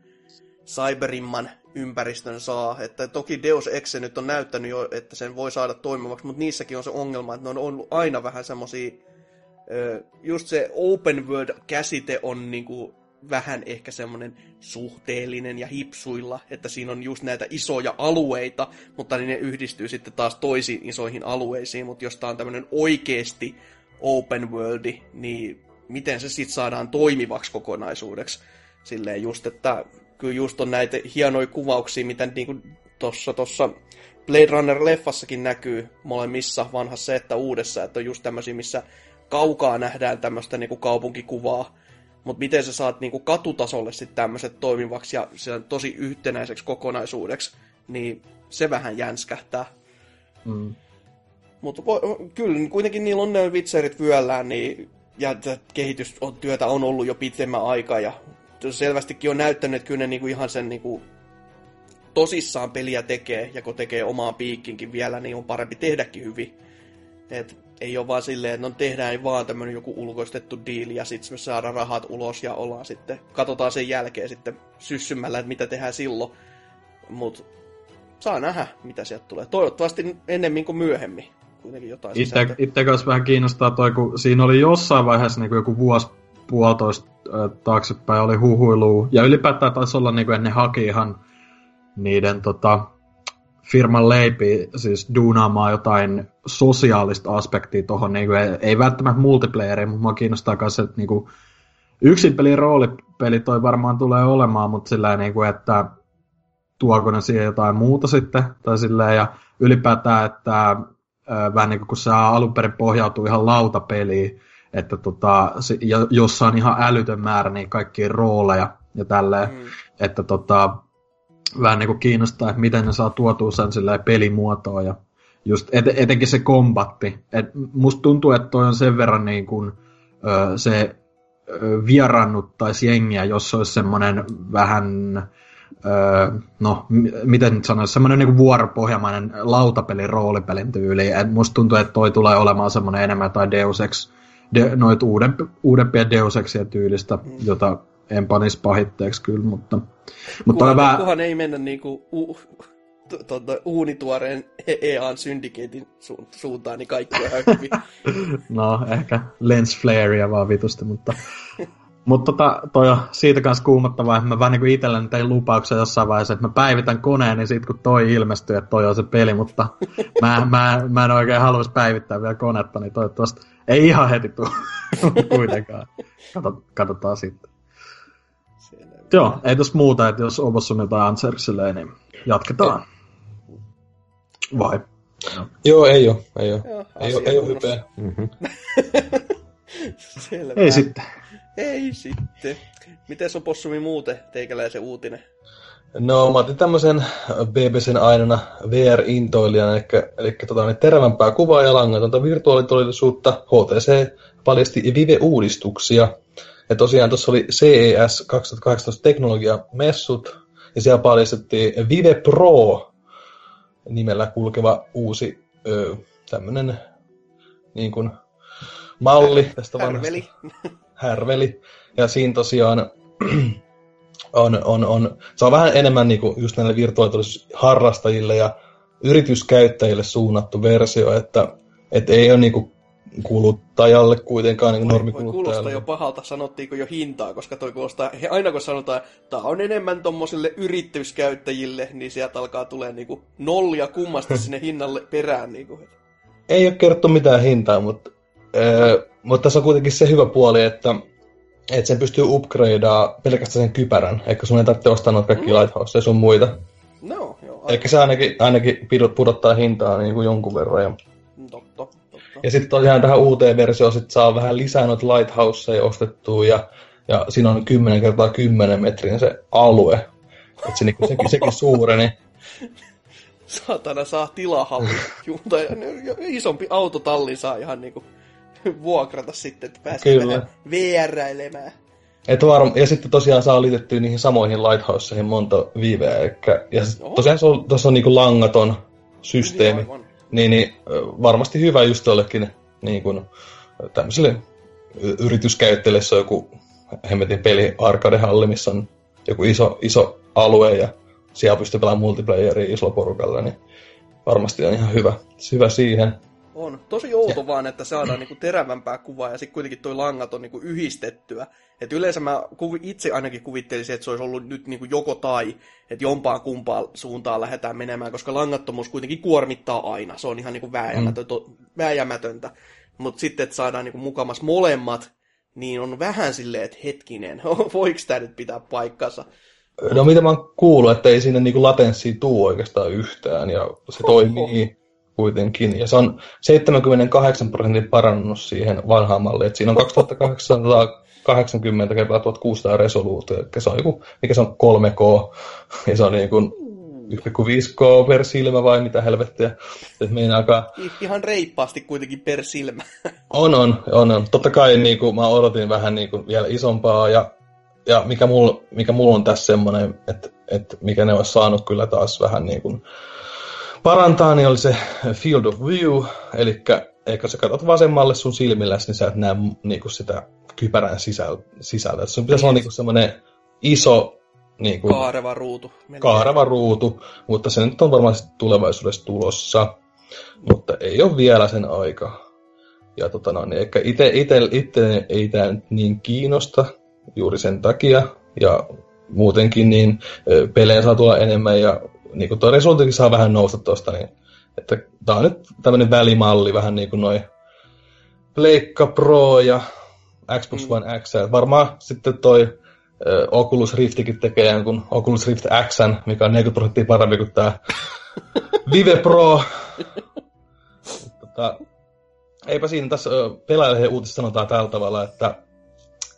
cyberimman ympäristön saa. Että toki Deus Ex nyt on näyttänyt jo, että sen voi saada toimivaksi, mutta niissäkin on se ongelma, että ne on ollut aina vähän semmosia, just se open world-käsite on niin kuin, vähän ehkä semmoinen suhteellinen ja hipsuilla, että siinä on just näitä isoja alueita, mutta niin ne yhdistyy sitten taas toisiin isoihin alueisiin, mutta jos tää on tämmöinen oikeesti open worldi, niin miten se sitten saadaan toimivaksi kokonaisuudeksi. Silleen just, että kyllä just on näitä hienoja kuvauksia, mitä niinku tuossa tossa Blade Runner-leffassakin näkyy molemmissa, vanhassa että uudessa, että on just tämmöisiä, missä kaukaa nähdään tämmöistä niinku kaupunkikuvaa, mutta miten sä saat niinku katutasolle sitten tämmöiset toimivaksi ja se on tosi yhtenäiseksi kokonaisuudeksi, niin se vähän jänskähtää. Mm. Mutta kyllä, kuitenkin niillä on ne vitserit vyöllään, niin ja kehitystyötä on ollut jo pitemmän aikaa, ja selvästikin on näyttänyt, että kyllä ne niinku ihan sen niinku tosissaan peliä tekee, ja kun tekee omaa piikkinkin vielä, niin on parempi tehdäkin hyvin. Et ei ole vaan silleen, että no tehdään vaan tämmönen joku ulkoistettu diili, ja sitten me saadaan rahat ulos, ja ollaan sitten, katsotaan sen jälkeen sitten syssymällä, että mitä tehdään silloin. Mutta saa nähdä, mitä sieltä tulee. Toivottavasti ennemmin kuin myöhemmin. Kuitenkin jotain Itse, itse kanssa vähän kiinnostaa toi, kun siinä oli jossain vaiheessa niin kuin joku vuosi puolitoista äh, taaksepäin oli huhuilu. Ja ylipäätään taisi olla niin kuin ennen haki ihan niiden tota, firman leipi, siis duunaamaan jotain sosiaalista aspektia tuohon, niin kuin, ei, ei välttämättä multiplayeriin, mutta mua kiinnostaa myös, että niin kuin, yksin pelin roolipeli toi varmaan tulee olemaan, mutta sillä niin kuin, että tuoko ne siihen jotain muuta sitten, tai silleen, ja ylipäätään, että vähän niin kuin kun se alun perin pohjautuu ihan lautapeliin, että tota, jossa on ihan älytön määrä niin kaikkia rooleja ja tälleen, mm. että tota, vähän niin kuin kiinnostaa, että miten ne saa tuotua sen pelimuotoon ja just et, etenkin se kombatti. Et musta tuntuu, että toi on sen verran niin kuin, ö, se ö, vieraannuttaisi jengiä, jos olisi semmoinen vähän, ö, no miten nyt sanoisi, semmoinen niin vuoropohjamainen lautapelin roolipelin tyyli. Et musta tuntuu, että toi tulee olemaan semmoinen enemmän tai Deus Ex, de, noit uudempi, uudempia Deus Exia tyylistä, mm. jota en panisi pahitteeksi kyllä, mutta... mutta kunhan, vähän... kunhan ei mennä niinku u, tuota, uunituoreen EAN Syndicatein su, suuntaan, niin kaikki on hyvin. [laughs] no, ehkä lens flarea vaan vitusti, mutta... [laughs] Mutta tota, toi on siitä kanssa kuumottavaa, että mä vähän niin itselleni tein lupauksen jossain vaiheessa, että mä päivitän koneen, niin sit kun toi ilmestyy, että toi on se peli, mutta [laughs] mä, mä, mä en oikein haluaisi päivittää vielä konetta, niin toivottavasti ei ihan heti tule [laughs] kuitenkaan. katsotaan sitten. Joo, ei tässä muuta, että jos Obossum jotain Anserksille, niin jatketaan. Vai? No. Joo, ei ole. Ei ole, Joo, ei ole, ei ole hypeä. Mm-hmm. [laughs] Selvä. Ei sitten. Ei sitten. Miten Opossumi muuten teikäläisen uutinen? No, mä otin tämmöisen BBCn ainona VR-intoilijan, eli, eli tota, niin terävämpää kuvaa ja langatonta virtuaalitodellisuutta. HTC paljasti Vive-uudistuksia. Ja tosiaan tuossa oli CES 2018 teknologiamessut, ja siellä paljastettiin Vive Pro nimellä kulkeva uusi tämmöinen niin kuin, malli tästä Härveli. Härveli. Ja siinä tosiaan [clears throat] on, on, on, se on vähän enemmän niin kuin just näille virtuaalitodellisuusharrastajille ja yrityskäyttäjille suunnattu versio, että et ei ole niin kuin kuluttajalle kuitenkaan niin normikuluttajalle. Kuulostaa jo pahalta, sanottiinko jo hintaa, koska toi kuulostaa, aina kun sanotaan, että tämä on enemmän tuommoisille yrityskäyttäjille, niin sieltä alkaa tulee niinku nollia kummasti sinne [laughs] hinnalle perään. Niinku. Ei ole kerrottu mitään hintaa, mutta, äh, mutta tässä on kuitenkin se hyvä puoli, että, että sen pystyy upgradeaa pelkästään sen kypärän, eikä sun ei tarvitse ostaa noita kaikki mm. Lighthouse ja sun muita. No, joo. Eli se ainakin, ainakin pudottaa hintaa niin kuin jonkun verran. Ja... Totta. Ja sitten tosiaan tähän uuteen versioon sit saa vähän lisää noita lighthouseja ostettua ja, ja siinä on 10 kertaa 10 metrin se alue. Että se, niinku, sekin, sekin suureni. [laughs] Saatana saa tilahalli. tai isompi autotalli saa ihan niinku [laughs] vuokrata sitten, että pääsee Kyllä. vähän vieräilemään. Et varm- ja sitten tosiaan saa liitettyä niihin samoihin lighthouseihin monta viiveä. Elikkä, ja tosiaan se on, tuossa on niinku langaton systeemi. Aivan niin, niin varmasti hyvä just jollekin niin kuin, tämmöiselle yrityskäyttäjälle, se on joku hemmetin peli arcade-halli, missä on joku iso, iso alue ja siellä pystyy pelaamaan multiplayeria isolla porukalla, niin varmasti on ihan hyvä, hyvä siihen. On. Tosi outo ja. vaan, että saadaan niinku terävämpää kuvaa ja sitten kuitenkin toi langat on niinku yhdistettyä. Et yleensä mä itse ainakin kuvittelisin, että se olisi ollut nyt niinku joko tai, että jompaan kumpaan suuntaan lähdetään menemään, koska langattomuus kuitenkin kuormittaa aina. Se on ihan niinku vääjäämätöntä. Mm. vääjäämätöntä. Mutta sitten, että saadaan niinku mukamas molemmat, niin on vähän silleen, että hetkinen, [laughs] voiko tämä nyt pitää paikkansa? No mitä mä oon kuullut, että ei siinä niinku latenssia tuu oikeastaan yhtään, ja se Oho. toimii kuitenkin. Ja se on 78 prosentin parannus siihen vanhaan malliin. Et siinä on 2880 kertaa 1600 resoluutio, eli se on joku, mikä se on 3K, ja se on niin kuin 1,5K per silmä vai mitä helvettiä. Et meinaakaan... Ihan reippaasti kuitenkin per silmä. [laughs] On, on, on, on. Totta kai niin kuin, mä odotin vähän niin kuin, vielä isompaa ja, ja mikä, mulla, mikä mulla on tässä semmoinen, että, että mikä ne olisi saanut kyllä taas vähän niin kuin parantaa, niin oli se field of view, eli eikö sä katsot vasemmalle sun silmillä, niin sä et näe niin kuin sitä kypärän sisäl- sisältä. Se pitäisi olla niin kuin semmoinen iso niin kuin, Kaareva ruutu. Kaareva ruutu, mutta se nyt on varmasti tulevaisuudessa tulossa, mutta ei ole vielä sen aika. Ja tota no, niin ehkä ite, ite, ite ei tämä nyt niin kiinnosta juuri sen takia, ja muutenkin niin pelejä saa tulla enemmän, ja niin kuin tuo resultikin saa vähän nousta tuosta, niin että tämä on nyt tämmöinen välimalli, vähän niin kuin noin Pleikka Pro ja Xbox Mm. One X. Ja Varmaan sitten toi ö, Oculus Riftikin tekee jonkun Oculus Rift X, mikä on 40 prosenttia parempi kuin tämä [laughs] Vive Pro. tota, eipä siinä tässä pelaajien uutisessa sanotaan tällä tavalla, että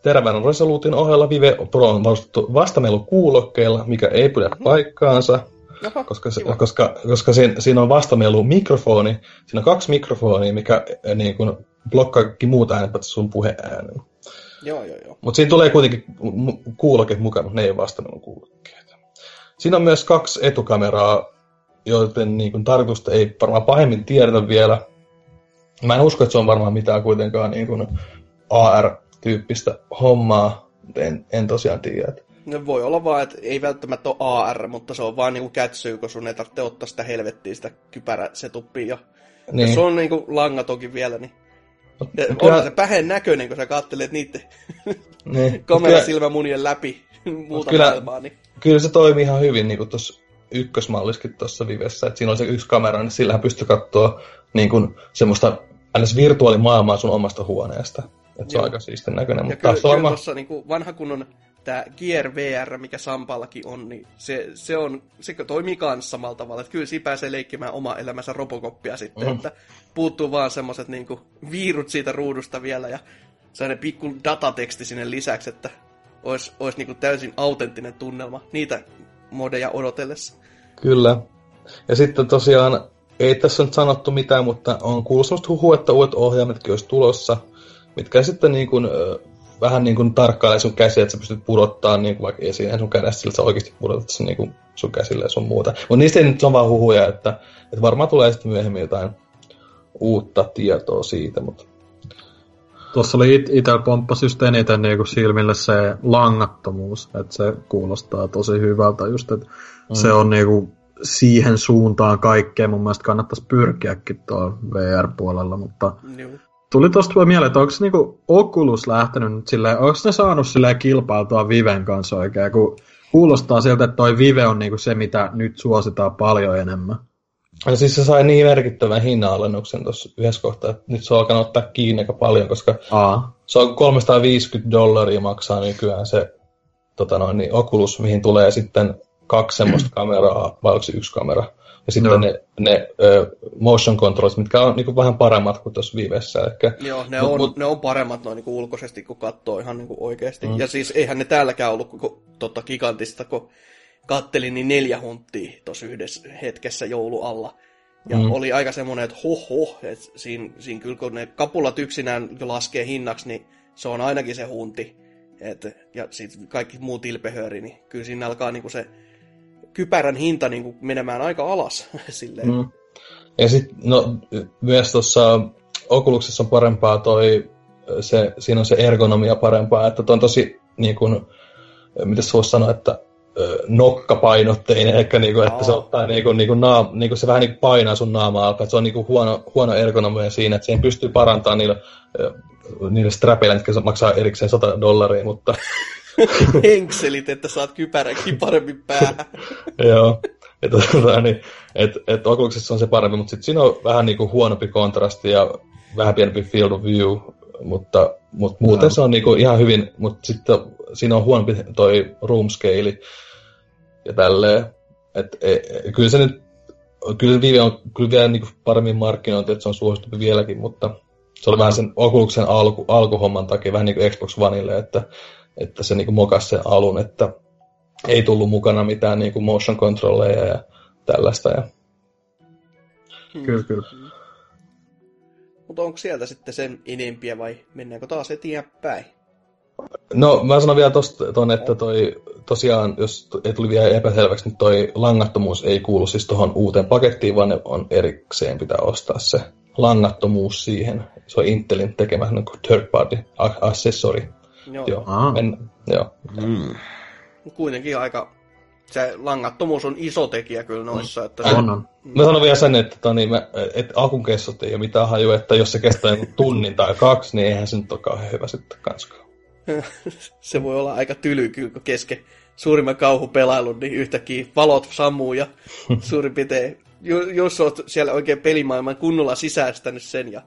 terävän resoluutin ohella Vive Pro on varustettu vastamelukuulokkeilla, mikä ei pidä paikkaansa Jaha, koska, se, kiva. koska, koska siinä, siinä on vastamelu mikrofoni, siinä on kaksi mikrofonia, mikä eh, niin kuin, blokkaa kaikki muut äänet, paitsi sun puheäänen. Joo, joo, joo. Mutta siinä tulee kuitenkin mu- kuuloke mukaan, mutta ne ei ole vastamelun kuulokkeita. Siinä on myös kaksi etukameraa, joiden niin kuin, tarkoitusta ei varmaan pahemmin tiedetä vielä. Mä en usko, että se on varmaan mitään kuitenkaan niin kuin, AR-tyyppistä hommaa, mutta en, en tosiaan tiedä. No voi olla vaan, että ei välttämättä ole AR, mutta se on vaan niinku kätsyy, kun sun ei tarvitse ottaa sitä helvettiä, sitä kypäräsetuppia. Ja niin. Niin. jos on niinku langatonkin vielä, niin ja Kyllä- se pähen näköinen, kun sä kattelet niiden [laughs] niin. kamerasilmämunien läpi [laughs] muuta kyllä- maailmaa. Niin. kyllä se toimii ihan hyvin niin tuossa ykkösmalliskin tuossa Vivessä, että siinä on se yksi kamera, niin sillähän pystyy katsoa niin kuin, semmoista ns. virtuaalimaailmaa sun omasta huoneesta. Että se on aika siistin näköinen, Ja mutta kyllä, kyllä varmaan... tuossa niinku vanha kunnon tämä Gear VR, mikä Sampallakin on, niin se, se, on, se toimii kanssa samalla tavalla. Että kyllä siinä pääsee leikkimään oma elämänsä Robocoppia sitten, Mhm. että puuttuu vaan semmoiset niinku viirut siitä ruudusta vielä ja sellainen pikku datateksti sinne lisäksi, että olisi, olisi niinku täysin autenttinen tunnelma niitä modeja odotellessa. Kyllä. Ja sitten tosiaan, ei tässä nyt sanottu mitään, mutta on kuullut semmoista huhua, että uudet ohjaimetkin olisi tulossa, mitkä sitten niin kuin, vähän niin kuin tarkkailee sun käsiä, että sä pystyt pudottaa niin kuin vaikka esiin sun kädestä, sillä sä oikeasti pudotat sen niin kuin sun käsille ja sun muuta. Mutta niistä ei nyt ole vaan huhuja, että, että varmaan tulee sitten myöhemmin jotain uutta tietoa siitä, mutta Tuossa oli it- itsellä pomppasi just eniten niinku silmille se langattomuus, että se kuulostaa tosi hyvältä just, että mm. se on niinku siihen suuntaan kaikkea. Mun mielestä kannattaisi pyrkiäkin tuo VR-puolella, mutta Joo. Tuli tosta vaan mieleen, että onko niinku Oculus lähtenyt nyt silleen, onko ne saanut silleen kilpailtua Viven kanssa oikein, kun kuulostaa siltä, että toi Vive on niinku se, mitä nyt suositaan paljon enemmän. Ja siis se sai niin merkittävän hinnanalennuksen tuossa yhdessä kohtaa, että nyt se on alkanut ottaa kiinni aika paljon, koska Aa, se on 350 dollaria maksaa nykyään se tota noin, niin Oculus, mihin tulee sitten kaksi semmoista kameraa, vai onko se yksi kamera. Ja sitten Joo. ne, ne ö, motion controls, mitkä on niin vähän paremmat kuin tuossa Vivessä. Ehkä. Joo, ne, Mut- on, mut- ne on paremmat noin niin ulkoisesti, kun katsoo ihan niin oikeasti. Mm. Ja siis eihän ne täälläkään ollut koko totta gigantista, kun kattelin niin neljä hunttia tuossa yhdessä hetkessä joulu alla. Ja Mm. oli aika semmoinen, että hoh hoh, että siinä, siinä kyllä kun ne kapulat yksinään laskee hinnaksi, niin se on ainakin se hunti. Et, ja sitten kaikki muu tilpehööri, niin kyllä siinä alkaa niinku se kypärän hinta niinku menemään aika alas. [laughs] Silleen. Mm. Ja sitten no, myös tuossa Oculuksessa on parempaa toi, se, siinä on se ergonomia parempaa, että toi on tosi niin kuin, miten se voisi sanoa, että nokkapainotteinen, ehkä niinku, että se Aa. ottaa niinku, niinku, naam, niinku se vähän niinku painaa sun naamaa alkaa, että se on niinku huono, huono ergonomia siinä, että siihen pystyy parantamaan niillä, niillä strapeilla, jotka maksaa erikseen 100 dollaria, mutta [laughs] [laughs] Henkselit, että saat kypäränkin paremmin päähän. [laughs] Joo. Et, tota, niin, et, et Oculuksessa on se parempi, mutta sitten siinä on vähän niinku huonompi kontrasti ja vähän pienempi field of view, mutta, mutta muuten Joo. se on niinku ihan hyvin, mutta sitten siinä on huonompi toi room scale ja tälleen. Et, e, e, kyllä se nyt, kyllä Vive on kyllä vielä niinku paremmin markkinointi, että se on suositumpi vieläkin, mutta se oli vähän sen Oculus'en alku, alkuhomman takia, vähän niin kuin Xbox Oneille, että, että se niinku mokasi sen alun, että ei tullut mukana mitään niinku motion controlleja ja tällaista. Ja... Kyllä, kyllä. Mutta onko sieltä sitten sen enempiä vai mennäänkö taas eteenpäin? No, mä sanon vielä tosta, ton, että toi, tosiaan, jos ei tuli vielä epäselväksi, niin toi langattomuus ei kuulu siis tuohon uuteen pakettiin, vaan ne on erikseen pitää ostaa se langattomuus siihen. Se on Intelin tekemä niin kuin third party accessory. Joo. Joo, Aa. men, joo. Mm. Kuitenkin aika... Se langattomuus on iso tekijä kyllä noissa. Että se, On, on. Mä sanon vielä sen, että, toni, mä, että akun kessot ei ole mitään hajua, että jos se kestää tunnin tai kaksi, niin eihän se nyt ole kauhean hyvä sitten kanskaan. [laughs] se voi olla aika tyly kyllä, kun kesken suurimman kauhupelailun, niin yhtäkkiä valot sammuu ja [laughs] suurin piirtein, jos oot siellä oikein pelimaailman kunnolla sisäistänyt sen ja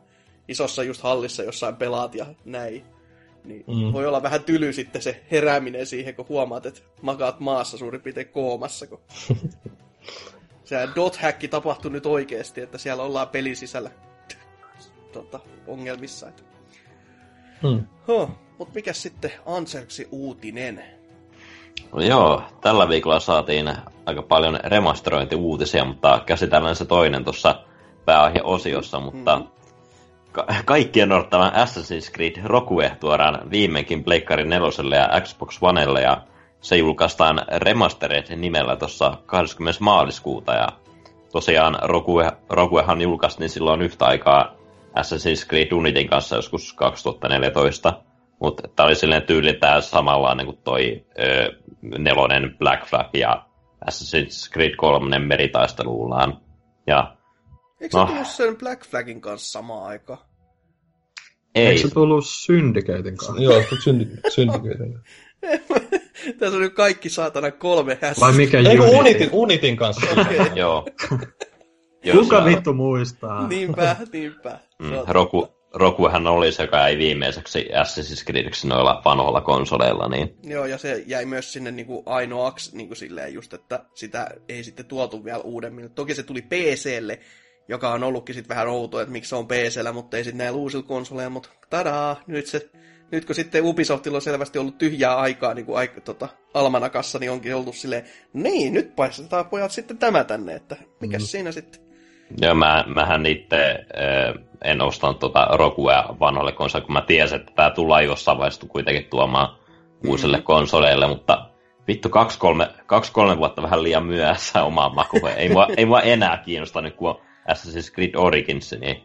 isossa just hallissa jossain pelaat ja näin, niin mm. Mm. voi olla vähän tyly sitten se herääminen siihen, kun huomaat, että makaat maassa suurin piirtein koomassa, kun [laughs] se dot-häkki tapahtui nyt oikeasti, että siellä ollaan pelin sisällä [laughs] tota, ongelmissa. Että. Hmm. Huh. Mutta mikä sitten Anserksi uutinen? No joo, tällä viikolla saatiin aika paljon remasterointiuutisia, mutta käsitellään se toinen tuossa pääaiheosiossa, mutta Mhm. Ka- kaikkien odottavan Assassin's Creed Rogue tuodaan viimeinkin Pleikkari 4 ja Xbox Onelle ja se julkaistaan Remastered nimellä tuossa 20. maaliskuuta ja tosiaan Rogue, Roguehan julkaistiin silloin yhtä aikaa Assassin's Creed Unitin kanssa joskus 2014, mutta tämä oli silleen tyyliltään samanlainen kuin toi ö, nelonen Black Flag ja Assassin's Creed 3 meritaisteluullaan. Ja Eikö No. se tullut sen Black Flagin kanssa samaan aikaan? Ei, Eikö se tullut Syndicatein kanssa? Joo, synti- syndicate. [laughs] Tässä on nyt kaikki saatana kolme hässä. Vai mikä Ei? Unitin, Unitin kanssa. [laughs] joo. Joo, Kuka vittu muistaa? Niinpä, niinpä. Mm, Roku, Rokuhan oli se, joka jäi viimeiseksi Assassin's Creediksi noilla vanhoilla konsoleilla, niin Joo, ja se jäi myös sinne niinku ainoaksi niinku silleen just, että sitä ei sitten tuotu vielä uudemmin. Toki se tuli PClle, joka on ollutkin sitten vähän outoa, että miksi se on PCllä, mutta ei sitten näillä uusilla konsoleilla, mutta tadaa, nyt se nyt kun sitten Ubisoftilla on selvästi ollut tyhjää aikaa niin kuin aika, tota, Almanakassa, niin onkin oltu silleen, niin, nyt paistetaan pojat sitten tämä tänne, että mikä mm. siinä sitten? Joo, mä, mähän itse äh, en ostanut tuota Rokuea vanhoille konsoleille, kun mä tiesin, että tämä tullaan jossain vaiheessa kuitenkin tuomaan uusille Mhm. konsoleille, mutta vittu kaksi-kolme, kaksi-kolme vuotta vähän liian myöhässä omaan makuun. Ei mua, ei mua enää kiinnosta nyt, kun on Assassin's Creed Origins, niin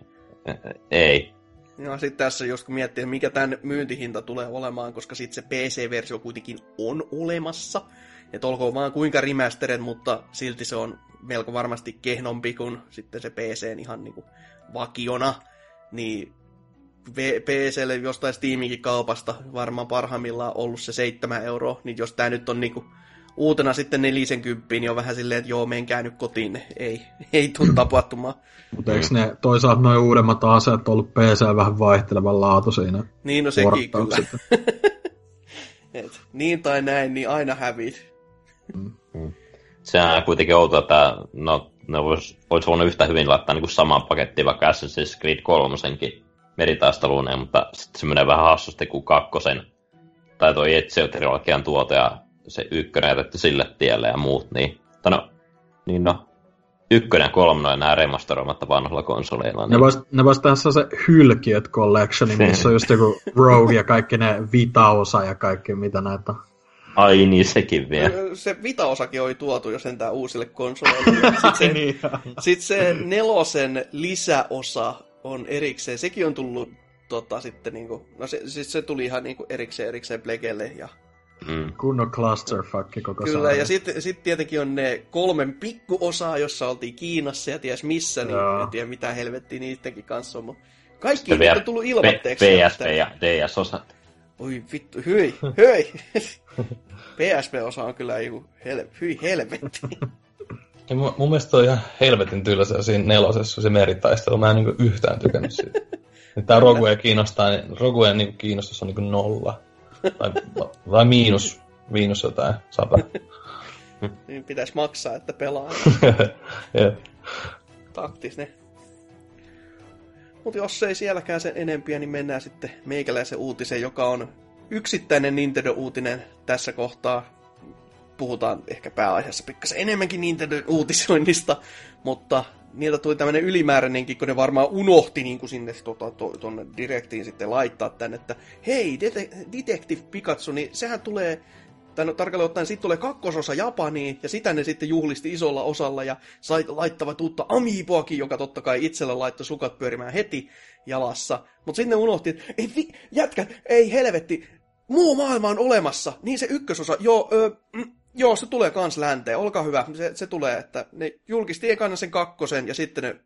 äh, ei. Ja sitten tässä jos miettii, mikä tämän myyntihinta tulee olemaan, koska sitten se PC-versio kuitenkin on olemassa. Että olkoon vaan kuinka remastered, mutta silti se on melko varmasti kehnompi kuin sitten se PC ihan niinku vakiona. Niin PClle jostain Steaminkin kaupasta varmaan parhaimmillaan ollut se 7 euroa, niin jos tämä nyt on niinku uutena sitten 40, niin on vähän silleen, että joo, menkää nyt kotiin, ei, [laughs] ei tule tapahtumaan. Mutta eikö ne toisaalta noin uudemmat aseet ollut PC vähän vaihtelevan laatu siinä? Niin, no sekin kyllä. [laughs] Et, niin tai näin, niin aina hävit. Sehän on kuitenkin outoa, että no, ne vois, vois voinut yhtä hyvin laittaa niin samaan pakettiin vaikka Assassin's Creed 3 meritaisteluun, mutta sitten se menee vähän hassusti kuin kakkosen tai toi Ezio-trilogian tuote ja se ykkönen jätetty sille tielle ja muut, niin, mutta no, niin no, ykkönen ja kolmonen on enää remasteroimatta vanhoilla konsoleilla. Ne Niin, vois, ne vois tehdä se hylkiöt collectioni, missä on just joku Rogue ja kaikki ne Vita-osa ja kaikki mitä näitä on. ai niin, sekin vielä. Se Vita-osakin oli tuotu jo sentään uusille konsoleille. Sitten se, [laughs] niin. sit se nelosen lisäosa on erikseen. Sekin on tullut tota, sitten niinku, no se, siis se tuli ihan niinku erikseen erikseen Plegelle ja Mm. Kunnon clusterfuck koko Kyllä, sarja. ja sitten sit tietenkin on ne kolmen pikkuosaa, jossa oltiin Kiinassa ja ties missä, niin Joo. en tiedä mitä helvettiä niidenkin kanssa on, kaikki on tullut P- ilmatteeksi. PSP ja DS-osat. Oi vittu, hyi, hyi. [laughs] PSP-osa on kyllä joku hel- hyi helvetti. [laughs] Ja mun, mun mielestä on ihan helvetin tylsä siinä nelosessa se meritaistelu. Mä en niinku yhtään tykännyt siitä. [laughs] Tää Rogue kiinnostaa, niin Rogue niinku kiinnostus on niinku nolla. Tai, vai miinus, miinus jotain, sata. [laughs] niin pitäisi maksaa, että pelaa. [laughs] Jep. Taktinen. Mutta jos ei sielläkään sen enempiä, niin mennään sitten meikäläisen uutiseen, joka on yksittäinen Nintendo-uutinen tässä kohtaa. puhutaan ehkä pääaiheessa pikkasen enemmänkin Nintendo uutisoinnista, mutta niiltä tuli tämmöinen ylimääräinenkin, kun ne varmaan unohti niin kuin sinne tuota, tuonne direktiin sitten laittaa tänne, että hei, Det- Detective Pikachu, niin sehän tulee tai no, tarkalleen ottaen sitten tulee kakkososa Japaniin, ja sitä ne sitten juhlisti isolla osalla, ja sai, laittavat uutta Amiiboakin, joka totta kai itsellä laittoi sukat pyörimään heti jalassa. Mutta sitten ne unohti, että ei jätkä, ei helvetti, muu maailma on olemassa, niin se ykkösosa, joo, ö, mm, joo, se tulee kans länteen, olkaa hyvä, se, se tulee, että ne julkisti ekana sen kakkosen, ja sitten ne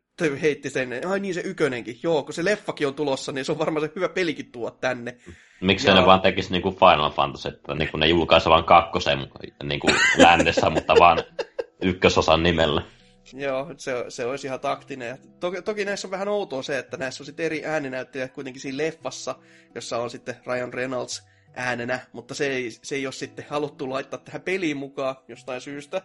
heitti sen, ai niin se ykönenkin, joo, kun se leffakin on tulossa, niin se on varmaan se hyvä pelikin tuoda tänne. Miksi Ja- ne vaan tekisi niinku Final Fantasy, että niinku ne julkaisi vaan kakkosen niinku lännessä, [laughs] mutta vaan ykkösosan nimellä. Joo, se, se olisi ihan taktinen. Toki, toki näissä on vähän outoa se, että näissä on sitten eri ääninäyttelijät kuitenkin siinä leffassa, jossa on sitten Ryan Reynolds äänenä, mutta se ei, se ei ole sitten haluttu laittaa tähän peliin mukaan jostain syystä,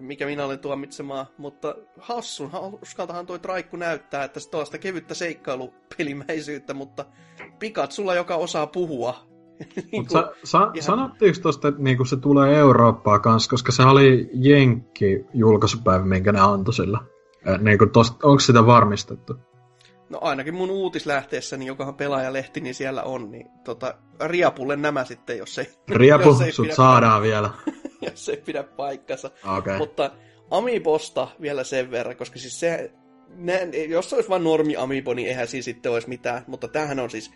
mikä, minä olen tuomitsemaan, mutta hassun, uskaltahan toi Traikku näyttää, että se tuosta kevyttä seikkailupelimäisyyttä, mutta Pikatsulla, joka osaa puhua. [laughs] Mutta kuin- sa, sa, ihan- sanottiinko tuosta, että niinku se tulee Eurooppaan kanssa, koska se oli Jenkki julkaisupäivä, minkä ne antoi sillä. Eh, Niinku tosta, onko sitä varmistettu? No ainakin mun uutislähteessäni, jokahan pelaajalehti, niin siellä on, niin tota, Riapulle nämä sitten, jos ei, [laughs] Riepu, jos ei sut pidä, saadaan vielä. [laughs] jos ei pidä paikkansa. Okay. Mutta Amiibosta vielä sen verran, koska siis se, ne, jos se olisi vain normi Amiibo, niin eihän siinä sitten olisi mitään. Mutta tämähän on siis,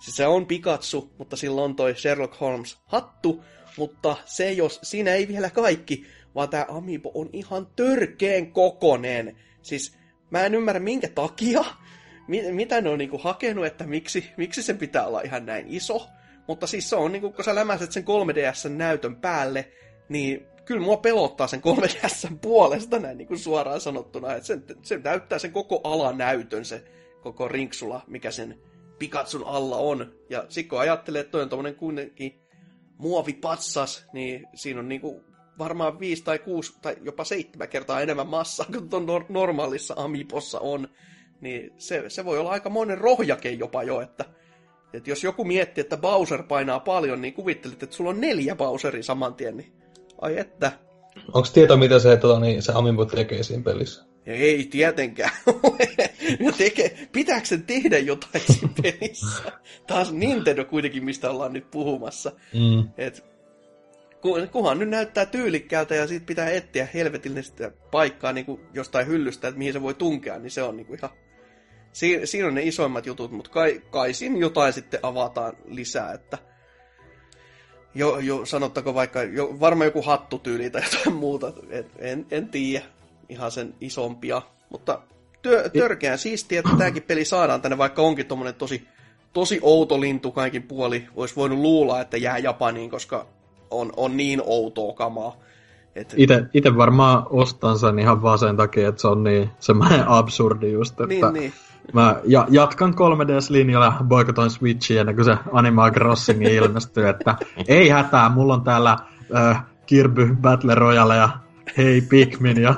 siis se on Pikachu, mutta sillä on toi Sherlock Holmes hattu, mutta se jos, siinä ei vielä kaikki, vaan tämä Amiibo on ihan törkeen kokonen. Siis mä en ymmärrä minkä takia, mi- mitä ne on niinku hakenut, että miksi, miksi sen pitää olla ihan näin iso. Mutta siis se on, niinku, kun sä lämäset sen 3DS-näytön päälle, niin kyllä mua pelottaa sen 3DS puolesta näin niin kuin suoraan sanottuna. Että se, se täyttää sen koko alanäytön, se koko rinksula, mikä sen Pikatsun alla on. Ja sitten kun ajattelee, että toi on tommonen kuitenkin muovipatsas, niin siinä on niinku varmaan viisi tai kuusi tai jopa seitsemän kertaa enemmän massaa kuin tuon nor- normaalissa Amiibossa on. Niin se, se voi olla aika monen rohjake jopa jo, että, että jos joku miettii, että Bowser painaa paljon, niin kuvittelet, että sulla on neljä Bowseria saman tien, niin ai että. Onko tietoa, mitä se, tota, niin, se Amiibo tekee siinä pelissä? Ei tietenkään Ja tekee, pitääkö sen tehdä jotain siinä pelissä? Taas Nintendo kuitenkin, mistä ollaan nyt puhumassa. Mm. Et, ku- kunhan nyt näyttää tyylikkäältä ja siitä pitää etsiä helvetillistä paikkaa niin kuin jostain hyllystä, että mihin se voi tunkea, niin se on niin kuin ihan... Siin, siinä on ne isoimmat jutut, mutta kai, kai siinä jotain sitten avataan lisää, että... Jo, jo, sanottako vaikka, jo, varmaan joku hattutyyli tai jotain muuta, et, en, en tiedä ihan sen isompia, mutta työ, törkeän siistiä, että tämäkin peli saadaan tänne, vaikka onkin tommonen tosi, tosi outo lintu kaikin puoli. Olisi voinut luulla, että jää Japaniin, koska on, on niin outoa kamaa. Et, Ite, ite varmaan ostan sen ihan vaan sen takia, että se on niin semmoinen [laughs] absurdi just, että niin, niin. mä ja, jatkan 3DS-linjalla ja boikotoin Switchiä ennen kuin se Animal Crossing ilmestyy, että ei hätää, mulla on täällä äh, Kirby Battle Royale ja Hei Pikmin ja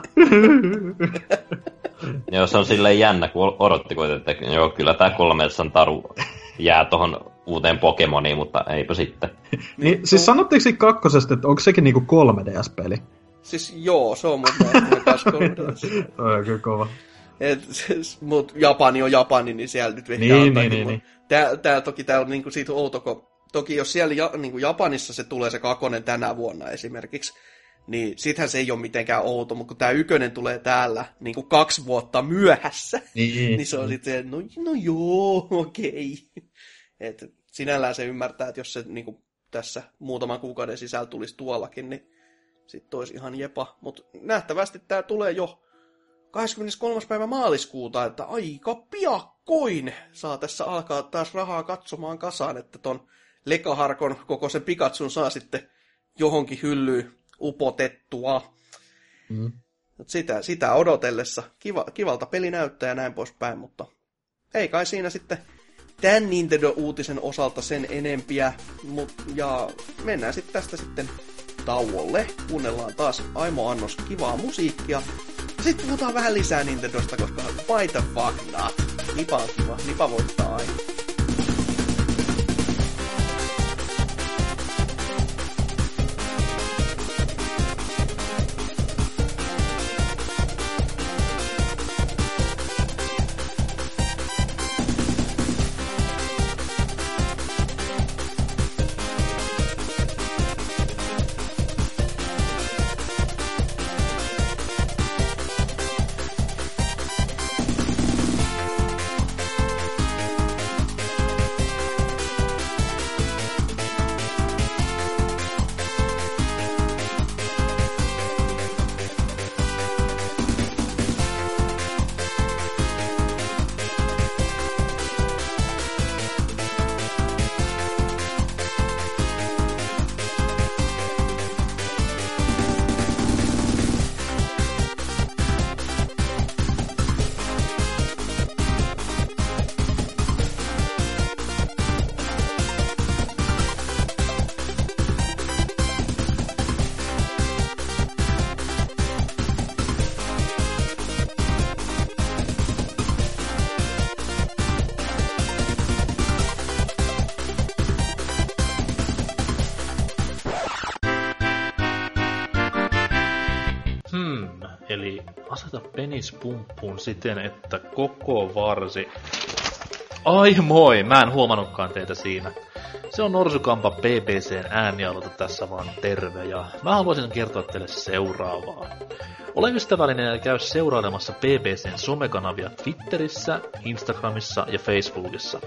Joo, se on silleen jännä, kun odotti kuitenkin, että joo, kyllä tämä 300 taru jää tuohon uuteen Pokemoniin, mutta eipä sitten. [laughs] niin, siis sanottiinko siinä kakkosesta, että onko sekin niinku 3DS-peli? Siis joo, se on mun mielestä myös [laughs] 3DS. Toi on kyllä kova. Et, siis, mut Japani on Japani, niin siellä nyt ehkä Niin, antaakin, niin, mut niin, Tää, tää toki tää on niinku siitä outo, kun toki jos siellä ja, niinku Japanissa se tulee se kakonen tänä vuonna esimerkiksi, niin sittenhän se ei ole mitenkään outo, mutta kun tää ykönen tulee täällä niinku kaksi vuotta myöhässä, [laughs] Niin, niin se on sitten, no, no joo, [laughs] okei. Et sinällään se ymmärtää, että jos se niinku tässä muutaman kuukauden sisällä tulisi tuollakin, niin sitten olisi ihan jepa. Mutta nähtävästi tämä tulee jo 23. päivä maaliskuuta, että aika piakkoin saa tässä alkaa taas rahaa katsomaan kasaan, että ton lekaharkon koko sen Pikachun saa sitten johonkin hyllyyn upotettua. Mm. Mut Sitä, sitä odotellessa. Kiva, kivalta peli näyttää ja näin poispäin, mutta ei kai siinä sitten tämän Nintendo-uutisen osalta sen enempiä. Mut, ja mennään sitten tästä sitten tauolle. Kuunnellaan taas Aimo Annos kivaa musiikkia. Sitten puhutaan vähän lisää Nintendosta, koska the fuck not? Nipa on kiva. Nipa voittaa aina. Penis pumppuun siten, että koko varsi... Ai moi, mä en huomannutkaan teitä siinä. Se on Norsukampa BBCn äänialoite tässä vaan terve ja mä haluaisin kertoa teille seuraavaa. Ole ystävällinen ja käy seurailemassa BBCn somekanavia Twitterissä, Instagramissa ja Facebookissa.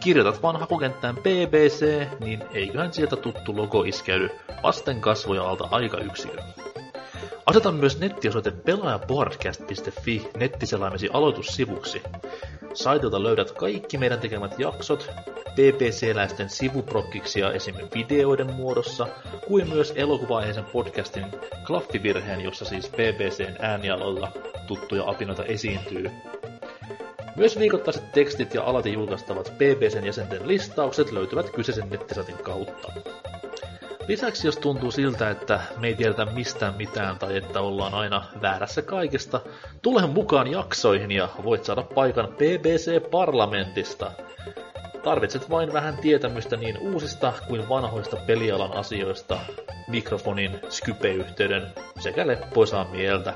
Kirjoitat vaan hakukenttään BBC, niin eiköhän sieltä tuttu logo iskeydy vasten kasvoja alta aika yksikö. Aseta myös nettiosoite pelaajapodcast.fi nettiselaimesi aloitussivuksi. Saitilta löydät kaikki meidän tekemät jaksot, BBC-läisten sivuprokkiksia esim. videoiden muodossa, kuin myös elokuvaiheisen podcastin klaffivirheen, jossa siis BBCn äänialoilla tuttuja apinoita esiintyy. Myös viikoittaiset tekstit ja alati julkaistavat BBCn jäsenten listaukset löytyvät kyseisen nettisatin kautta. Lisäksi jos tuntuu siltä, että me ei tiedetä mistään mitään tai että ollaan aina väärässä kaikesta, tule mukaan jaksoihin ja voit saada paikan BBC-parlamentista. Tarvitset vain vähän tietämystä niin uusista kuin vanhoista pelialan asioista, mikrofonin, Skype-yhteyden sekä leppoisaa mieltä.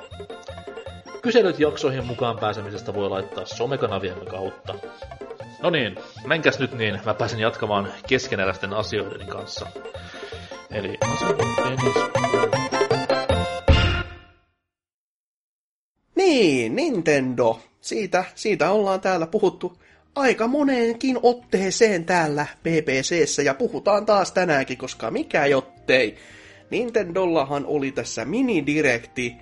Kyselyt jaksoihin mukaan pääsemisestä voi laittaa somekanaviemme kautta. No niin, menkäs nyt niin, mä pääsen jatkamaan keskeneräisten asioiden kanssa. Eli. Niin, Nintendo. Siitä, siitä ollaan täällä puhuttu aika moneenkin otteeseen täällä BBCssä ja puhutaan taas tänäänkin, koska mikä jottei. Nintendollahan oli tässä mini-direkti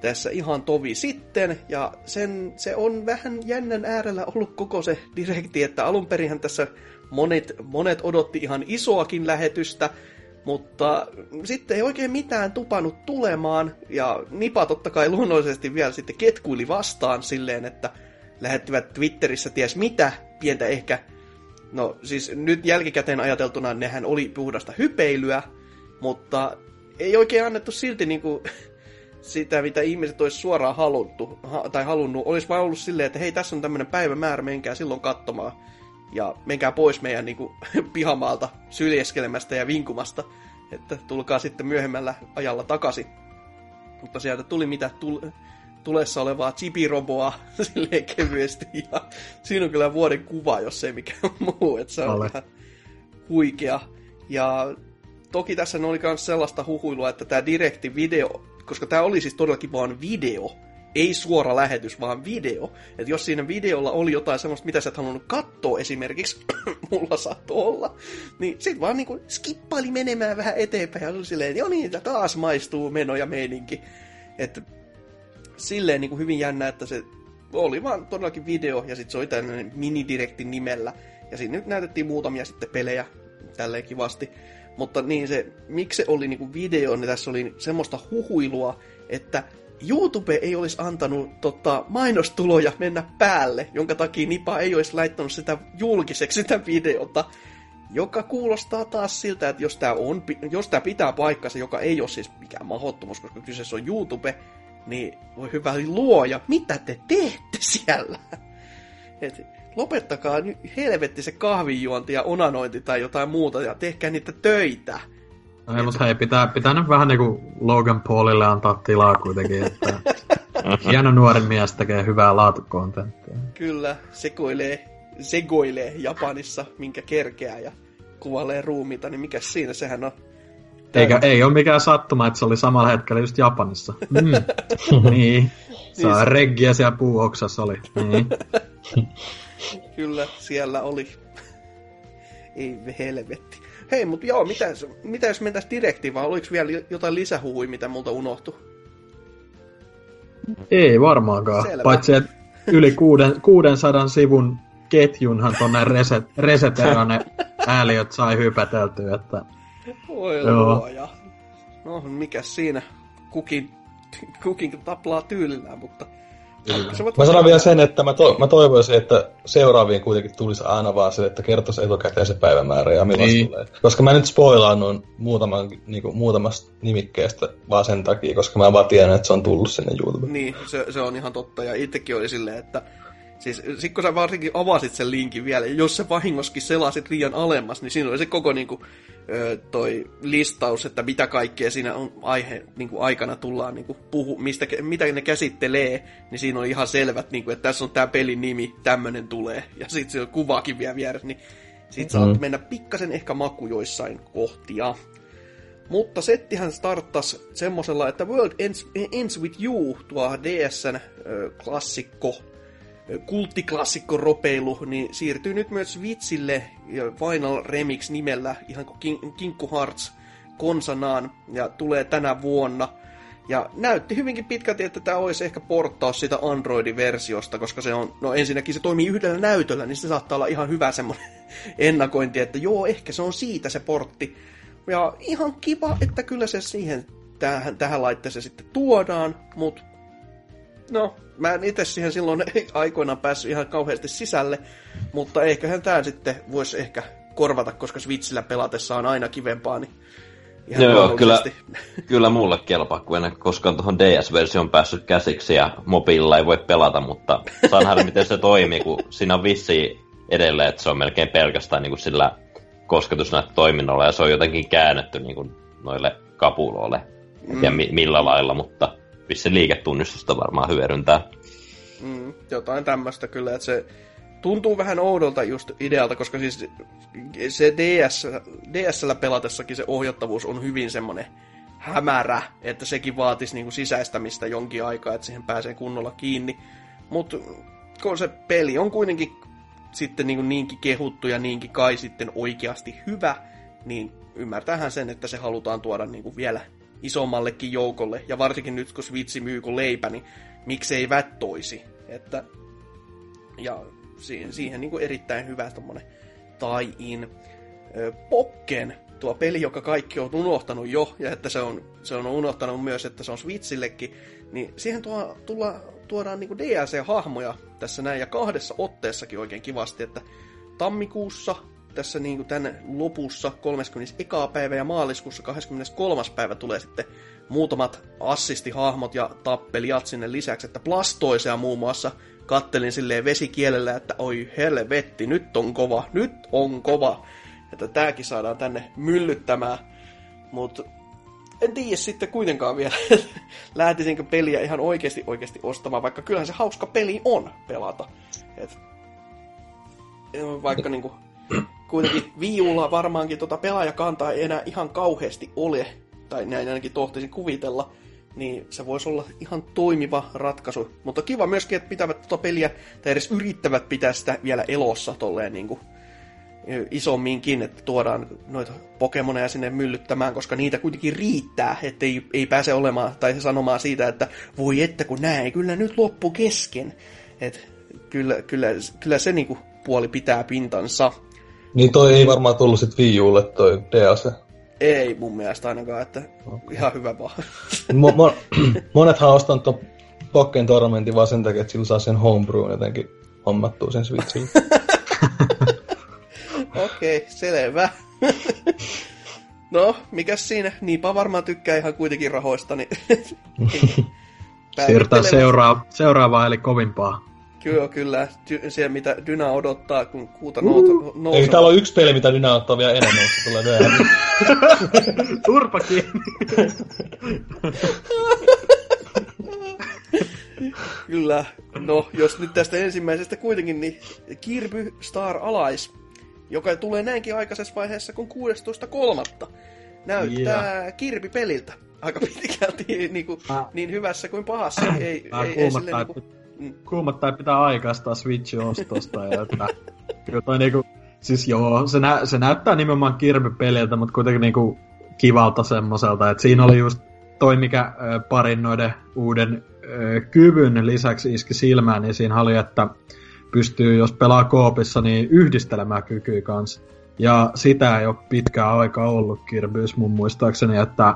tässä ihan tovi sitten, ja sen, se on vähän jännän äärellä ollut koko se direkti, että alun perinhän tässä monet, monet odotti ihan isoakin lähetystä, mutta sitten ei oikein mitään tupanut tulemaan, ja Nipa totta kai luonnollisesti vielä sitten ketkuili vastaan silleen, että lähettivät Twitterissä ties mitä, pientä ehkä, no siis nyt jälkikäteen ajateltuna nehän oli puhdasta hypeilyä, mutta ei oikein annettu silti niinku [laughs] sitä, mitä ihmiset olisi suoraan haluttu, ha, tai halunnut. Olisi vain ollut silleen, että hei, tässä on tämmöinen päivämäärä, menkää silloin katsomaan. Ja menkää pois meidän niin kuin, [laughs] pihamaalta syljeskelemästä ja vinkumasta. Että tulkaa sitten myöhemmällä ajalla takaisin. Mutta sieltä tuli mitä tul- tulessa olevaa chipiroboa [laughs] silleen kevyesti. Ja siinä on kyllä vuoden kuva, jos ei mikään [laughs] muu. Että se on Ale. ihan huikea. Ja toki tässä oli myös sellaista huhuilua, että tämä direkti video, koska tämä oli siis todellakin vaan video, ei suora lähetys, vaan video. Että jos siinä videolla oli jotain semmoista, mitä sä et halunnut katsoa esimerkiksi, [clears throat] mulla saattoi olla, niin sit vaan niinku skippaili menemään vähän eteenpäin ja oli silleen, joo niin, taas maistuu meno ja meininki. Että silleen niinku hyvin jännä, että se oli vaan todellakin video ja sitten se oli tällainen minidirektin nimellä. Ja siinä nyt näytettiin muutamia sitten pelejä tälleen kivasti. Mutta niin se, miksi se oli niinku video, niin tässä oli semmoista huhuilua, että YouTube ei olisi antanut tota, mainostuloja mennä päälle, jonka takia Nipa ei olisi laittanut sitä julkiseksi sitä videota. Joka kuulostaa taas siltä, että jos tämä, on, jos tämä pitää paikkansa, joka ei ole siis mikään mahdottomuus, koska kyseessä on YouTube, niin voi hyvä luoja, mitä te teette siellä? Et lopettakaa nyt helvetti se kahvinjuonti ja onanointi tai jotain muuta ja tehkää niitä töitä. No ei, mutta hei, pitää, pitää nyt vähän niinku Logan Paulille antaa tilaa kuitenkin, että [laughs] hieno nuori mies tekee hyvää laatukontenttia. Kyllä, sekoilee, segoilee Japanissa, minkä kerkeää ja kuvailee ruumiita, niin mikä siinä, sehän on... Eikä, ei ole mikään sattuma, että se oli samalla hetkellä just Japanissa. Mm. [laughs] niin. Saa reggiä siellä puuoksassa oli. Niin. Kyllä, siellä oli. Ei helvetti. Hei, mutta joo, mitä, mitä jos mentäis direktiin, vai oliko vielä jotain lisähuhui, mitä multa unohtui? Ei varmaankaan. Selvä. Paitsi, että yli kuuden, 600 sivun ketjunhan tonne reset, reseterä ne ääliöt sai hypäteltyä, että Voi Joo. luoja. No, mikä siinä? Kukin, kukin taplaa tyylillään, mutta... Mä sanon vielä sen, että mä, to, mä toivoisin, että seuraaviin kuitenkin tulisi aina vaan se, että kertoisi etukäteen se päivämäärä ja milloin Niin. tulee. Koska mä nyt spoilaan noin muutaman, niinku, muutamasta nimikkeestä vaan sen takia, koska mä vaan tiedän, että se on tullut sinne YouTubeen. Niin, se, se on ihan totta. Ja itsekin oli silleen, että Siis sit kun sä varsinkin avasit sen linkin vielä, jos sä vahingoskin selasit liian alemmas, niin siinä oli se koko niinku ö, toi listaus, että mitä kaikkea siinä on aihe niin kuin aikana tullaan niin kuin puhu, mistä, mitä ne käsittelee, niin siinä on ihan selvät, niin kuin, että tässä on tämä pelin nimi, tämmönen tulee, ja sitten se on kuvaakin vielä vieressä, niin sit saat mm. mennä pikkasen ehkä maku joissain kohtia. Mutta settihän starttas semmosella, että World Ends, Ends With You, tuo DSn ö, klassikko, kulttiklassikko ropeilu, niin siirtyy nyt myös Switchille Final Remix nimellä, ihan kuin Kinkku Hearts konsanaan, ja tulee tänä vuonna. Ja näytti hyvinkin pitkälti, että tämä olisi ehkä porttaus sitä Android-versiosta, koska se on, no ensinnäkin se toimii yhdellä näytöllä, niin se saattaa olla ihan hyvä semmoinen [laughs] ennakointi, että joo, ehkä se on siitä se portti. Ja ihan kiva, että kyllä se siihen tähän, tähän laitteeseen sitten tuodaan, mutta no, mä en itse siihen silloin [laughs] aikoinaan päässyt ihan kauheasti sisälle, mutta eiköhän tämä sitten voisi ehkä korvata, koska Switchillä pelatessa on aina kivempaa, niin ihan Joo, kyllä, [laughs] kyllä mulle kelpaa, kun en koskaan tuohon DS-versioon päässyt käsiksi ja mobiililla ei voi pelata, mutta saan nähdä, miten se toimii, kun siinä on vissi edelleen, että se on melkein pelkästään niin kuin sillä kosketusnäyttötoiminnalla ja se on jotenkin käännetty niin kuin noille kapuloille. En tiedä mm. millä lailla, mutta vissi liiketunnistusta varmaan hyödyntää. Mm, jotain tämmöistä kyllä, että se tuntuu vähän oudolta just idealta, koska siis se DS, DSllä pelatessakin se ohjattavuus on hyvin semmoinen hämärä, että sekin vaatisi niinku sisäistämistä jonkin aikaa, että siihen pääsee kunnolla kiinni. Mutta kun se peli on kuitenkin sitten niinku niinkin kehuttu ja niinkin kai sitten oikeasti hyvä, niin ymmärtähän sen, että se halutaan tuoda niinku vielä isommallekin joukolle. Ja varsinkin nyt, kun Switch myy kuin leipä, niin miksei vättoisi. Että, ja siihen, siihen niin kuin erittäin hyvä tommonen tai-in. Pokken, tuo peli, joka kaikki on unohtanut jo, ja että se on, se on unohtanut myös, että se on Switchillekin, niin siihen tuo, tulla, tuodaan niin DLC-hahmoja tässä näin, ja kahdessa otteessakin oikein kivasti, että tammikuussa tässä niin kuin tänne lopussa 31. päivä ja maaliskuussa 23. päivä tulee sitten muutamat assistihahmot ja tappelijat sinne lisäksi, että plastoisea muun muassa kattelin silleen vesikielellä, että oi helvetti, nyt on kova, nyt on kova. Että tääkin saadaan tänne myllyttämään. Mutta en tiedä sitten kuitenkaan vielä, [laughs] lähtisinkö peliä ihan oikeasti oikeasti ostamaan, vaikka kyllähän se hauska peli on pelata. Et, vaikka niinku kuitenkin viulla varmaankin tota pelaajakantaa ei enää ihan kauheasti ole, tai näin ainakin tohtisin kuvitella, niin se voisi olla ihan toimiva ratkaisu. Mutta kiva myöskin, että pitävät tuota peliä, tai edes yrittävät pitää sitä vielä elossa tolleen niin kuin isomminkin, että tuodaan noita Pokemoneja sinne myllyttämään, koska niitä kuitenkin riittää, ettei ei pääse olemaan tai sanomaan siitä, että voi että kun näin, kyllä nyt loppu kesken. Et kyllä, kyllä, kyllä se niinku puoli pitää pintansa. Niin toi ei varmaan tullut sit Wii Ulle toi DAC. Ei mun mielestä ainakaan, että okay. ihan hyvä vaan. Mo- mo- [clears throat] monethan on ostanut ton Pokken Tormentin vaan sen takia, että sillä saa sen homebrewn jotenkin hommattua sen Switchille. [laughs] Okei, okay, selvä. [laughs] no, mikäs siinä? Niinpä varmaan tykkää ihan kuitenkin rahoista, niin... [laughs] Siirtää seuraa, seuraavaa eli kovimpaa. Kyllä, kyllä. Siellä mitä Dyna odottaa, kun kuuta uh. nousee. Eikö täällä ole yksi peli, mitä Dyna ottaa vielä enemmän, mutta se tulee myöhemmin. [laughs] Turpa [laughs] Kyllä. No, jos nyt tästä ensimmäisestä kuitenkin, niin Kirby Star Allies, joka tulee näinkin aikaisessa vaiheessa kuin 16.3. Näyttää yeah. Kirby-peliltä aika pitkälti niin, kuin, niin hyvässä kuin pahassa. Ei, ei, ei sille, niin kuin, kuumottaa pitää aikaistaa Switch-ostosta. ja että, toi niinku, siis joo, se, nä, se näyttää nimenomaan kirpipeliltä, mutta kuitenkin niinku kivalta semmoiselta, että siinä oli just toi, mikä parin noiden uuden äh, kyvyn lisäksi iski silmään, niin siinä oli, että pystyy, jos pelaa koopissa, niin yhdistelemään kykyä kanssa. Ja sitä ei ole pitkään aikaa ollut Kirbyys mun muistaakseni, että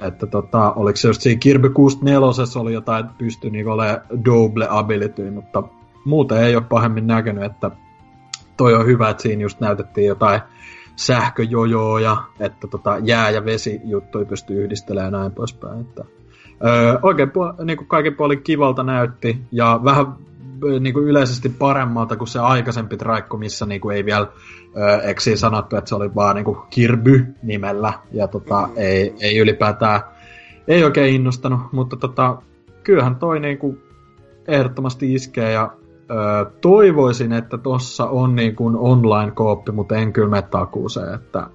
että tota, oliko se just siinä Kirby 64 oli jotain, että pystyi niinku olemaan double ability, mutta muuten ei ole pahemmin näkynyt, että toi on hyvä, että siinä just näytettiin jotain sähköjojoa että tota, jää- ja vesi juttuja pystyy yhdistelemään ja näin poispäin. Että, öö, oikein puol- niin kuin puolin kivalta näytti ja vähän niin kuin yleisesti paremmalta kuin se aikaisempi traikku, missä niin kuin ei vielä ö, eksiin sanottu, että se oli vaan niin kuin Kirby nimellä, ja tota, mm. ei, ei ylipäätään, ei oikein innostanut, mutta tota, kyllähän toi niin kuin ehdottomasti iskee, ja ö, toivoisin, että tossa on niin kuin online-kooppi, mutta en kyllä mene takuuseen, että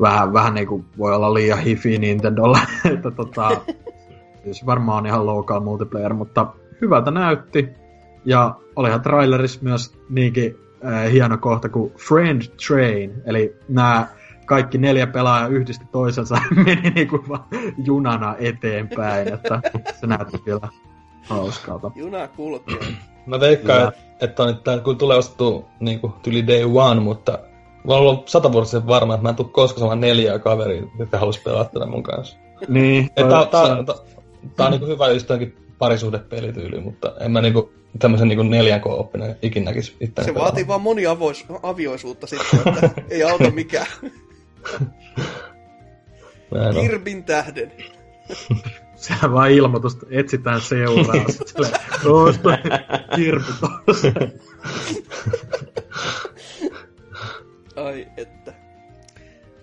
vähän, vähän niin kuin voi olla liian hifi Nintendolla, [laughs] että tota, [laughs] siis varmaan on ihan local multiplayer, mutta hyvältä näytti. Ja olihan trailerissa myös niinkin äh, hieno kohta kuin Friend Train, eli nämä kaikki neljä pelaajaa yhdisti toisensa [laughs] meni niinku vaan junana eteenpäin, että se näytti kyllä hauskalta. Juna kulkee. [clears throat] Mä veikkaan, että on, että kun tulee ostettu niin kuin, tyli day one, mutta mä oon ollut satavuotisen varma, että mä en tule koskaan saamaan neljää kaveria, jotka halus pelaa tätä mun kanssa. Niin, Tää, tää, tää, tää on niinku hyvä just parisuhdepelityyli, mutta en mä niinku tämmöisen neljän kooppina ikinä näkisi itseäni Se pelaavan. vaatii vaan moniavioisuutta sitten, että ei auta mikään. [laughs] Kirbin tähden. [laughs] Sehän vaan ilmoitus, että etsitään seuraa. [laughs] Sitten kirppi tossa. Ai että.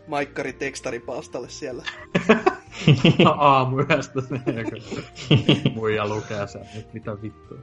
Maikkari tekstaripastalle siellä. Aamu yhdestä sen, kun muija lukee sen, että mitä vittua.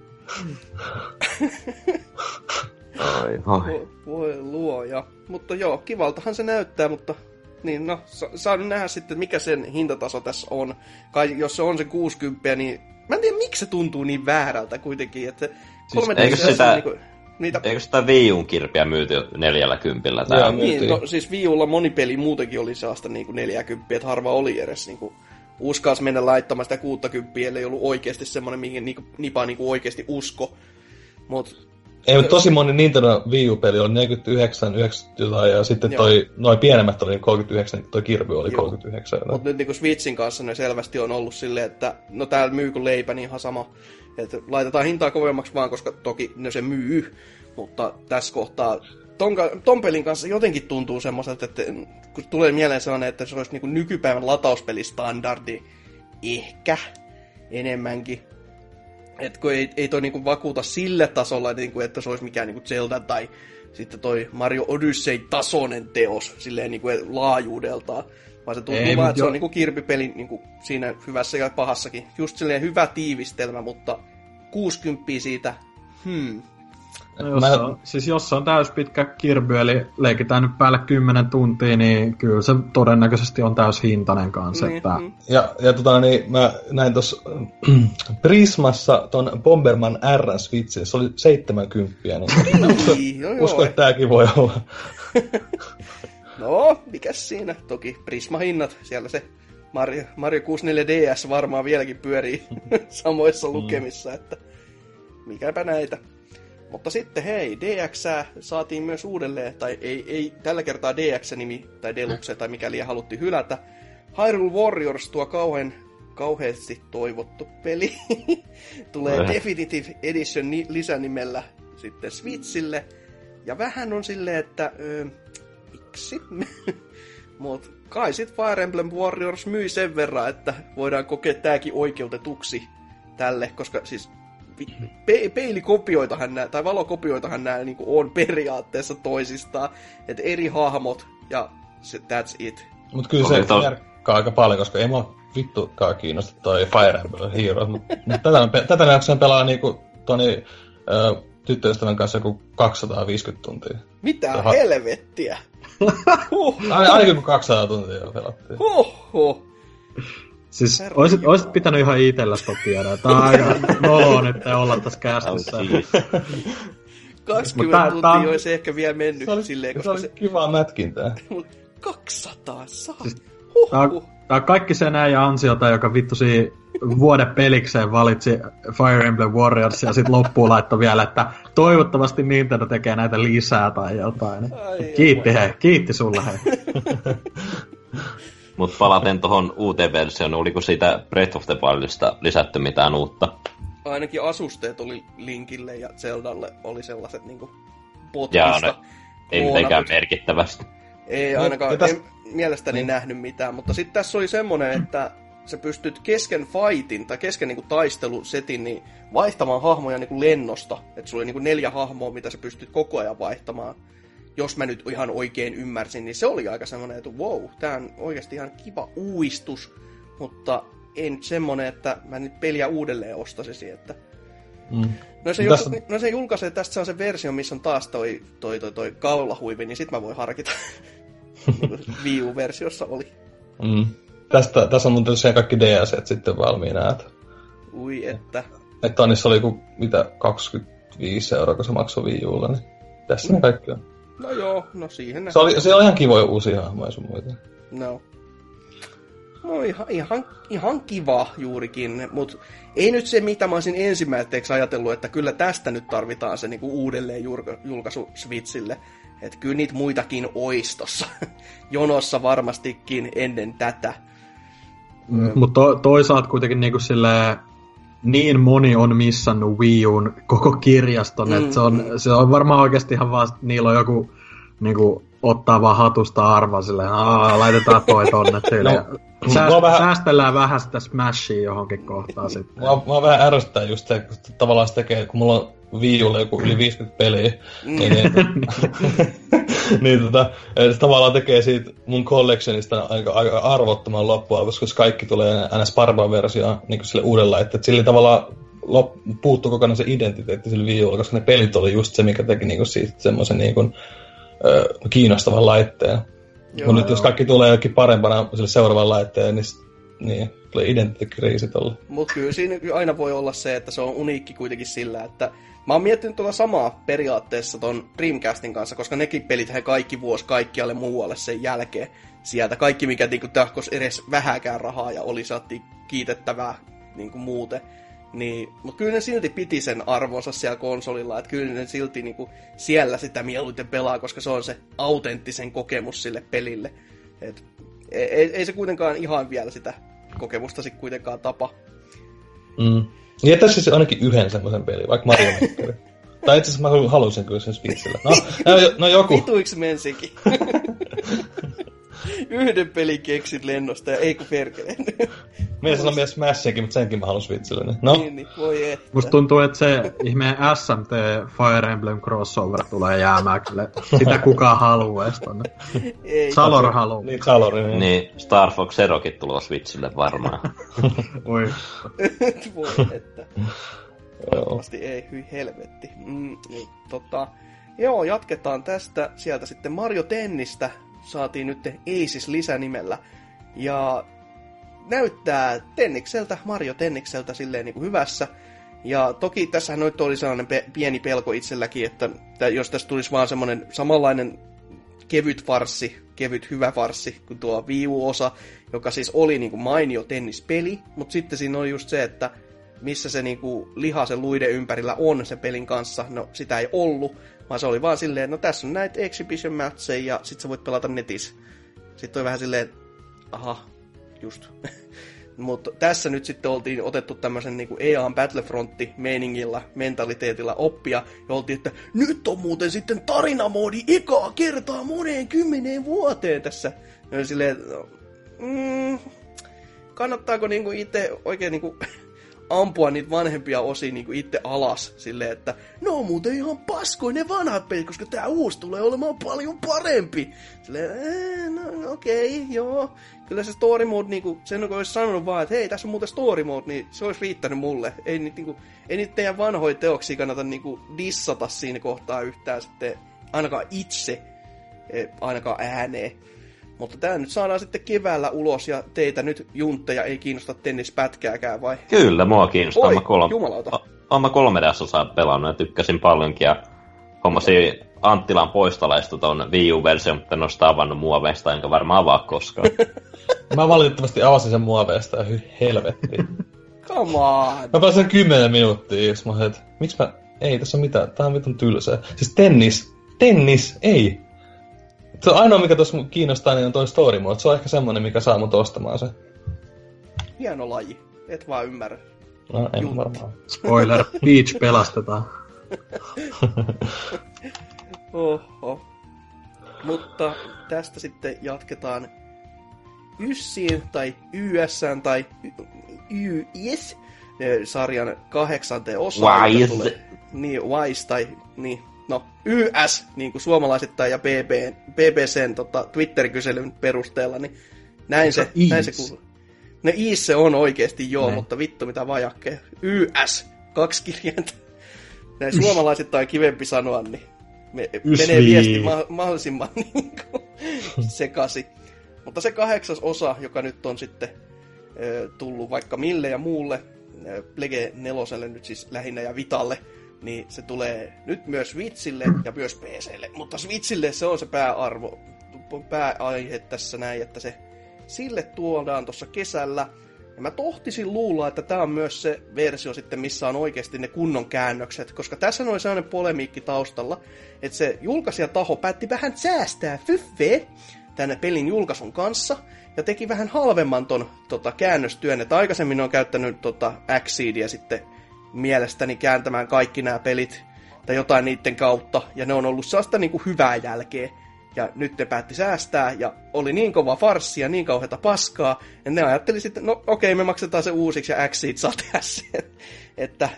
Ai, ai. Voi, voi luoja. Mutta joo, kivaltahan se näyttää, mutta niin no, sa- saan nähdä sitten, mikä sen hintataso tässä on. Kai jos se on se 60, niin mä en tiedä, miksi se tuntuu niin väärältä kuitenkin, että Siis 3 eikö sitä- niinku, niitä Eikö sitä Wii U:n kirpiä myyty jo neljällä kympillä? Joo, Tää? myytiin. Niin, no siis Wii Ulla monipeli muutenkin oli sellaista niin kuin 40, että harva oli edes niin kuin, uskalsi mennä laittamaan sitä 60, ellei ollut oikeasti semmoinen, mihin niin kuin, nipa niin kuin oikeasti usko. Mut Ei, mutta tosi moni Nintendo Wii U-peli oli 49, 90 jotain, ja sitten Joo. toi, noin pienemmät oli 39, niin toi Kirby oli Joo. 39. jotain. Mutta nyt niin Switchin kanssa ne selvästi on ollut silleen, että no täällä myy kuin leipä, niin ihan sama. Että laitetaan hintaa kovemmaksi vaan, koska toki no se myy. Mutta tässä kohtaa ton, ton pelin kanssa jotenkin tuntuu semmoiselta, että kun tulee mieleen sellainen, että se olisi niin nykypäivän latauspelistandardi, ehkä enemmänkin. Et kun ei, ei toi niinku vakuuta sille tasolla, niinku, että se olisi mikään niinku Zelda tai sitten toi Mario Odyssey-tasoinen teos silleen niinku laajuudeltaan. Vaan se tuntuu Ei, vaan, että se on jo- niinku kirpipeli niinku siinä hyvässä ja pahassakin. Just silleen hyvä tiivistelmä, mutta 60 siitä, hmm. No, jos, Mä- se on, siis jos on täyspitkä Kirby, eli leikitään nyt päälle 10 tuntia, niin kyllä se todennäköisesti on täys hintainen kanssa. Niin, että, mm. Ja, ja tota, niin, mä näin tuossa [clears throat] Prismassa ton Bomberman R Switchin, se oli 70, niin mä uskon, Niin, joo, uskon, että tääkin voi olla. [laughs] No, mikäs siinä? Toki Prisma-hinnat, siellä se Mario, Mario 64 DS varmaan vieläkin pyörii [laughs] samoissa lukemissa, että mikäpä näitä. Mutta sitten hei, DX saatiin myös uudelleen, tai ei, ei tällä kertaa DX-nimi tai Deluxe tai mikäli haluttiin hylätä. Hyrule Warriors, tuo kauhean, kauheasti toivottu peli, [laughs] tulee Äh. Definitive Edition ni- lisänimellä sitten Switchille. Ja vähän on silleen, että ö, miksi? [laughs] Mut kai sit Fire Emblem Warriors myi sen verran, että voidaan kokea tääkin oikeutetuksi tälle, koska siis pe- peilikopioitahan nää, tai valokopioitahan nämä niinku on periaatteessa toisistaan, että eri hahmot ja se, that's it. Mutta kyllä se to- järkkää aika paljon, koska ei mua vittukaan kiinnosta toi Fire Emblem Heroes. Mutta tätä, on pe- tätä jaksan pelaa niinku toni ö, tyttöystävän kanssa joku 250 tuntia. Mitä Jaha. helvettiä? [laughs] Ainakin kuin 200 tuntia pelattiin. huh, huh. Siis oisit, Jumala. oisit pitänyt ihan itellä sitä tiedä. Tää on aika [laughs] noloa nyt olla tässä kästissä. Siis. 20 Mut tää- tuntia tää- olisi ehkä vielä mennyt Se oli, silleen, se koska oli se... kivaa mätkintää. [laughs] Mut 200, saa. Siis Huh, Tää on, huh. tää on kaikki sen äijä ansiota, joka vittu siinä vuoden pelikseen valitsi Fire Emblem Warriors ja sitten loppuun laittoi vielä, että toivottavasti Nintendo tekee näitä lisää tai jotain. Ai, Kiitti hei, kiitti sulle hei. [laughs] Mutta palaten tuohon uuteen versioon, oliko siitä Breath of the Wildista lisätty mitään uutta? ainakin asusteet oli Linkille ja Zeldalle oli sellaiset niinku Jaa, potkista. no, Ei mitenkään merkittävästi. Ei No, ainakaan, ja täs- en mielestäni niin. nähnyt mitään, mutta sitten tässä oli semmonen, että sä pystyt kesken fightin tai kesken niinku taistelusetin niin vaihtamaan hahmoja niinku lennosta. Että sulla oli niinku neljä hahmoa, mitä sä pystyt koko ajan vaihtamaan. Jos mä nyt ihan oikein ymmärsin, niin se oli aika semmoinen, että wow, tää on oikeasti ihan kiva uistus, mutta ei nyt semmonen, että mä nyt peliä uudelleen ostaisin, että Mm. No se, Tässä- Tässä... no se julkaisee tästä se on se versio, missä on taas toi, toi, toi, toi kaulahuivi, niin sit mä voin harkita. [laughs] Niin Wii U-versiossa oli. Mm. Tästä, tässä on muuten tosiaan kaikki DLCt sitten valmiina. Että, Ui, että. että Tannissa oli joku, mitä, 25 euroa, kun se maksoi Wii Ulla, niin tässä ne kaikki on. No joo, no siihen Se oli, se oli ihan kivoja uusia hahmoja sun muita. No. No ihan, ihan, ihan kiva juurikin, mutta ei nyt se, mitä mä olisin ensimmäiseksi ajatellut, että kyllä tästä nyt tarvitaan se niinku uudelleen julka- julkaisu Switchille. Että kyllä niitä muitakin oistossa. [laughs] Jonossa varmastikin ennen tätä. Mutta to, toisaalta kuitenkin niinku silleen, niin moni on missannut Wii Un koko kirjaston, mm, että se on, se on varmaan oikeasti ihan vaan, niillä on joku niinku, ottaa vaan hatusta arva silleen, Aa, laitetaan toi tonne [laughs] tyyliin. No, Sääst, vähän- Säästellään vähän sitä Smashia johonkin kohtaan sitten. Mua, mua vähän ärsyttää just se, kun tavallaan se tekee, kun mulla on Wii Ulla joku yli 50 peliä, niin, niin, niin tota, [laughs] se tavallaan tekee siitä mun collectionista aika, aika arvottoman loppua, koska kaikki tulee ns. parempaan versioon niin sille uudella, että sillä tavallaan lop, puuttuu kokonaan se identiteetti sille Wii Ulla, koska ne pelit oli just se, mikä teki niin siitä semmoisen niin kuin, ö, kiinnostavan laitteen. Joo, nyt jos kaikki tulee jokin parempana sille seuraavan laitteen, niin, niin tulee identiteettikriisi tolle. Mutta kyllä siinä aina voi olla se, että se on uniikki kuitenkin sillä, että mä oon miettinyt tuota samaa periaatteessa ton Dreamcastin kanssa, koska nekin pelit he kaikki vuosi kaikkialle muualle sen jälkeen sieltä. Kaikki, mikä niinku tahkos edes vähäkään rahaa ja oli saatti kiitettävää niinku muuten. Niin, mutta kyllä ne silti piti sen arvonsa siellä konsolilla, että kyllä ne silti niinku siellä sitä mieluiten pelaa, koska se on se autenttisen kokemus sille pelille. Et, ei, ei, ei se kuitenkaan ihan vielä sitä kokemusta sit kuitenkaan tapa. Mm. Jättäisi siis ainakin yhden semmoisen pelin, vaikka Mario Maker. [laughs] tai itse asiassa mä halusin kyllä sen Switchillä. No, [laughs] no, no joku. Vituiksi mensikin. [laughs] Yhden pelin keksit lennosta ja ei kun perkele. Mies sanoi myös Smashinkin, mutta senkin mä haluan Switchillä. Niin. No, niin, niin, voi että. Musta tuntuu, että se ihmeen SMT Fire Emblem crossover tulee jäämään kyllä. Sitä kukaan haluaa tonne. Ei, Salor haluaa. niin Salori. Niin. Niin, Star Fox Zerokin tulee Switchille varmaan. [laughs] Oi. [laughs] voi että. Joo. Toivottavasti ei, hyi helvetti. Mm, niin, tota, joo, jatketaan tästä. Sieltä sitten Mario Tennistä saatiin nyt Aces lisänimellä. Ja näyttää Tennikseltä, Mario Tennikseltä silleen niin kuin hyvässä. Ja toki tässähän nyt oli sellainen pe- pieni pelko itselläkin, että tä- jos tässä tulisi vaan semmoinen samanlainen kevyt farssi, kevyt hyvä farssi kuin tuo Wii U-osa, joka siis oli niin kuin mainio tennispeli, mutta sitten siinä oli just se, että missä se niinku liha sen luiden ympärillä on sen pelin kanssa, no sitä ei ollut, vaan se oli vaan silleen, no tässä on näitä exhibition matcheja ja sit sä voit pelata netissä. Sitten oli vähän silleen, aha, just. [laughs] Mutta tässä nyt sitten oltiin otettu tämmöisen niinku EA Battlefrontti meiningillä, mentaliteetilla oppia, ja oltiin, että nyt on muuten sitten tarinamoodi ekaa kertaa moneen kymmeneen vuoteen tässä. Ja silleen, no, mm, kannattaako niinku itse oikein niinku [laughs] ampua niitä vanhempia osia niinku itse alas silleen, että no muuten ihan paskoin ne vanhat pelit, koska tää uusi tulee olemaan paljon parempi. Silleen, "Ee, no okei, okay, joo. Kyllä se story mode, niinku, sen kun olisi sanonut vaan, että hei, tässä on muuten story mode, niin se olisi riittänyt mulle. Ei niitä, niinku, ei niitä teidän vanhoja teoksia kannata niinku dissata siinä kohtaa yhtään sitten, ainakaan itse, eh, ainakaan ääneen. Mutta tämä nyt saadaan sitten keväällä ulos ja teitä nyt juntteja ei kiinnosta tennispätkääkään vai? Kyllä, mua kiinnostaa. Oi, mä kolme, jumalauta. O- Oon mä 3DS pelannut ja tykkäsin paljonkin ja hommasin Anttilan poistalaista ton Wii U-versio, mutta en sitä avannut muoveista, enkä varmaan avaa koskaan. [laughs] Mä valitettavasti avasin sen muoveesta ja hy helvetti. [laughs] Come on! Mä pääsin 10 minuuttia, jos mä olin, että miksi mä... Ei tässä on mitään, tää on vitun tylsää. Siis tennis, tennis, ei. Se on ainoa, mikä tuossa kiinnostaa, niin on toi story mode. Se on ehkä semmonen, mikä saa mut ostamaan se. Hieno laji. Et vaan ymmärrä. No, en Juntti. varmaan. Spoiler, Peach pelastetaan. [laughs] Oho. Mutta tästä sitten jatketaan Yssiin tai YS tai YS sarjan kahdeksanteen osaan. Wise. Tulee, niin, Wise tai niin, no, YS, niin kuin suomalaisittain ja BB, BBCn tota, Twitter-kyselyn perusteella, niin näin se, Is. näin se kuuluu. No Is se on oikeasti joo, Ne. mutta vittu mitä vajakkeja. YS, kaksi kirjainta. Näin suomalaisittain kivempi sanoa, niin me, menee viesti ma- mahdollisimman [laughs] niin kuin, sekasi. Mutta se kahdeksas osa, joka nyt on sitten ö, tullut vaikka mille ja muulle, Plege neloselle nyt siis lähinnä ja Vitalle, niin se tulee nyt myös Switchille ja myös PClle. Mutta Switchille se on se pääarvo, pääaihe tässä näin, että se sille tuodaan tuossa kesällä. Ja mä tohtisin luulla, että tämä on myös se versio sitten, missä on oikeasti ne kunnon käännökset, koska tässä oli sellainen polemiikki taustalla, että se julkaisijataho päätti vähän säästää fyffeä tänne pelin julkaisun kanssa, ja teki vähän halvemman ton tota, käännöstyön, että aikaisemmin on käyttänyt tota, Xseedia sitten mielestäni kääntämään kaikki nämä pelit, tai jotain niiden kautta, ja ne on ollut sellaista niin kuin hyvää jälkeä. Ja nyt ne päätti säästää, ja oli niin kova farssi ja niin kauheata paskaa, ja ne ajatteli sitten, no okei, me maksetaan se uusiksi, ja Xseed saa tehdä sen. [laughs] että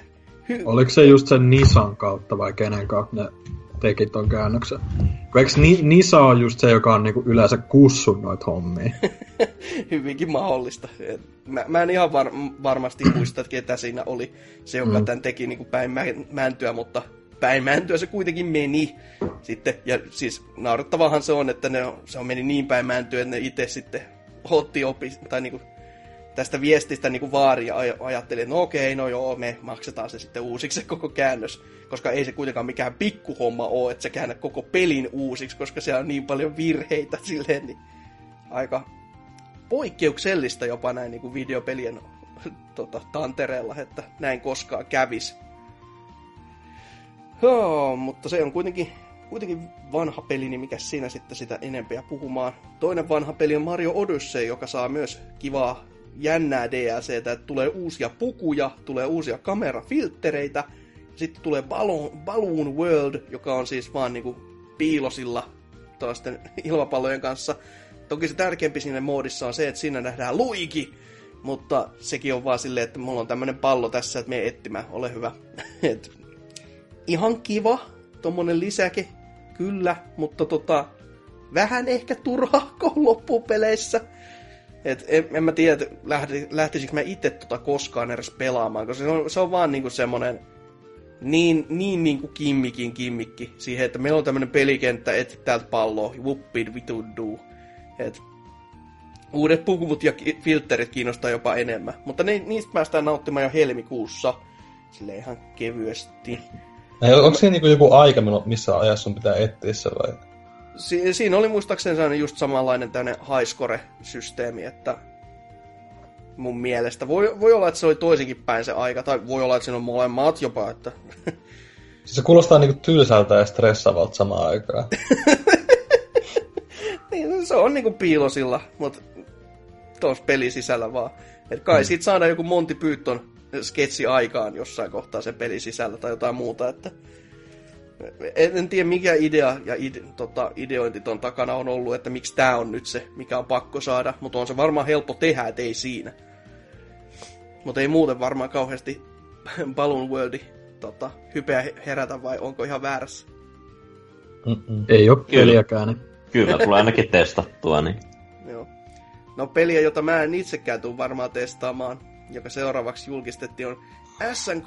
hy- Oliko se just sen Nisan kautta vai kenen kautta ne teki ton käännöksen? Eikö Ni- Nisa on just se, joka on niinku yleensä kussun noita hommia? [laughs] hyvinkin mahdollista. Mä, mä en ihan var, varmasti muista, että ketä siinä oli se, joka mm. tämän teki niin kuin päin mä- mäntyä, mutta päin mäntyä se kuitenkin meni. Sitten, ja siis naurettavahan se on, että ne, se on meni niin päin mäntyä, että ne itse sitten otti opi, tai niin kuin tästä viestistä niin kuin vaari ja aj- ajatteli, että no okei, no joo, me maksetaan se sitten uusiksi se koko käännös, koska ei se kuitenkaan mikään pikkuhomma ole, että se käännät koko pelin uusiksi, koska siellä on niin paljon virheitä [laughs] silleen, niin aika poikkeuksellista jopa näin niin kuin videopelien [laughs] tota, tantereella, että näin koskaan kävis. Joo, mutta se on kuitenkin, kuitenkin vanha peli, niin mikä siinä sitten sitä enempiä puhumaan. Toinen vanha peli on Mario Odyssey, joka saa myös kivaa jännää DLCtä, että tulee uusia pukuja, tulee uusia kamerafilttereitä, sitten tulee Balloon, Balloon World, joka on siis vaan niinku piilosilla toisten [laughs] ilmapallojen kanssa. Toki se tärkeämpi siinä moodissa on se, että siinä nähdään Luigi, mutta sekin on vaan silleen, että mulla on tämmönen pallo tässä, että me etsimään, ole hyvä. [laughs] Et ihan kiva, tommonen lisäke, kyllä, mutta tota, vähän ehkä turhaako loppupeleissä. Et en, en mä tiedä, lähti, lähtisikö mä itse tota koskaan edes pelaamaan, koska se on, se on vaan niinku semmonen niin, niin niinku kimmikin kimmikki siihen, että meillä on tämmönen pelikenttä, et täältä palloa, whoopid vitu do. Et uudet pukuvut ja filterit kiinnostaa jopa enemmän. Mutta ne, niistä päästään nauttimaan jo helmikuussa. Sille ihan kevyesti. Onko siinä niinku joku aika, missä ajassa sun pitää etsiä se vai? Si- siinä oli muistaakseni sellainen just samanlainen tämmöinen highscore-systeemi, että mun mielestä. Voi, voi olla, että se oli toisinkin päin se aika, tai voi olla, että siinä on molemmat jopa, että Siis [laughs] se kuulostaa niinku tylsältä ja stressaavalta samaan aikaan. [laughs] niin, se on niinku piilosilla, mutta tuossa pelin sisällä vaan. Et kai mm. siitä saadaan joku Monty Python sketsi aikaan jossain kohtaa sen pelin sisällä tai jotain muuta, että en, en tiedä mikä idea ja ide, tota, ideointi ton takana on ollut, että miksi tämä on nyt se, mikä on pakko saada, mutta on se varmaan helppo tehdä, et ei siinä. Mutta ei muuten varmaan kauheasti [laughs] Balloon Worldi tota, hypeä herätä vai onko ihan väärässä? Mm-mm. Ei ole Kyllä. peliäkään, niin Kyllä, tulee ainakin testattua, niin [laughs] Joo. No peliä, jota mä en itsekään tule varmaan testaamaan, joka seuraavaksi julkistettiin, on SNK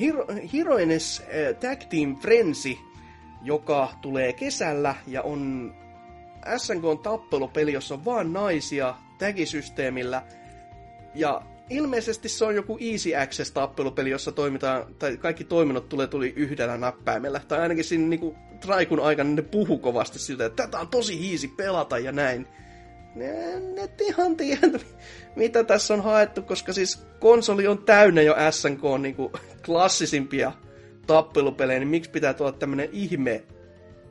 Hero, Heroines äh, Tag Team Frenzy, joka tulee kesällä ja on SNK tappelupeli, jossa on vaan naisia tagisysteemillä. Ja ilmeisesti se on joku Easy Access tappelupeli, jossa toimitaan, tai kaikki toiminnot tulee tuli yhdellä näppäimellä. Tai ainakin siinä niinku Traikun aikana ne puhu kovasti siltä, että tätä on tosi hiisi pelata ja näin. En et ihan tiedä, mitä tässä on haettu, koska siis konsoli on täynnä jo SNK niinku klassisimpia tappelupelejä, niin miksi pitää tuoda tämmönen ihme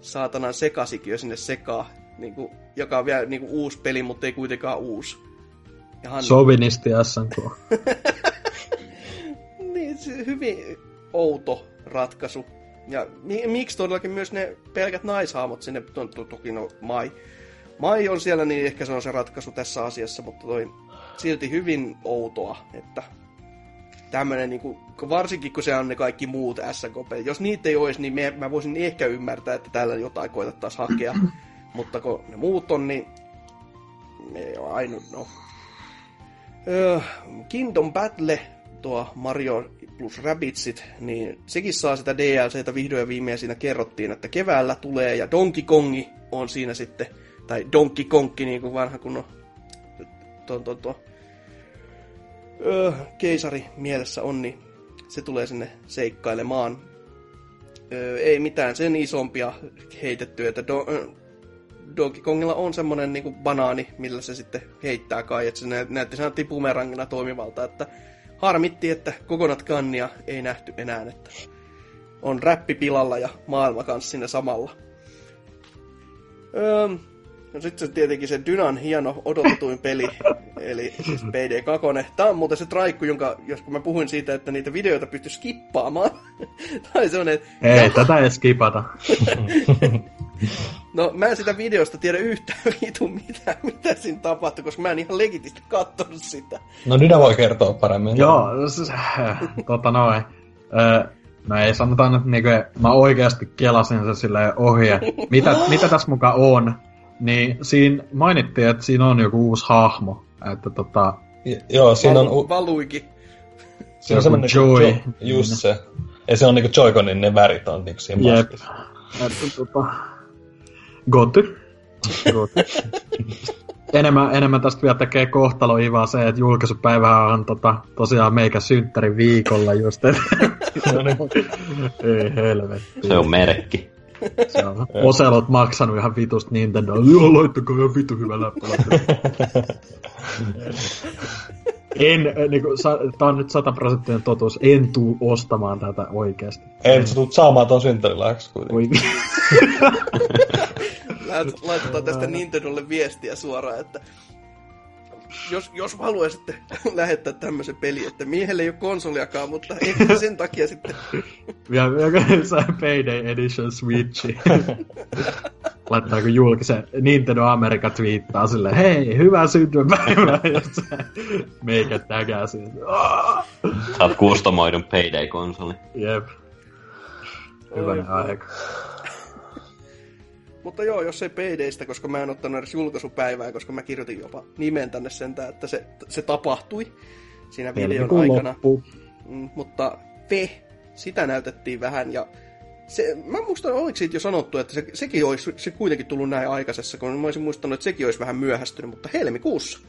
saatanan sekasikio sinne sekaan, niinku, joka on vielä niinku uusi peli, mutta ei kuitenkaan uusi. Ihan sovinisti SNK. [laughs] niin, se hyvin outo ratkaisu. Ja mi- miksi todellakin myös ne pelkät naishaamot sinne, to- to- toki no Mai Mai on siellä, niin ehkä se on se ratkaisu tässä asiassa, mutta toi silti hyvin outoa, että tämmönen, niin kuin, varsinkin kun se on ne kaikki muut SKP. Jos niitä ei olisi, niin me, mä voisin ehkä ymmärtää, että täällä jotain koitettaisiin hakea. [clears throat] Mutta kun ne muut on, niin ne on ainut, no. Öö, Kingdom Battle, tuo Mario plus Rabbitsit, niin sekin saa sitä DLCtä vihdoin ja viimein siinä kerrottiin, että keväällä tulee ja Donkey Kongi on siinä sitten, tai Donkey Kongki niin kuin vanha kun on tuo, tuo, tuo, öö, keisari mielessä on, niin se tulee sinne seikkailemaan. Öö, ei mitään sen isompia heitettyä, että do, öö, Donkey Kongilla on semmonen niinku banaani, millä se sitten heittää kai, että se näytti sen tipumerangina toimivalta, että harmitti, että kokonat kannia ei nähty enää, että on räppi pilalla ja maailma kanssa siinä samalla. Öö, no sitten tietenkin se Dynan hieno odotetuin peli, eli siis PD2. Tämä on muuten se traikku, jonka, jos mä puhuin siitä, että niitä videoita pystyy skippaamaan. [laughs] tai semmoinen... Ei, tätä ei skipata. no mä en sitä videosta tiedä yhtään [laughs] vitu mitä, mitä siinä tapahtui, koska mä en ihan legitisti katsonut sitä. No Dyna voi kertoa paremmin. Joo, siis, tota noin. No ei sanotaan, että niinku, mä oikeasti kelasin sen silleen ohi, mitä, mitä tässä mukaan on. Niin siinä mainittiin, että siinä on joku uusi hahmo. Että tota... J- joo, siinä Valu, on... Valuikin. Siinä on semmonen Joy. Jo, just se. Ja se on niinku Joy-Conin ne värit on niinku siinä Jep. Että tota... Goty. Goty. enemmän, enemmän tästä vielä tekee kohtalo Ivaa se, että julkaisupäivä on tota, tosiaan meikä synttärin viikolla just. Et... [laughs] Ei helvetti. Se on merkki. Se on Oselot maksanut ihan vitusta Nintendo. Joo, laittakaa ihan vitu hyvä läppä. en, niinku, sa, tää on nyt sataprosenttinen totuus, en tuu ostamaan tätä oikeesti. Ei, mutta sä tulet saamaan ton synttärilahjaksi kuitenkin. Laitetaan tästä Nintendolle viestiä suoraan, että jos, jos haluaisitte [laughs] lähettää tämmöisen peli, että miehelle ei ole konsoliakaan, mutta ehkä sen takia sitten Vielä, vielä sai Payday Edition Switchi. [laughs] Laittaako julkisen Nintendo America twiittaa silleen, hei, hyvää syntymäpäivää, [laughs] ja se meikä tägää siitä. "Aah!" Saat kustomoidun Payday-konsoli. Jep. Hyvänen aika. Mutta joo, jos ei PDstä, koska mä en ottanut edes julkaisupäivää, koska mä kirjoitin jopa nimen tänne sentään, että se, se tapahtui siinä videon Helmikuun aikana. loppu. Mm, mutta Fe, sitä näytettiin vähän ja se, mä muistan, oliko siitä jo sanottu, että se, sekin olisi se kuitenkin tullut näin aikaisessa, kun mä olisin muistanut, että sekin olisi vähän myöhästynyt, mutta helmikuussa,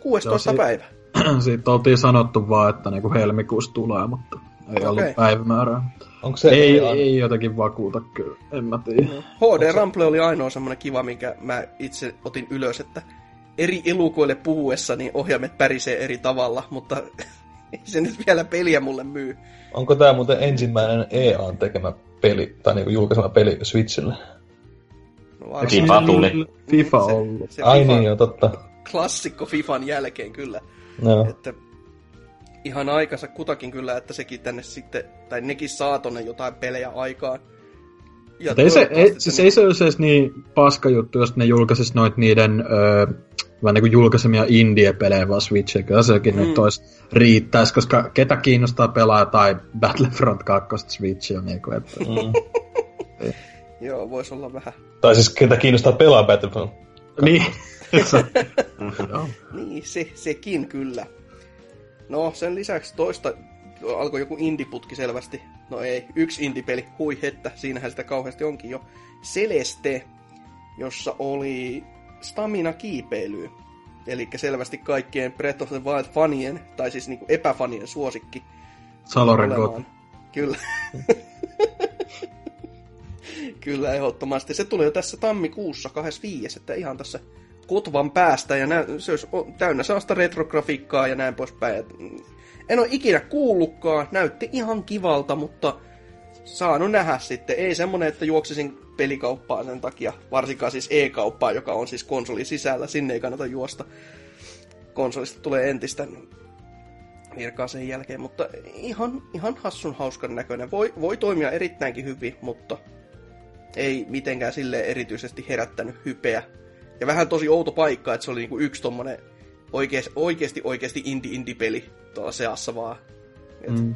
16. Joo, se- päivä. [clears throat] Siitä oltiin sanottu vaan, että niinku helmikuussa tulee, mutta ei Okei. ollut päivämäärää. Onko se Ei, EA? ei jotenkin vakuuta kyllä, en mä tiedä. HD Rample oli ainoa semmoinen kiva, minkä mä itse otin ylös, että eri elukoille puhuessa niin ohjaimet pärisee eri tavalla, mutta [laughs] ei se nyt vielä peliä mulle myy. Onko tää muuten ensimmäinen EAN tekemä peli, tai niinku julkaisema peli Switchille? No, FIFA tuli. FIFA ollut. se Ai FIFA, niin, joo, totta. klassikko FIFAn jälkeen kyllä. Joo. Että ihan aikansa kutakin kyllä, että sekin tänne sitten, tai nekin saa tonne jotain pelejä aikaan. Ja ei se, ei, siis ei se olisi edes niin paska juttu, jos ne julkaisis noit niiden öö, vähän niinku julkaisemia indie-pelejä vaan Switchiin. Kyllä sekin mm. nyt olisi riittäisi, koska ketä kiinnostaa pelaa tai Battlefront 2 Switchia. Niinku, että, Mm. [laughs] Joo, voisi olla vähän. Tai siis ketä kiinnostaa pelaa Battlefront. niin. [laughs] Niin, se, sekin kyllä. No, sen lisäksi toista alkoi joku indie-putki selvästi. No ei, yksi indie-peli, hui hettä, siinähän sitä kauheasti onkin jo. Celeste, jossa oli stamina-kiipeilyä. Eli selvästi kaikkien Breath of the Wild fanien, tai siis niinku epäfanien suosikki. Saloren. Kyllä. [laughs] Kyllä, ehdottomasti. Se tuli jo tässä tammikuussa 25, että ihan tässä kotvan päästä, ja nä- se olisi täynnä sellaista retrografiikkaa ja näin poispäin. Et, mm, en ole ikinä kuullutkaan, näytti ihan kivalta, mutta saanut nähdä sitten. Ei semmonen, että juoksisin pelikauppaan sen takia, varsinkaan siis e-kauppaa, joka on siis konsoli sisällä, sinne ei kannata juosta. Konsolista tulee entistä virkaa sen jälkeen, mutta ihan, ihan hassun hauskan näköinen. Voi, voi toimia erittäinkin hyvin, mutta ei mitenkään sille erityisesti herättänyt hypeä. Ja vähän tosi outo paikka, että se oli niinku yksi tommonen oikeasti oikeasti, oikeasti indie-indie-peli tuolla seassa vaan. Et, mm.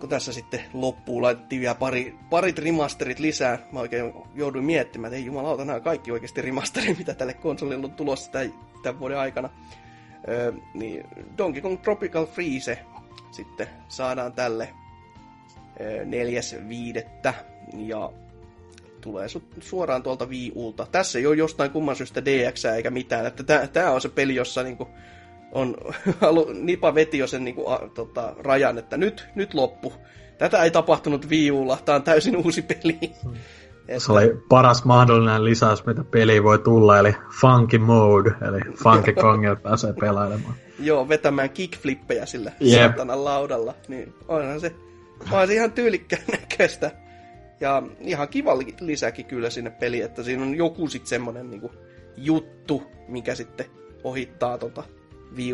Kun tässä sitten loppuu, laitettiin vielä pari, parit remasterit lisää. Mä oikein jouduin miettimään, että ei jumalauta, nämä kaikki oikeasti remasterit, mitä tälle konsolille on tulossa tämän, tämän vuoden aikana. Öö, niin Donkey Kong Tropical Freeze sitten saadaan tälle öö, neljäs viidettä. Ja tulee su- suoraan tuolta Wii Ulta. Tässä ei ole jostain kumman syystä DX eikä mitään. Että tämä on se peli, jossa niinku on, [laughs] Nipa veti jo sen niinku, a, tota, rajan, että nyt, nyt loppu. Tätä ei tapahtunut Wii Ulla, tämä on täysin [laughs] uusi peli. Hmm. Että... Se oli paras mahdollinen lisäys, mitä peli voi tulla, eli Funky Mode, eli Funky [laughs] Kongilla pääsee pelailemaan. Joo, vetämään kickflippejä sillä yep. saatanan laudalla. Niin onhan se, onhan se ihan tyylikkään näköistä. Ja ihan kiva lisäkin kyllä sinne peliin, että siinä on joku sitten semmonen niinku juttu, mikä sitten ohittaa tota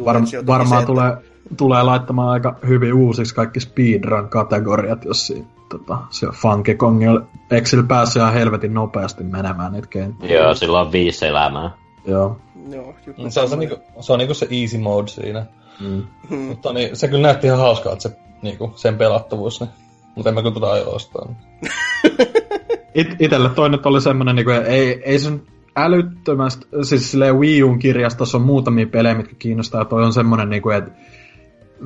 Var, Varmaan se, tulee, että... tulee laittamaan aika hyvin uusiksi kaikki speedrun-kategoriat, jos siinä, tota, se Funky Kongilla Exil pääsee ihan helvetin nopeasti menemään niitä kenttiä. Joo, sillä on viisi elämää. Joo. Joo, se, on se, niinku, se on niinku se easy mode siinä. Mm. Hmm. Mutta niin, se kyllä näytti ihan hauskaa, että se, niinku, sen pelattavuus, niin mutta en mä kyllä tota aio ostaa. [laughs] It, itelle toi nyt oli semmonen, niin kuin, ei, ei sen älyttömästi, siis silleen Wii Uun kirjastossa on muutamia pelejä, mitkä kiinnostaa, ja toi on semmonen, niin kuin, että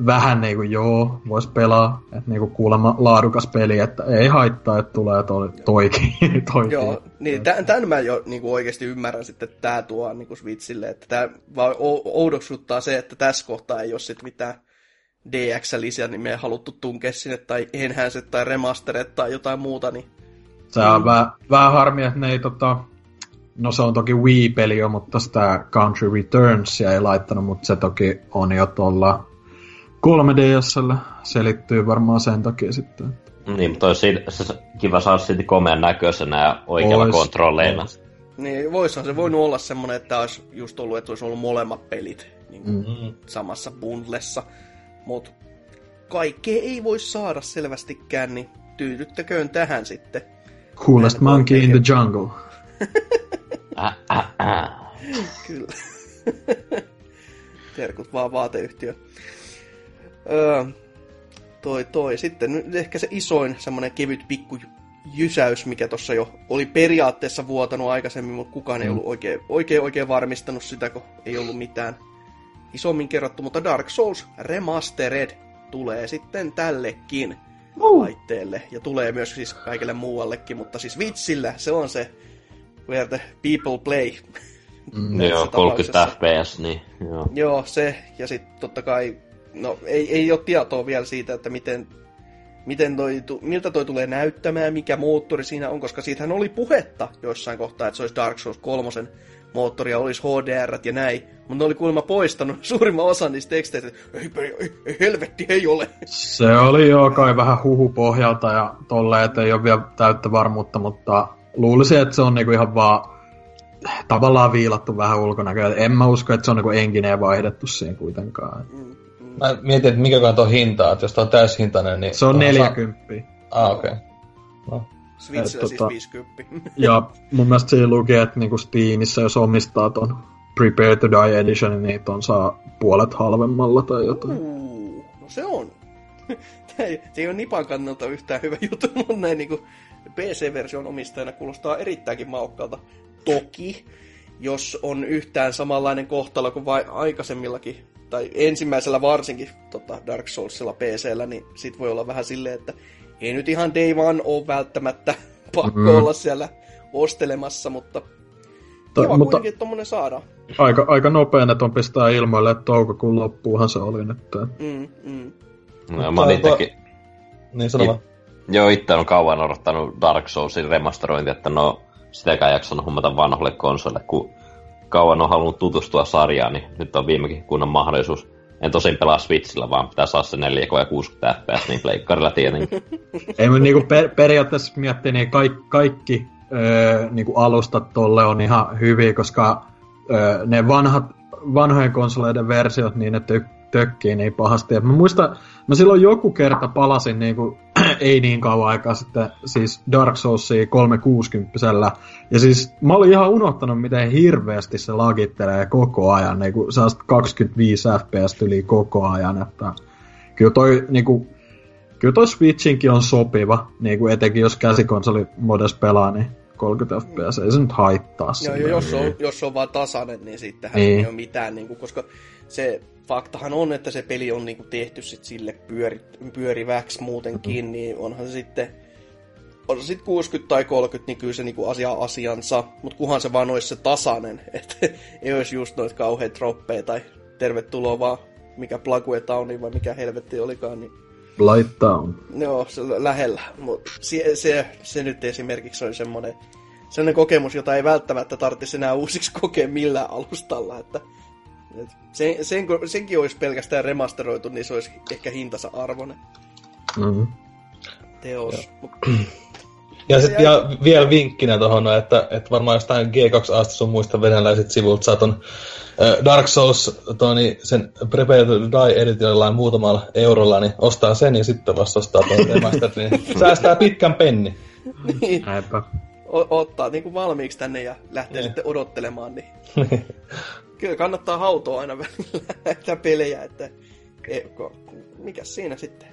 vähän niin kuin joo, vois pelaa, että niin kuin kuulemma laadukas peli, että ei haittaa, että tulee toi, toikin. toikin. Joo, niin tämän, tämän mä jo niin kuin oikeasti ymmärrän sitten, että tämä tuo niin kuin Switchille, että tämä vaan oudoksuttaa se, että tässä kohtaa ei ole sitten mitään DX-lisiä, niin me ei haluttu tunkea sinne, tai enhänset tai remasteret tai jotain muuta, niin... Se on mm. vähän, vähän harmi, että ne ei tota... No se on toki Wii-peli jo, mutta sitä Country Returnsia ei laittanut, mutta se toki on jo tuolla 3DSllä. Selittyy varmaan sen takia sitten. Niin, mutta olisi se kiva saada silti komean näköisenä ja oikealla Ois. kontrolleilla. Niin, voisihan se voinut olla semmoinen, että olisi just ollut, että olisi ollut molemmat pelit niin kuin mm-hmm. samassa bundlessa. Mutta kaikkea ei voi saada selvästikään, niin tyydyttäköön tähän sitten. Coolest monkey in the jungle. äh, äh, äh. Kyllä. Terkut vaan vaateyhtiö. Öö, toi, toi. Sitten ehkä se isoin semmonen kevyt pikku jysäys, mikä tuossa jo oli periaatteessa vuotanut aikaisemmin, mutta kukaan ei mm. ollut oikein, oikein, oikein varmistanut sitä, kun ei ollut mitään isommin kerrottu, mutta Dark Souls Remastered tulee sitten tällekin uh. laitteelle. Ja tulee myös siis kaikille muuallekin, mutta siis vitsillä se on se where the people play. [laughs] Mm, joo, 30 fps, niin joo. Joo, se, ja sitten totta kai, no ei, ei ole tietoa vielä siitä, että miten, miten toi, miltä toi tulee näyttämään, mikä moottori siinä on, koska siitähän oli puhetta joissain kohtaa, että se olisi Dark Souls 3 moottoria, olisi HDR ja näin. Mutta ne oli kuulemma poistanut [laughs] suurimman osan niistä teksteistä, että ei, ei, ei, helvetti, ei ole. Se oli jo kai vähän huhu pohjalta ja tolleen, että ei ole vielä täyttä varmuutta, mutta luulisin, että se on niinku ihan vaan tavallaan viilattu vähän ulkonäköä. En mä usko, että se on niinku engineen vaihdettu siihen kuitenkaan. Mm, mm. Mä mietin, että mikä on hintaa, että jos tämä on täyshintainen, niin... Se on 40. Sa- ah, okei. Okay. No. Switchillä siis tota, 50. ja mun mielestä siinä luki, että niinku Steamissa, jos omistaa ton Prepare to Die Edition, niin ton saa puolet halvemmalla tai jotain. Uh, no se on. [laughs] se ei ole Nipan kannalta yhtään hyvä juttu, [laughs] mutta näin niinku PC-version omistajana kuulostaa erittäinkin maukkaalta. Toki, jos on yhtään samanlainen kohtalo kuin vai aikaisemmillakin, tai ensimmäisellä varsinkin tota Dark Soulsilla PCllä, niin sit voi olla vähän silleen, että ei nyt ihan day one ole välttämättä [laughs] pakko mm. olla siellä ostelemassa, mutta Ta- kiva mutta kuitenkin, että saadaan. Aika, aika nopea, että on pistää ilmoille, että toukokuun loppuuhan se oli nyt. Mm, mm. No, mä olin itsekin... Niin sano It... Joo, itse on kauan odottanut Dark Soulsin remasterointia, että no sitäkään jaksanut huomata vanhoille konsolille, kun kauan on halunnut tutustua sarjaan, niin nyt on viimekin kunnon mahdollisuus en tosin pelaa Switchillä, vaan pitää saada se 4K ja 60 fps, niin pleikkarilla tietenkin. Ei, mutta niinku per, periaatteessa miettii, niin kaikki, kaikki öö, niinku alustat tolle on ihan hyviä, koska öö, ne vanhat, vanhojen konsoleiden versiot, niin ne tök, tökkii niin pahasti. Et mä muistan, mä silloin joku kerta palasin niinku [clears throat] ei niin kauan aikaa sitten, siis Dark Soulsia 360 Ja siis mä olin ihan unohtanut, miten hirveästi se lagittelee koko ajan, niin kuin 25 fps yli koko ajan, että kyllä toi, niin kuin, kyllä toi Switchinkin on sopiva, niin kuin etenkin jos käsikonsoli modes pelaa, niin 30 fps, ei se nyt haittaa Joo, jo, jos, on, jos on vaan tasainen, niin sittenhän niin. ei ole mitään, niin kuin, koska se faktahan on, että se peli on niin kuin, tehty sit sille pyöri, pyöriväksi muutenkin, mm-hmm. niin onhan se sitten, on se sitten 60 tai 30, niin kyllä se niin kuin, asia asiansa, mutta kuhan se vaan olisi se tasainen, [laughs] että ei olisi just noita kauhean droppeja tai tervetuloa vaan mikä Plague Towni vai mikä helvetti olikaan, niin Light Town. Joo, se lähellä. Mutta se, se, se, nyt esimerkiksi on semmoinen, semmoinen kokemus, jota ei välttämättä tarvitsisi enää uusiksi kokea millään alustalla. Että, et sen, sen, senkin olisi pelkästään remasteroitu, niin se olisi ehkä hintansa arvoinen. Mm-hmm. Teos. Ja [clears throat] sitten jäi... vielä vinkkinä tuohon, että, että varmaan jostain G2 sun muista venäläiset sivulta saat on Dark Souls, Toni, sen Prepare to Die editioillaan muutamalla eurolla, niin ostaa sen ja sitten vasta ostaa tuon remastered, niin [laughs] säästää pitkän penni. niin. O- ottaa niin kuin valmiiksi tänne ja lähtee niin. sitten odottelemaan, niin [laughs] kyllä kannattaa hautoa aina [laughs] välillä näitä pelejä, että e, mikä siinä sitten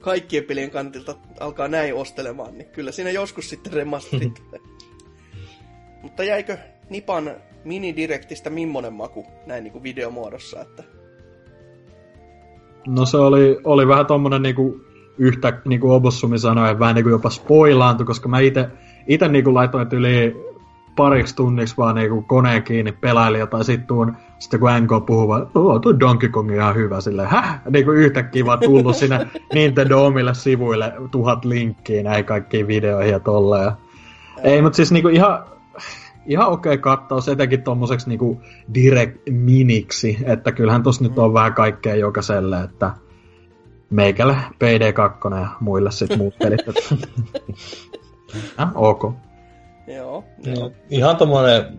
kaikkien pelien kantilta alkaa näin ostelemaan, niin kyllä siinä joskus sitten remasterit. [laughs] Mutta jäikö Nipan minidirektistä millainen maku näin niin kuin videomuodossa, että... No se oli, oli vähän tommonen niinku yhtä, niin kuin Obossumi sanoi, vähän niinku jopa spoilaantu, koska mä ite, ite niinku laitoin yli pariksi tunniksi vaan niinku koneen kiinni pelailin jotain, sit tuun, sitten kun NK puhuu vaan, tuo Donkey Kong ihan hyvä, silleen, häh? Niinku yhtäkkiä vaan tullut sinne [laughs] Nintendo omille sivuille tuhat linkkiä näihin kaikkiin videoihin ja tolleen. Ja... Ei, mutta siis niinku ihan, ihan okei okay kattaus, etenkin tommoseksi niinku direct miniksi, että kyllähän tossa mm. nyt on vähän kaikkea jokaiselle, että meikälle PD2 ja muille sit muut pelit. äh, [laughs] ok. Joo. joo. Ihan tommonen,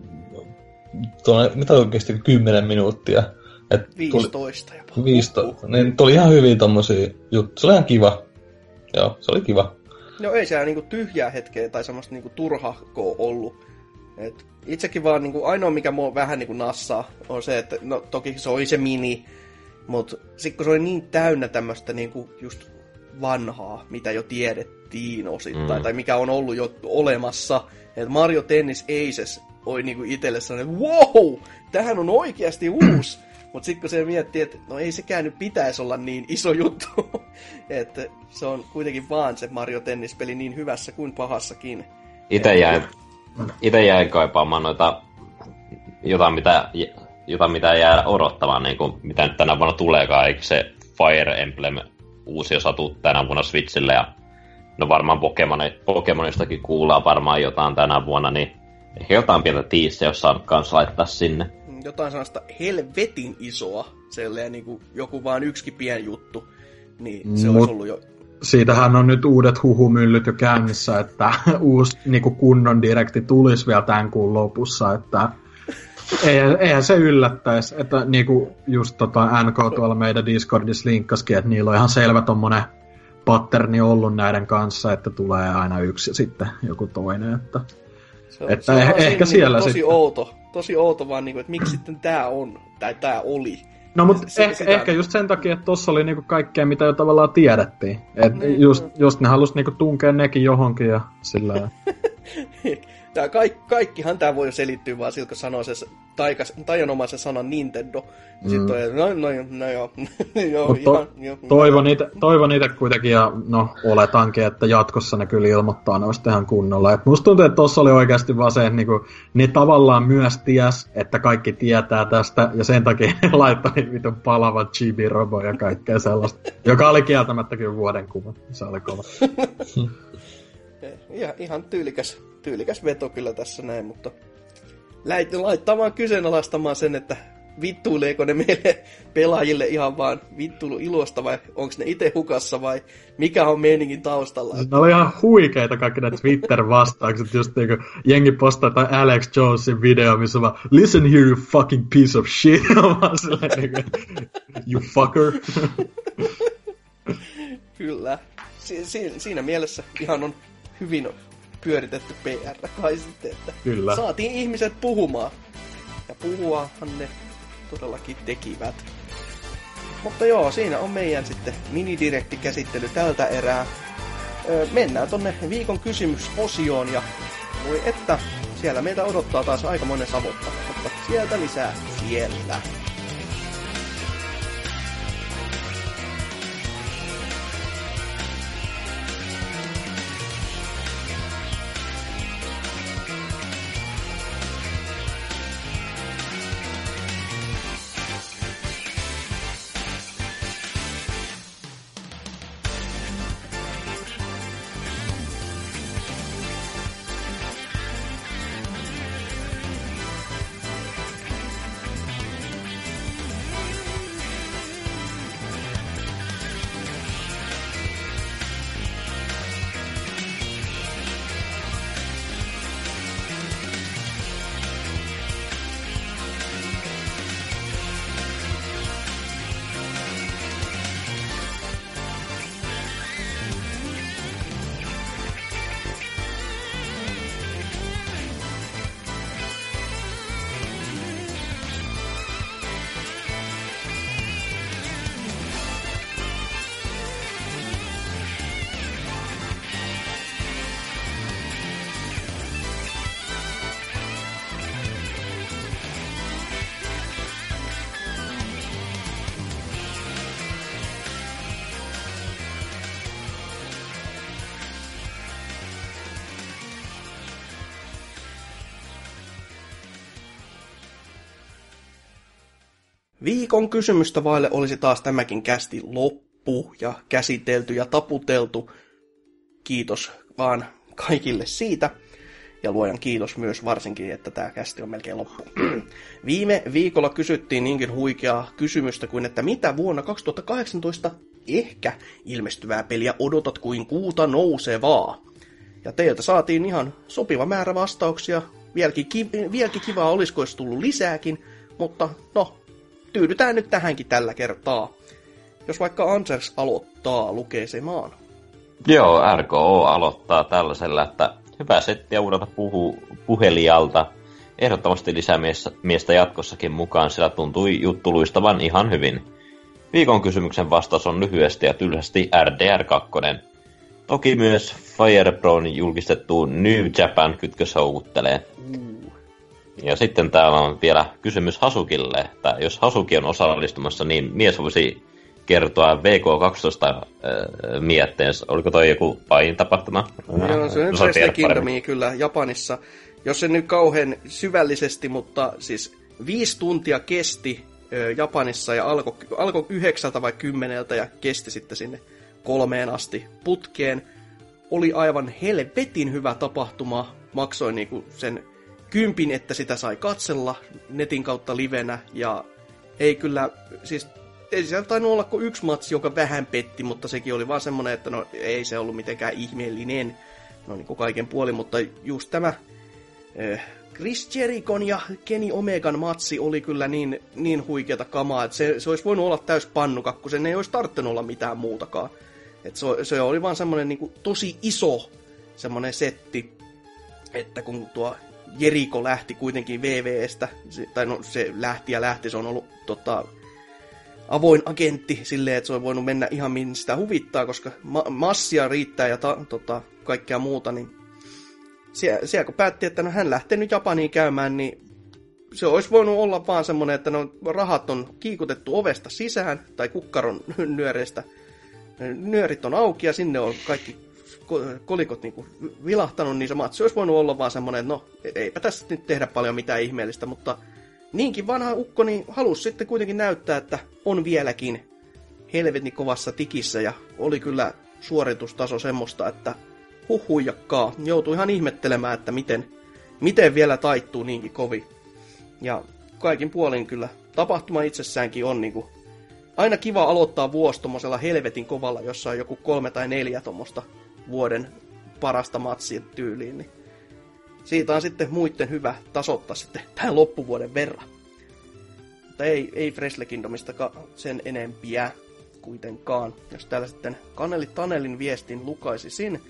tuonne, mitä oikeesti 10 minuuttia. Et 15 tuli, jopa. 15. Niin tuli ihan hyvin tommosia juttuja. Se oli ihan kiva. Joo, se oli kiva. No ei siellä niinku tyhjää hetkeä tai semmoista niinku turhahkoa ollut. Et itsekin vaan niin kuin, ainoa, mikä mua vähän niin kuin nassaa, on se, että no toki se oli se mini, mutta sitten kun se oli niin täynnä tämmöistä niin kuin just vanhaa, mitä jo tiedettiin osittain, mm. tai mikä on ollut jo olemassa, että Mario Tennis Aces oli niinku itselle sellainen, wow, tähän on oikeasti uusi. [clears throat] Mutta sitten kun se miettii, että no ei sekään nyt pitäisi olla niin iso juttu, [laughs] että se on kuitenkin vaan se Mario Tennis-peli niin hyvässä kuin pahassakin. Itse jäin itse jäin kaipaamaan noita jotain, mitä, jotain, mitä jää odottamaan, niin kuin, mitä nyt tänä vuonna tuleekaan, eikö se Fire Emblem uusi osa tuu tänä vuonna Switchille, ja no varmaan Pokemon, Pokemonistakin kuullaan varmaan jotain tänä vuonna, niin ehkä jotain pientä tiissä, jos saan kanssa laittaa sinne. Jotain sellaista helvetin isoa, sellainen niin kuin joku vaan yksikin pieni juttu, niin se Mut, olisi ollut jo siitähän on nyt uudet huhumyllyt jo käynnissä, että [laughs] uusi niin kuin kunnon direkti tulisi vielä tämän kuun lopussa, että eihän se yllättäisi, että niin kuin just tota NK tuolla meidän Discordissa linkkaskin, että niillä on ihan selvä tommonen patterni ollut näiden kanssa, että tulee aina yksi ja sitten joku toinen, että, se on, että se on ehkä, ehkä siellä tosi sitten. outo, tosi outo vaan, niin kuin, että miksi sitten tämä on, tai tämä oli. No mutta eh, sitä... ehkä just sen takia, että tossa oli niinku kaikkea, mitä jo tavallaan tiedettiin. Et niin. just, just ne halus niinku tunkea nekin johonkin ja sillä [laughs] Tää kaikki, kaikkihan tämä voi selittyä vaan siltä, kun sanoo se taikas, tajanomaisen sanan Nintendo. Mm. Sitten toi, no, no, no joo, [laughs] joo, to, ihan, toivon, niitä, toivon niitä kuitenkin, ja no oletankin, että jatkossa ne kyllä ilmoittaa noista ihan kunnolla. Et musta tuntuu, että tuossa oli oikeasti vaan se, että niinku, ne tavallaan myös ties, että kaikki tietää tästä, ja sen takia [laughs] laittoi niin vitun palava chibi-robo ja kaikkea sellaista, joka oli kieltämättä kyllä vuoden kuva. Se oli kova. [laughs] ihan, ihan tyylikäs, tyylikäs veto kyllä tässä näin, mutta laittaa vaan kyseenalaistamaan sen, että vittuileeko ne meille pelaajille ihan vaan vittuilu ilosta vai onko ne itse hukassa vai mikä on meiningin taustalla? Ne oli ihan huikeita kaikki ne Twitter-vastaukset, just niinku jengi postaa tai Alex Jonesin video, missä vaan listen here you fucking piece of shit, [laughs] vaan silleen niinku, you fucker. Kyllä. si- si- siinä mielessä ihan on hyvin pyöritetty PR kai sitten, että Kyllä. saatiin ihmiset puhumaan. Ja puhuahan ne todellakin tekivät. Mutta joo, siinä on meidän sitten minidirektikäsittely tältä erää. Öö, mennään tonne viikon kysymysosioon ja voi että siellä meitä odottaa taas aika monen savotta, mutta sieltä lisää siellä. Viikon kysymystä vaille olisi taas tämäkin kästi loppu ja käsitelty ja taputeltu. Kiitos vaan kaikille siitä. Ja luojan kiitos myös varsinkin, että tämä kästi on melkein loppu. [clears throat] Viime viikolla kysyttiin niinkin huikeaa kysymystä kuin, että mitä vuonna 2018 ehkä ilmestyvää peliä odotat kuin kuuta nousevaa. Ja teiltä saatiin ihan sopiva määrä vastauksia. Vieläkin, ki- vieläkin kivaa olisiko olisi tullut lisääkin, mutta no, tyydytään nyt tähänkin tällä kertaa. Jos vaikka Ansers aloittaa lukeisemaan. Joo, RKO aloittaa tällaisella, että hyvä settiä uudelta puhu, puhelijalta. Ehdottomasti lisämiestä miestä jatkossakin mukaan, sillä tuntui juttu luistavan ihan hyvin. Viikon kysymyksen vastaus on lyhyesti ja tylsästi RDR2. Toki myös Firebron julkistettu New Japan kytkös houkuttelee. Ja sitten täällä on vielä kysymys Hasukille, että jos Hasuki on osallistumassa, niin mies voisi kertoa VK12 äh, mietteen. Oliko toi joku pahin tapahtuma? Joo, se on Wrestle paremmin. Kingdomia kyllä Japanissa. Jos se nyt kauhean syvällisesti, mutta siis viisi tuntia kesti ö, Japanissa ja alkoi alko yhdeksältä vai kymmeneltä ja kesti sitten sinne kolmeen asti putkeen. Oli aivan helvetin hyvä tapahtuma. Maksoin niinku sen kympin, että sitä sai katsella netin kautta livenä. Ja ei kyllä, siis ei siellä tainnut olla kuin yksi matsi, joka vähän petti, mutta sekin oli vaan semmonen, että no ei se ollut mitenkään ihmeellinen, no niin kuin kaiken puolin, mutta just tämä eh, Chris Jerichon ja Kenny Omegan matsi oli kyllä niin, niin huikeata kamaa, että se, se olisi voinut olla täys pannukakku, sen ei olisi tarttunut olla mitään muutakaan. Et se, se oli vaan semmoinen niin tosi iso semmoinen setti, että kun tuo Jeriko lähti kuitenkin VVstä, se- tai no se lähti ja lähti, se on ollut tota, avoin agentti silleen, että se on voinut mennä ihan mihin sitä huvittaa, koska ma- massia riittää ja ta- tota, kaikkea muuta, niin siellä, siellä kun päätti, että no hän lähtee nyt Japaniin käymään, niin se olisi voinut olla vaan semmoinen, että no rahat on kiikutettu ovesta sisään, tai kukkaron nyöreistä. Nyörit on auki ja sinne on kaikki ko- kolikot niinku vilahtanut, niin se matsi olisi voinut olla vaan semmoinen, että no eipä tässä nyt tehdä paljon mitään ihmeellistä, mutta niinkin vanha ukko niin halusi sitten kuitenkin näyttää, että on vieläkin helvetin kovassa tikissä ja oli kyllä suoritustaso semmoista, että huhujakkaa. Joutui ihan ihmettelemään, että miten, miten vielä taittuu niinkin kovin. Ja kaikin puolin kyllä tapahtuma itsessäänkin on niinku aina kiva aloittaa vuosi helvetin kovalla, jossa on joku kolme tai neljä tommosta vuoden parasta matsia tyyliin, niin siitä on sitten muiden hyvä tasoittaa sitten tämän loppuvuoden verran. Mutta ei, ei Freshle Kingdomista sen enempiä. kuitenkaan. Jos täällä sitten Kaneli Tanelin viestin lukaisisin.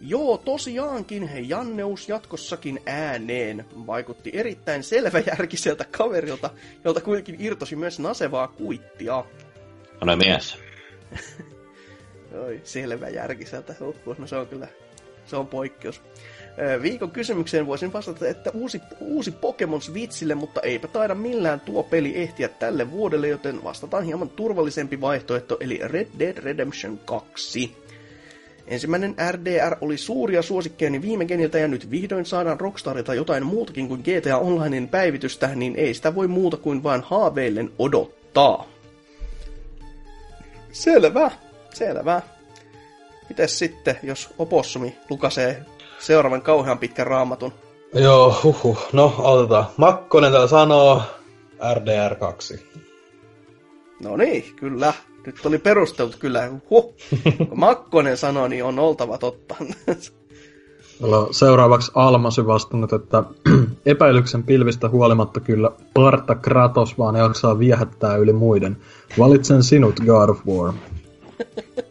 Joo, tosiaankin, Janneus jatkossakin ääneen. Vaikutti erittäin selväjärkiseltä kaverilta, jolta kuitenkin irtosi myös nasevaa kuittia. No mies. [laughs] Oi, selväjärkiseltä. Uhuh, no se on kyllä, se on poikkeus. Viikon kysymykseen voisin vastata, että uusi, uusi Pokemon Switchille, mutta eipä taida millään tuo peli ehtiä tälle vuodelle, joten vastataan hieman turvallisempi vaihtoehto, eli Red Dead Redemption 2. Ensimmäinen RDR oli suuria suosikkeeni viime geniltä ja nyt vihdoin saadaan Rockstarilta jotain muutakin kuin GTA Onlinein päivitystä, niin ei sitä voi muuta kuin vain haaveillen odottaa. Selvä, selvä. Mites sitten, jos Opossumi lukasee seuraavan kauhean pitkän raamatun? Joo, huhu. No, aloitetaan. Makkonen täällä sanoo RDR2. No niin, kyllä. Nyt oli perusteltu kyllä. Huh. Kun [laughs] Makkonen sanoi, niin on oltava totta. On seuraavaksi Almasy vastannut, että [clears throat] epäilyksen pilvistä huolimatta kyllä Parta Kratos vaan jaksaa viehättää yli muiden. Valitsen sinut, God of War. [laughs]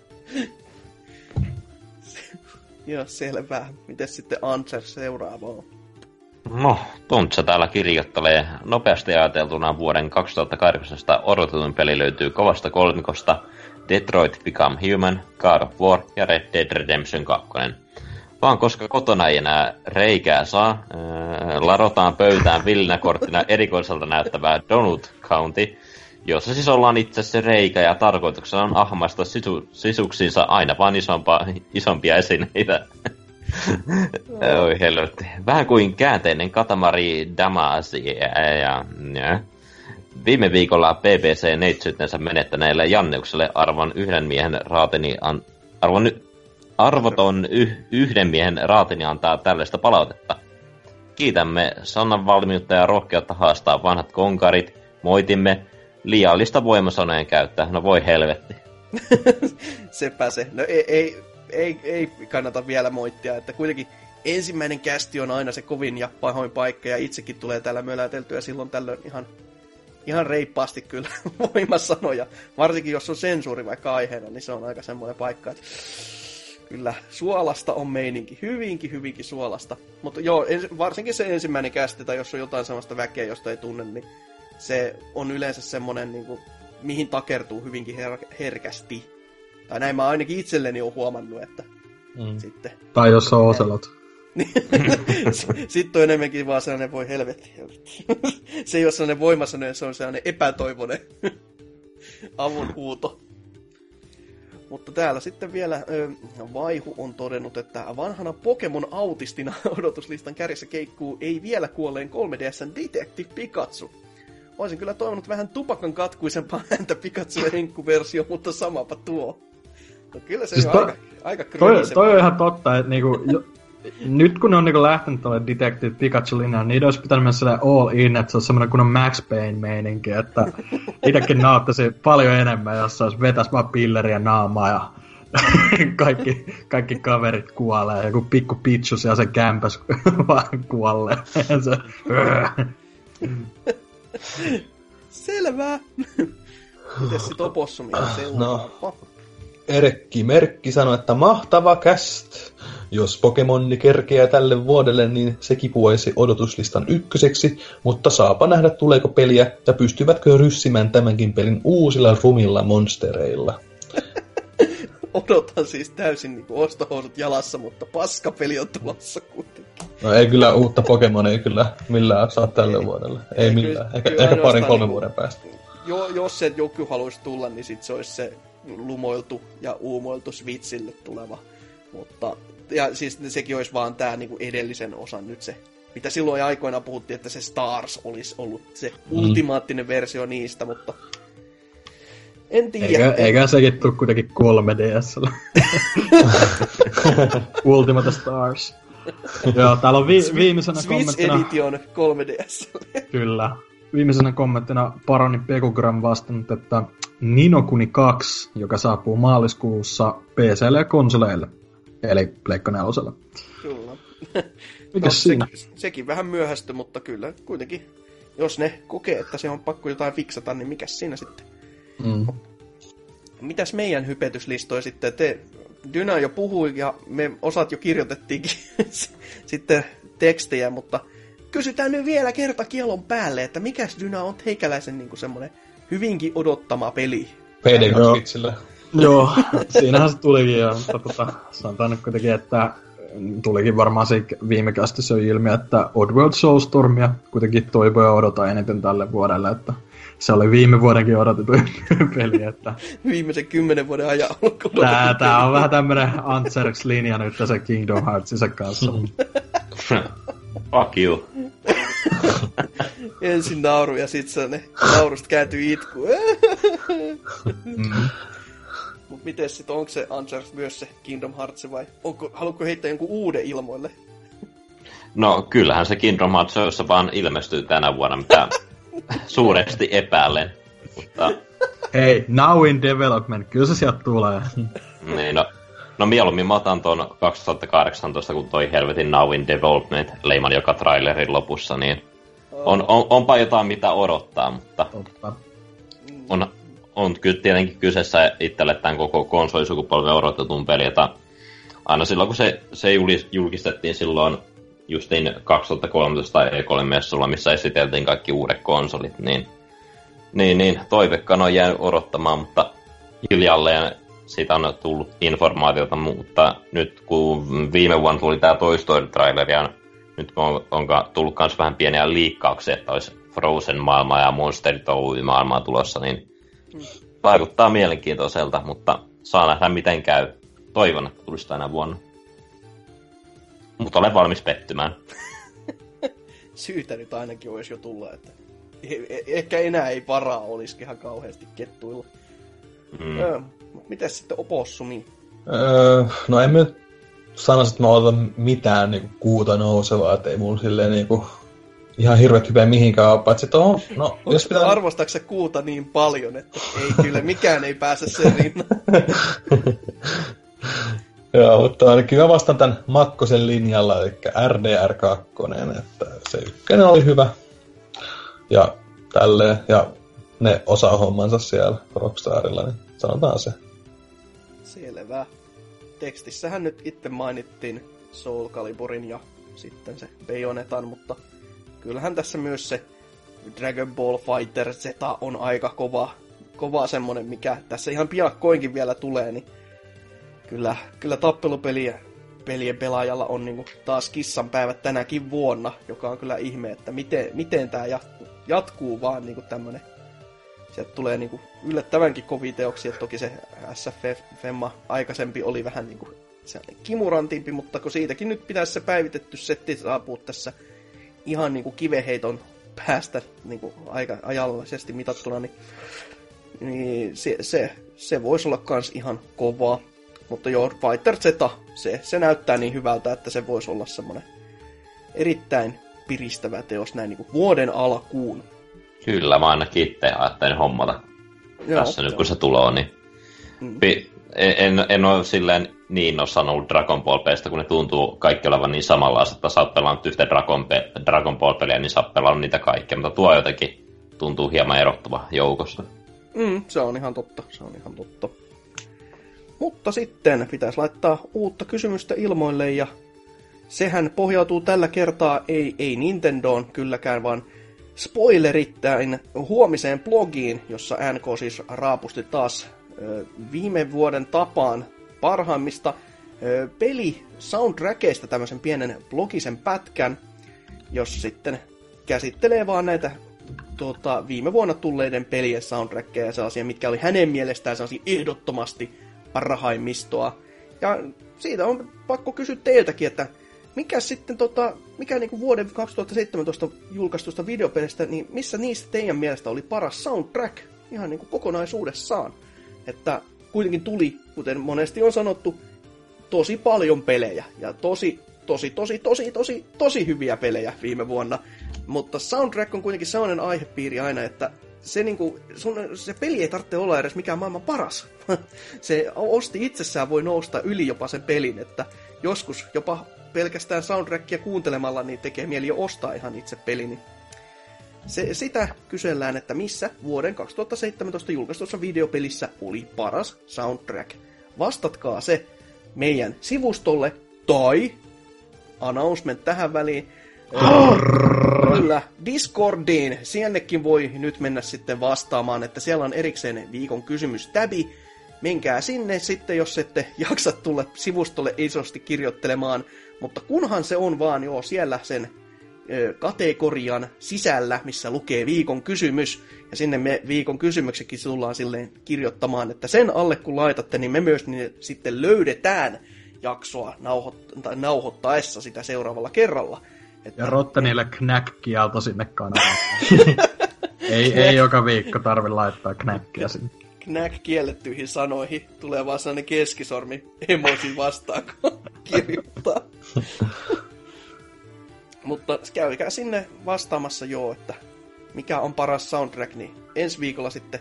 Joo, selvä. Mites sitten Answer seuraavaa? No, Tuntsa täällä kirjoittelee. Nopeasti ajateltuna vuoden 2018 odotetun peli löytyy kovasta kolmikosta Detroit Become Human, God of War ja Red Dead Redemption 2. Vaan koska kotona ei enää reikää saa, ää, larotaan pöytään villinäkorttina erikoiselta näyttävää Donut County, jossa siis ollaan itse se reikä ja tarkoituksena on ahmaista sisu, sisuksiinsa aina vaan isompaa, isompia esineitä. [laughs] Oi helvetti. Vähän kuin käänteinen katamari Damasi ja, ja, ja. Viime viikolla BBC neitsyytensä menettäneelle Janneukselle arvon yhden miehen raateni an, arvon, arvoton yh, yhden miehen raatini antaa tällaista palautetta. Kiitämme Sannan valmiutta ja rohkeutta haastaa vanhat konkarit, moitimme liiallista voimasanojen käyttöä. No voi helvetti. [laughs] Sepä se. No ei, ei, ei, ei kannata vielä moittia, että kuitenkin ensimmäinen kästi on aina se kovin ja pahoin paikka, ja itsekin tulee täällä möläteltyä silloin tällöin ihan, ihan reippaasti kyllä [laughs] voimasanoja. Varsinkin jos on sensuuri vaikka aiheena, niin se on aika semmoinen paikka, että kyllä suolasta on meininki, hyvinkin, hyvinkin suolasta. Mutta joo, varsinkin se ensimmäinen kästi, tai jos on jotain sellaista väkeä, josta ei tunne, niin se on yleensä semmoinen, niin kuin, mihin takertuu hyvinkin her- herkästi. Tai näin mä ainakin itselleni olen huomannut, että mm. sitten... Tai jos on Oselot. [laughs] sitten on enemmänkin vaan sellainen, voi helvetti, helvetti. [laughs] se ei ole sellainen voimasanoja, se on sellainen epätoivoinen [laughs] avun huuto. Mutta täällä sitten vielä ö, Vaihu on todennut, että vanhana Pokemon-autistina odotuslistan kärjessä keikkuu ei vielä kuolleen 3DSn Detective Pikachu. Olisin kyllä toivonut vähän tupakan katkuisempaa [laughs] ääntä Pikachu versio, mutta samapa tuo. No kyllä se Siis on toi- aika, aika Toi, toi on ihan totta, että niinku, jo, nyt kun ne on niinku lähtenyt tuolle Detective Pikachu-linjaan, niin olisi pitänyt mennä sille all in, että se on semmoinen kunnon Max Payne-meininki, että itsekin nauttisi paljon enemmän, jos se olisi vetäisi vaan pilleriä naamaa ja [laughs] kaikki, kaikki kaverit kuolee, joku pikku pitchu ja se kämpäs [laughs] vaan kuolee. Se, [laughs] Selvä. Mites sit opossumi? No. Erkki Merkki sanoi, että mahtava cast. Jos Pokemonni kerkeää tälle vuodelle, niin se kipuaisi odotuslistan ykköseksi, mutta saapa nähdä tuleeko peliä ja pystyvätkö ryssimään tämänkin pelin uusilla rumilla monstereilla. Odotan siis täysin niinku ostohousut jalassa, mutta paskapeli on tulossa kuitenkin. No ei kyllä uutta Pokemonia ei kyllä millään saa tälle vuodelle. Ei, Ei, millään. Ehkä, ehkä parin kolmen niinku- vuoden päästä. Jo, jos se joku haluaisi tulla, niin sit se olisi se lumoiltu ja uumoiltu Switchille tuleva. Mutta, ja siis sekin olisi vaan tää niinku edellisen osan nyt se, mitä silloin aikoinaan puhuttiin, että se Stars olisi ollut se mm. ultimaattinen versio niistä, mutta en tiedä. eikä, eikä sekin tule kuitenkin 3DSllä. [laughs] Ultimate Stars. Joo, täällä on vi- viimeisenä Switch kommenttina... Edition 3DS. Kyllä. Viimeisenä kommenttina Paroni Pekugram vastannut, että Ninokuni 2, joka saapuu maaliskuussa PClle ja konsoleille. Eli Pleikka 4. Kyllä. [laughs] Mikäs siinä? Sekin, sekin vähän myöhästy, mutta kyllä kuitenkin, jos ne kokee, että se on pakko jotain fiksata, niin mikäs siinä sitten? Mm. mitäs meidän hypetyslistoja sitten? Te, Dyna jo puhui ja me osat jo kirjoitettiinkin [laughs] sitten tekstejä, mutta kysytään nyt vielä kerta kielon päälle, että mikäs Dyna on teikäläisen niin semmoinen hyvinkin odottama peli? PD2 Joo, [laughs] siinähän se tulikin ja mutta tota, sanotaan nyt kuitenkin, että tulikin varmaan se viime kästissä jo ilmi, että Oddworld Soulstormia kuitenkin toivoo ja odota eniten tälle vuodelle, että se oli viime vuodenkin odotettu [laughs] peli, että... Viimeisen kymmenen vuoden ajan tää, tää on vähän tämmönen Antserx-linja nyt tässä Kingdom Heartsissa kanssa. [laughs] Fuck you. [laughs] Ensin nauru ja sit se ne naurusta kääntyy itku. mm. Mut miten sit, onko se Antserx myös se Kingdom Hearts vai onko, haluatko heittää jonkun uuden ilmoille? No kyllähän se Kingdom Hearts vaan ilmestyy tänä vuonna, mitä suuresti epäilen. Mutta... Hei, now in development, kyllä se sieltä tulee. niin, no, no mieluummin mä otan ton 2018, kun toi helvetin now in development leiman joka trailerin lopussa, niin on, on, onpa jotain mitä odottaa, mutta Totta. on, on kyllä tietenkin kyseessä itselle tämän koko konsolisukupolven odotetun peli, että aina silloin kun se, se julkistettiin silloin justiin 2013 E3-messulla, missä esiteltiin kaikki uudet konsolit, niin, niin, niin toivekkaan on jäänyt odottamaan, mutta hiljalleen siitä on tullut informaatiota, mutta nyt kun viime vuonna tuli tämä Toy Story-traileri ja nyt on, on tullut myös vähän pieniä liikkauksia, että olisi Frozen-maailma ja Monster Toy-maailmaa tulossa, niin vaikuttaa mielenkiintoiselta, mutta saa nähdä miten käy. Toivon, että tulisi tänä vuonna. Mutta olen valmis pettymään. [laughs] Syytä nyt ainakin olisi jo tulla, että e- e- ehkä enää ei varaa olisi ihan kauheasti kettuilla. Mm. Öö, mitäs sitten opossumi? Öö, no en nyt sanoisi, että mä odotan mitään niinku kuuta nousevaa, että ei mulla silleen niinku ihan hirveet hypeä mihinkään ole, paitsi että on, no, jos pitää... Arvostaako se kuuta niin paljon, että ei kyllä, mikään ei pääse sen rinnan. [laughs] Joo, mutta ainakin mä vastaan tämän Makkosen linjalla, eli RDR2, että se ykkönen oli hyvä. Ja tälleen, ja ne osaa hommansa siellä Rockstarilla, niin sanotaan se. Selvä. Tekstissähän nyt itse mainittiin Soul Caliburin ja sitten se Bayonetan, mutta kyllähän tässä myös se Dragon Ball Fighter Z on aika kova, kova semmonen, mikä tässä ihan piakkoinkin vielä tulee, niin kyllä, kyllä tappelupeliä pelien pelaajalla on niinku taas kissanpäivät tänäkin vuonna, joka on kyllä ihme, että miten, miten tämä jatkuu, jatkuu vaan niinku tämmönen. Sieltä tulee niinku yllättävänkin kovia teoksia, toki se SF Femma aikaisempi oli vähän niinku kimurantimpi, mutta kun siitäkin nyt pitäisi se päivitetty setti saapua tässä ihan niinku kiveheiton päästä niinku aika ajallisesti mitattuna, niin, niin se, se, se voisi olla kans ihan kovaa. Mutta joo, Fighter Z, se, se näyttää niin hyvältä, että se voisi olla semmoinen erittäin piristävä teos näin niin kuin vuoden alkuun. Kyllä, mä ainakin itse ajattelin hommata joo, tässä nyt, kun se tulee, niin mm. en, en ole silleen niin sanonut Dragon Ball peistä, kun ne tuntuu kaikki olevan niin samanlaiset, että sä oot pelannut yhtä Dragon, Dragon Ball peliä, niin sä oot pelannut niitä kaikkia, mutta tuo jotenkin tuntuu hieman erottuva joukosta. Mm, se on ihan totta, se on ihan totta. Mutta sitten pitäisi laittaa uutta kysymystä ilmoille ja sehän pohjautuu tällä kertaa ei, ei Nintendoon kylläkään, vaan spoilerittäin huomiseen blogiin, jossa NK siis raapusti taas ö, viime vuoden tapaan parhaimmista ö, peli soundtrackeista tämmöisen pienen blogisen pätkän, jos sitten käsittelee vaan näitä tuota, viime vuonna tulleiden pelien soundtrackeja ja sellaisia, mitkä oli hänen mielestään sellaisia ehdottomasti parhaimmistoa. Ja siitä on pakko kysyä teiltäkin, että mikä sitten tota, mikä niinku vuoden 2017 julkaistusta videopelistä, niin missä niistä teidän mielestä oli paras soundtrack ihan niinku kokonaisuudessaan? Että kuitenkin tuli, kuten monesti on sanottu, tosi paljon pelejä ja tosi, tosi, tosi, tosi, tosi, tosi hyviä pelejä viime vuonna. Mutta soundtrack on kuitenkin sellainen aihepiiri aina, että se, niinku, sun, se peli ei tarvitse olla edes mikään maailman paras. [laughs] se osti itsessään voi nousta yli jopa sen pelin, että joskus jopa pelkästään soundtrackia kuuntelemalla niin tekee mieli jo ostaa ihan itse peli. Niin Se, sitä kysellään, että missä vuoden 2017 julkaistussa videopelissä oli paras soundtrack. Vastatkaa se meidän sivustolle tai announcement tähän väliin. Kyllä, Discordiin. Siennekin voi nyt mennä sitten vastaamaan, että siellä on erikseen viikon kysymys täbi. Menkää sinne sitten, jos ette jaksa tulla sivustolle isosti kirjoittelemaan. Mutta kunhan se on vaan jo siellä sen ö, kategorian sisällä, missä lukee viikon kysymys, ja sinne me viikon kysymyksekin tullaan silleen kirjoittamaan, että sen alle kun laitatte, niin me myös niin sitten löydetään jaksoa tai nauhoittaessa sitä seuraavalla kerralla. Että Ja Rottenille knack-kielto sinne kanavalle. [laughs] ei, ei joka viikko tarvi laittaa knäkkiä sinne. knack kiellettyihin sanoihin tulee vaan sellainen keskisormi emoji vastaan, kun kirjoittaa. Mutta käykää sinne vastaamassa joo, että mikä on paras soundtrack, niin ensi viikolla sitten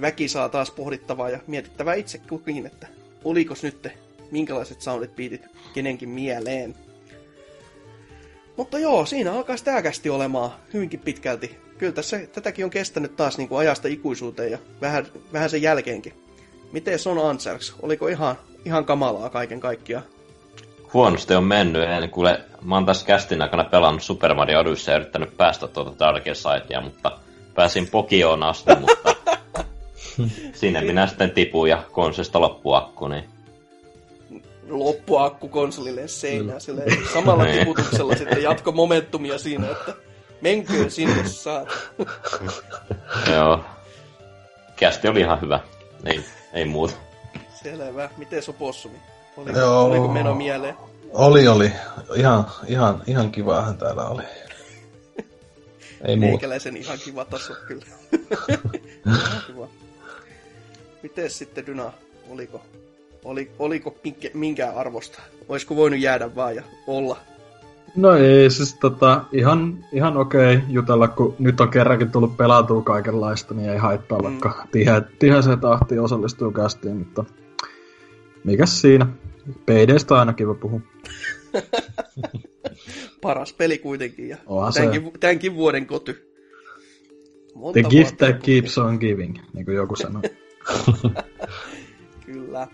väki saa taas pohdittavaa ja mietittävää itse kukin, että olikos nyt minkälaiset soundit beatit kenenkin mieleen. Mutta joo, siinä alkaa sitä kästi olemaan hyvinkin pitkälti. Kyllä tässä tätäkin on kestänyt taas niin kuin ajasta ikuisuuteen ja vähän, vähän sen jälkeenkin. Miten on Answers? Oliko ihan, ihan kamalaa kaiken kaikkiaan? Huonosti on mennyt. En kuule, mä oon tässä kästin aikana pelannut Super Mario Odyssey ja yrittänyt päästä tuota Dark Sidea, mutta pääsin Pokioon asti, mutta [laughs] sinne minä sitten tipuin ja konsesta loppuakku, niin Loppuakku konsolille seinään silleen, samalla Niin. tiputuksella sitten jatko momentumia siinä, että menköön sinne saat. joo. Kästi oli ihan hyvä. Ei, ei muuta. Selvä. Miten Sopossumi? Oliko, Joo. oliko meno mieleen? Oli, oli. Ihan, ihan, ihan kivahan täällä oli. Ei muuta. Meikäläisen ihan kiva taso kyllä. [laughs] Kiva. Miten sitten Dyna? Oliko, oli, oliko minkä, minkään arvosta? Olisiko voinut jäädä vaan ja olla? No ei, siis tota, ihan, ihan okei jutella, kun nyt on kerrankin tullut pelatua kaikenlaista, niin ei haittaa, Mm. vaikka tihe, tiheeseen tahtiin osallistuu kästiin, mutta mikäs siinä? PDstä on aina kiva puhua. [laughs] Paras peli kuitenkin ja se. tämänkin, tämänkin vuoden koty. Monta The gift that keeps on giving, niin kuin joku sanoi. [laughs] Kyllä.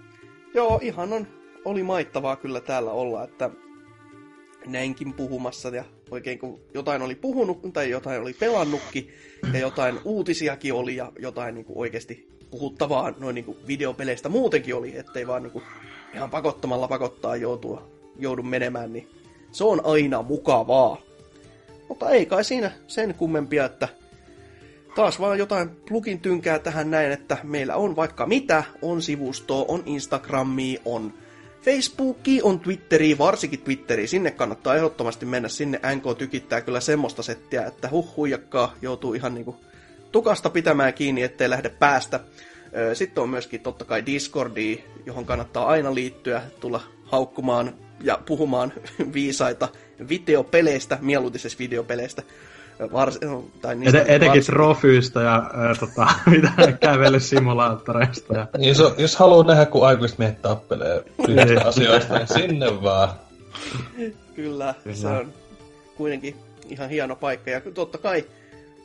Joo, ihan on, oli maittavaa kyllä täällä olla, että näinkin puhumassa ja oikein kun jotain oli puhunut tai jotain oli pelannutkin ja jotain uutisiakin oli ja jotain niin kuin oikeasti puhuttavaa noin niin kuin videopeleistä muutenkin oli, ettei vaan niin kuin ihan pakottamalla pakottaa joutua, joudu menemään, niin se on aina mukavaa. Mutta ei kai siinä sen kummempia, että taas vaan jotain plugin tynkää tähän näin, että meillä on vaikka mitä, on sivustoa, on Instagramia, on Facebooki, on Twitteri, varsinkin Twitteri, sinne kannattaa ehdottomasti mennä, sinne NK tykittää kyllä semmoista settiä, että huh huijakkaa joutuu ihan niinku tukasta pitämään kiinni, ettei lähde päästä. Sitten on myöskin totta kai Discordi, johon kannattaa aina liittyä, tulla haukkumaan ja puhumaan [laughs] viisaita videopeleistä, mieluutisesta videopeleistä. Vars, tai niistä Ete, etenkin varsinkin. trofyistä ja ää, tota, [laughs] mitä kävelysimulaattoreista. Ja, Jos, jos haluaa nähdä, kun aikuiset miehet tappelee Niin. asioista, niin sinne vaan. Kyllä, Kyllä. se on kuitenkin ihan hieno paikka. Ja totta kai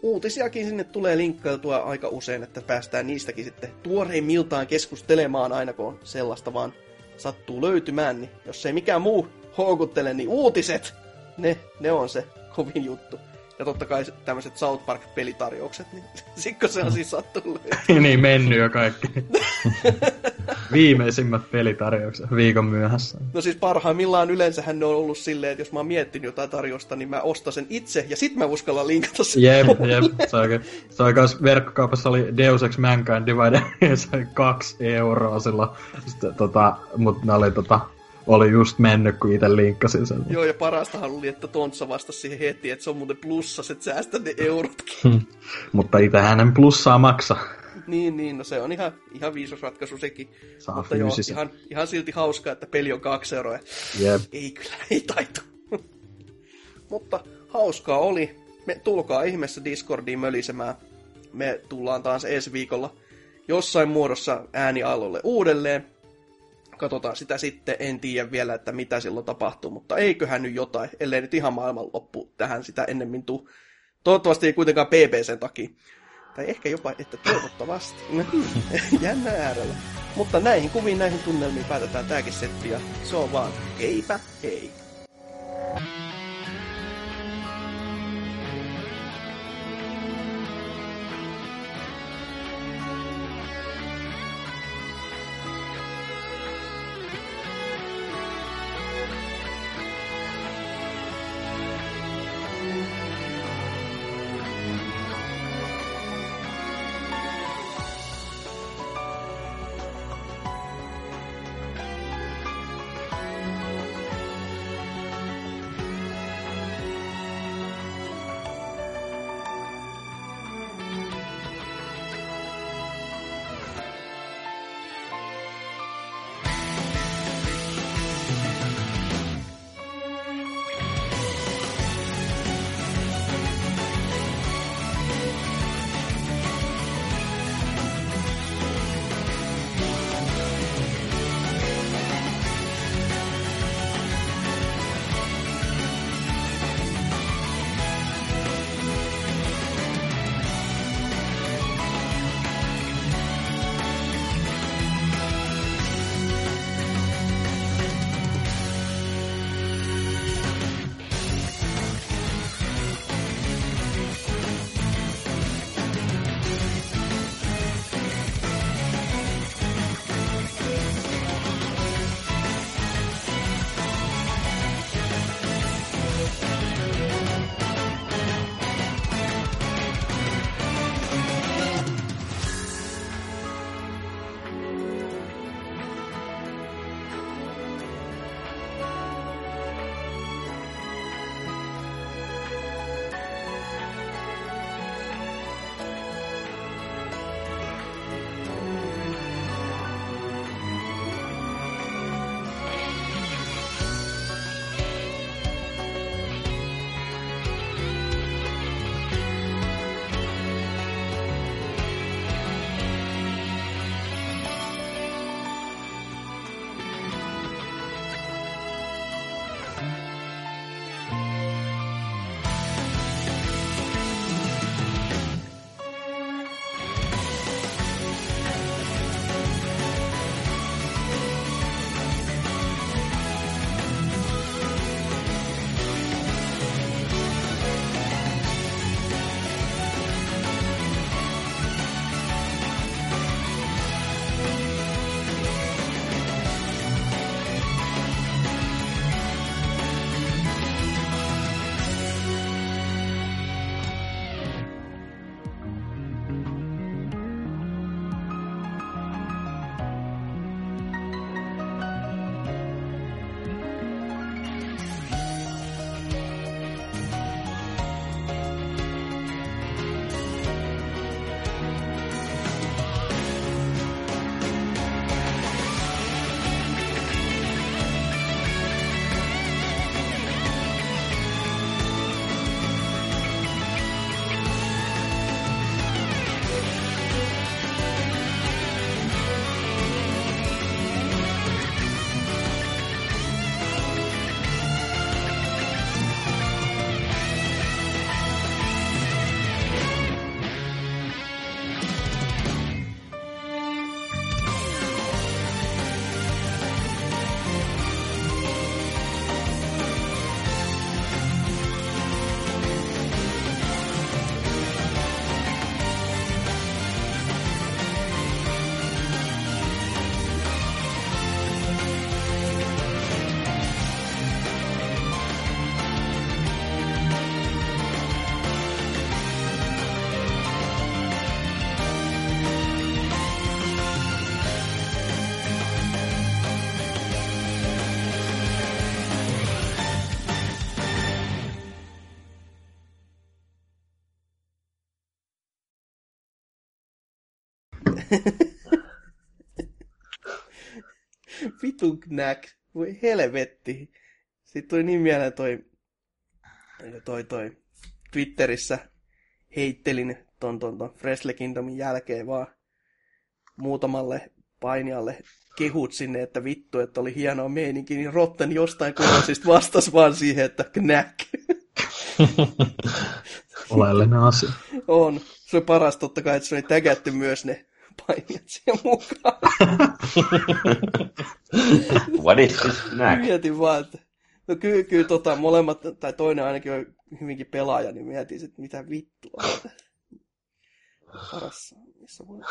uutisiakin sinne tulee linkkailtua aika usein, että päästään niistäkin sitten tuoreimmiltaan keskustelemaan aina kun on sellaista vaan sattuu löytymään. Niin jos ei mikään muu houkuttele, niin uutiset, ne, ne on se kovin juttu. Ja totta kai tämmöiset South Park-pelitarjoukset, niin [laughs] sikko se on siis sattunut [laughs] niin mennyt jo kaikki. [laughs] Viimeisimmät pelitarjoukset viikon myöhässä. No siis parhaimmillaan yleensähän ne on ollut silleen, että jos mä oon miettinyt jotain tarjosta, niin mä ostan sen itse ja sit mä uskallan linkata sen. Jep, jep. Se oikein. Se oli kans verkkokaupassa oli Deus Ex Mankind Divided ja se oli kaksi euroa. Sitten, tota, mut ne oli, tota, oli just mennyt, kun itse linkkasin sen. Joo, ja parastahan oli, että Tontsa vastasi siihen heti, että se on muuten plussas, että säästät ne eurotkin. Mutta itse hänen plussaa maksaa. niin, niin, no se on ihan, ihan viisas ratkaisu sekin. Saa Mutta joo, ihan, ihan silti hauskaa, että peli on kaksi euroa. Jep. Ei kyllä, [laughs] ei taitu. Mutta hauskaa oli. Me tulkaa ihmeessä Discordiin mölisemään. Me tullaan taas ensi viikolla jossain muodossa äänialolle uudelleen. Katsotaan sitä sitten, en tiedä vielä, että mitä silloin tapahtuu, mutta eiköhän nyt jotain, ellei nyt ihan maailman loppu tähän sitä ennemmin tuu. Toivottavasti ei kuitenkaan PPCn takia. Tai ehkä jopa, että toivottavasti. [laughs] Jännä äärellä. Mutta näihin kuviin, näihin tunnelmiin päätetään tääkin setti ja se on vaan heipä hei. Vitun knäk. Voi helvetti. Sitten tuli niin mieleen toi, toi, toi Twitterissä heittelin ton, ton, ton Freshle Kingdomin jälkeen vaan muutamalle painijalle kehut sinne, että vittu, että oli hienoa meininki, niin Rotten jostain kuulosista [laughs] vastasi vaan siihen, että knäk. [laughs] Oleellinen asia. On. Se on paras totta kai, että se oli tägätty myös ne painijat siihen mukaan. [laughs] What is this snack? Mietin vaan, että no kyllä, kyllä tota, molemmat, tai toinen ainakin on hyvinkin pelaaja, niin mietin, että mitä vittua. [laughs] Paras, missä voi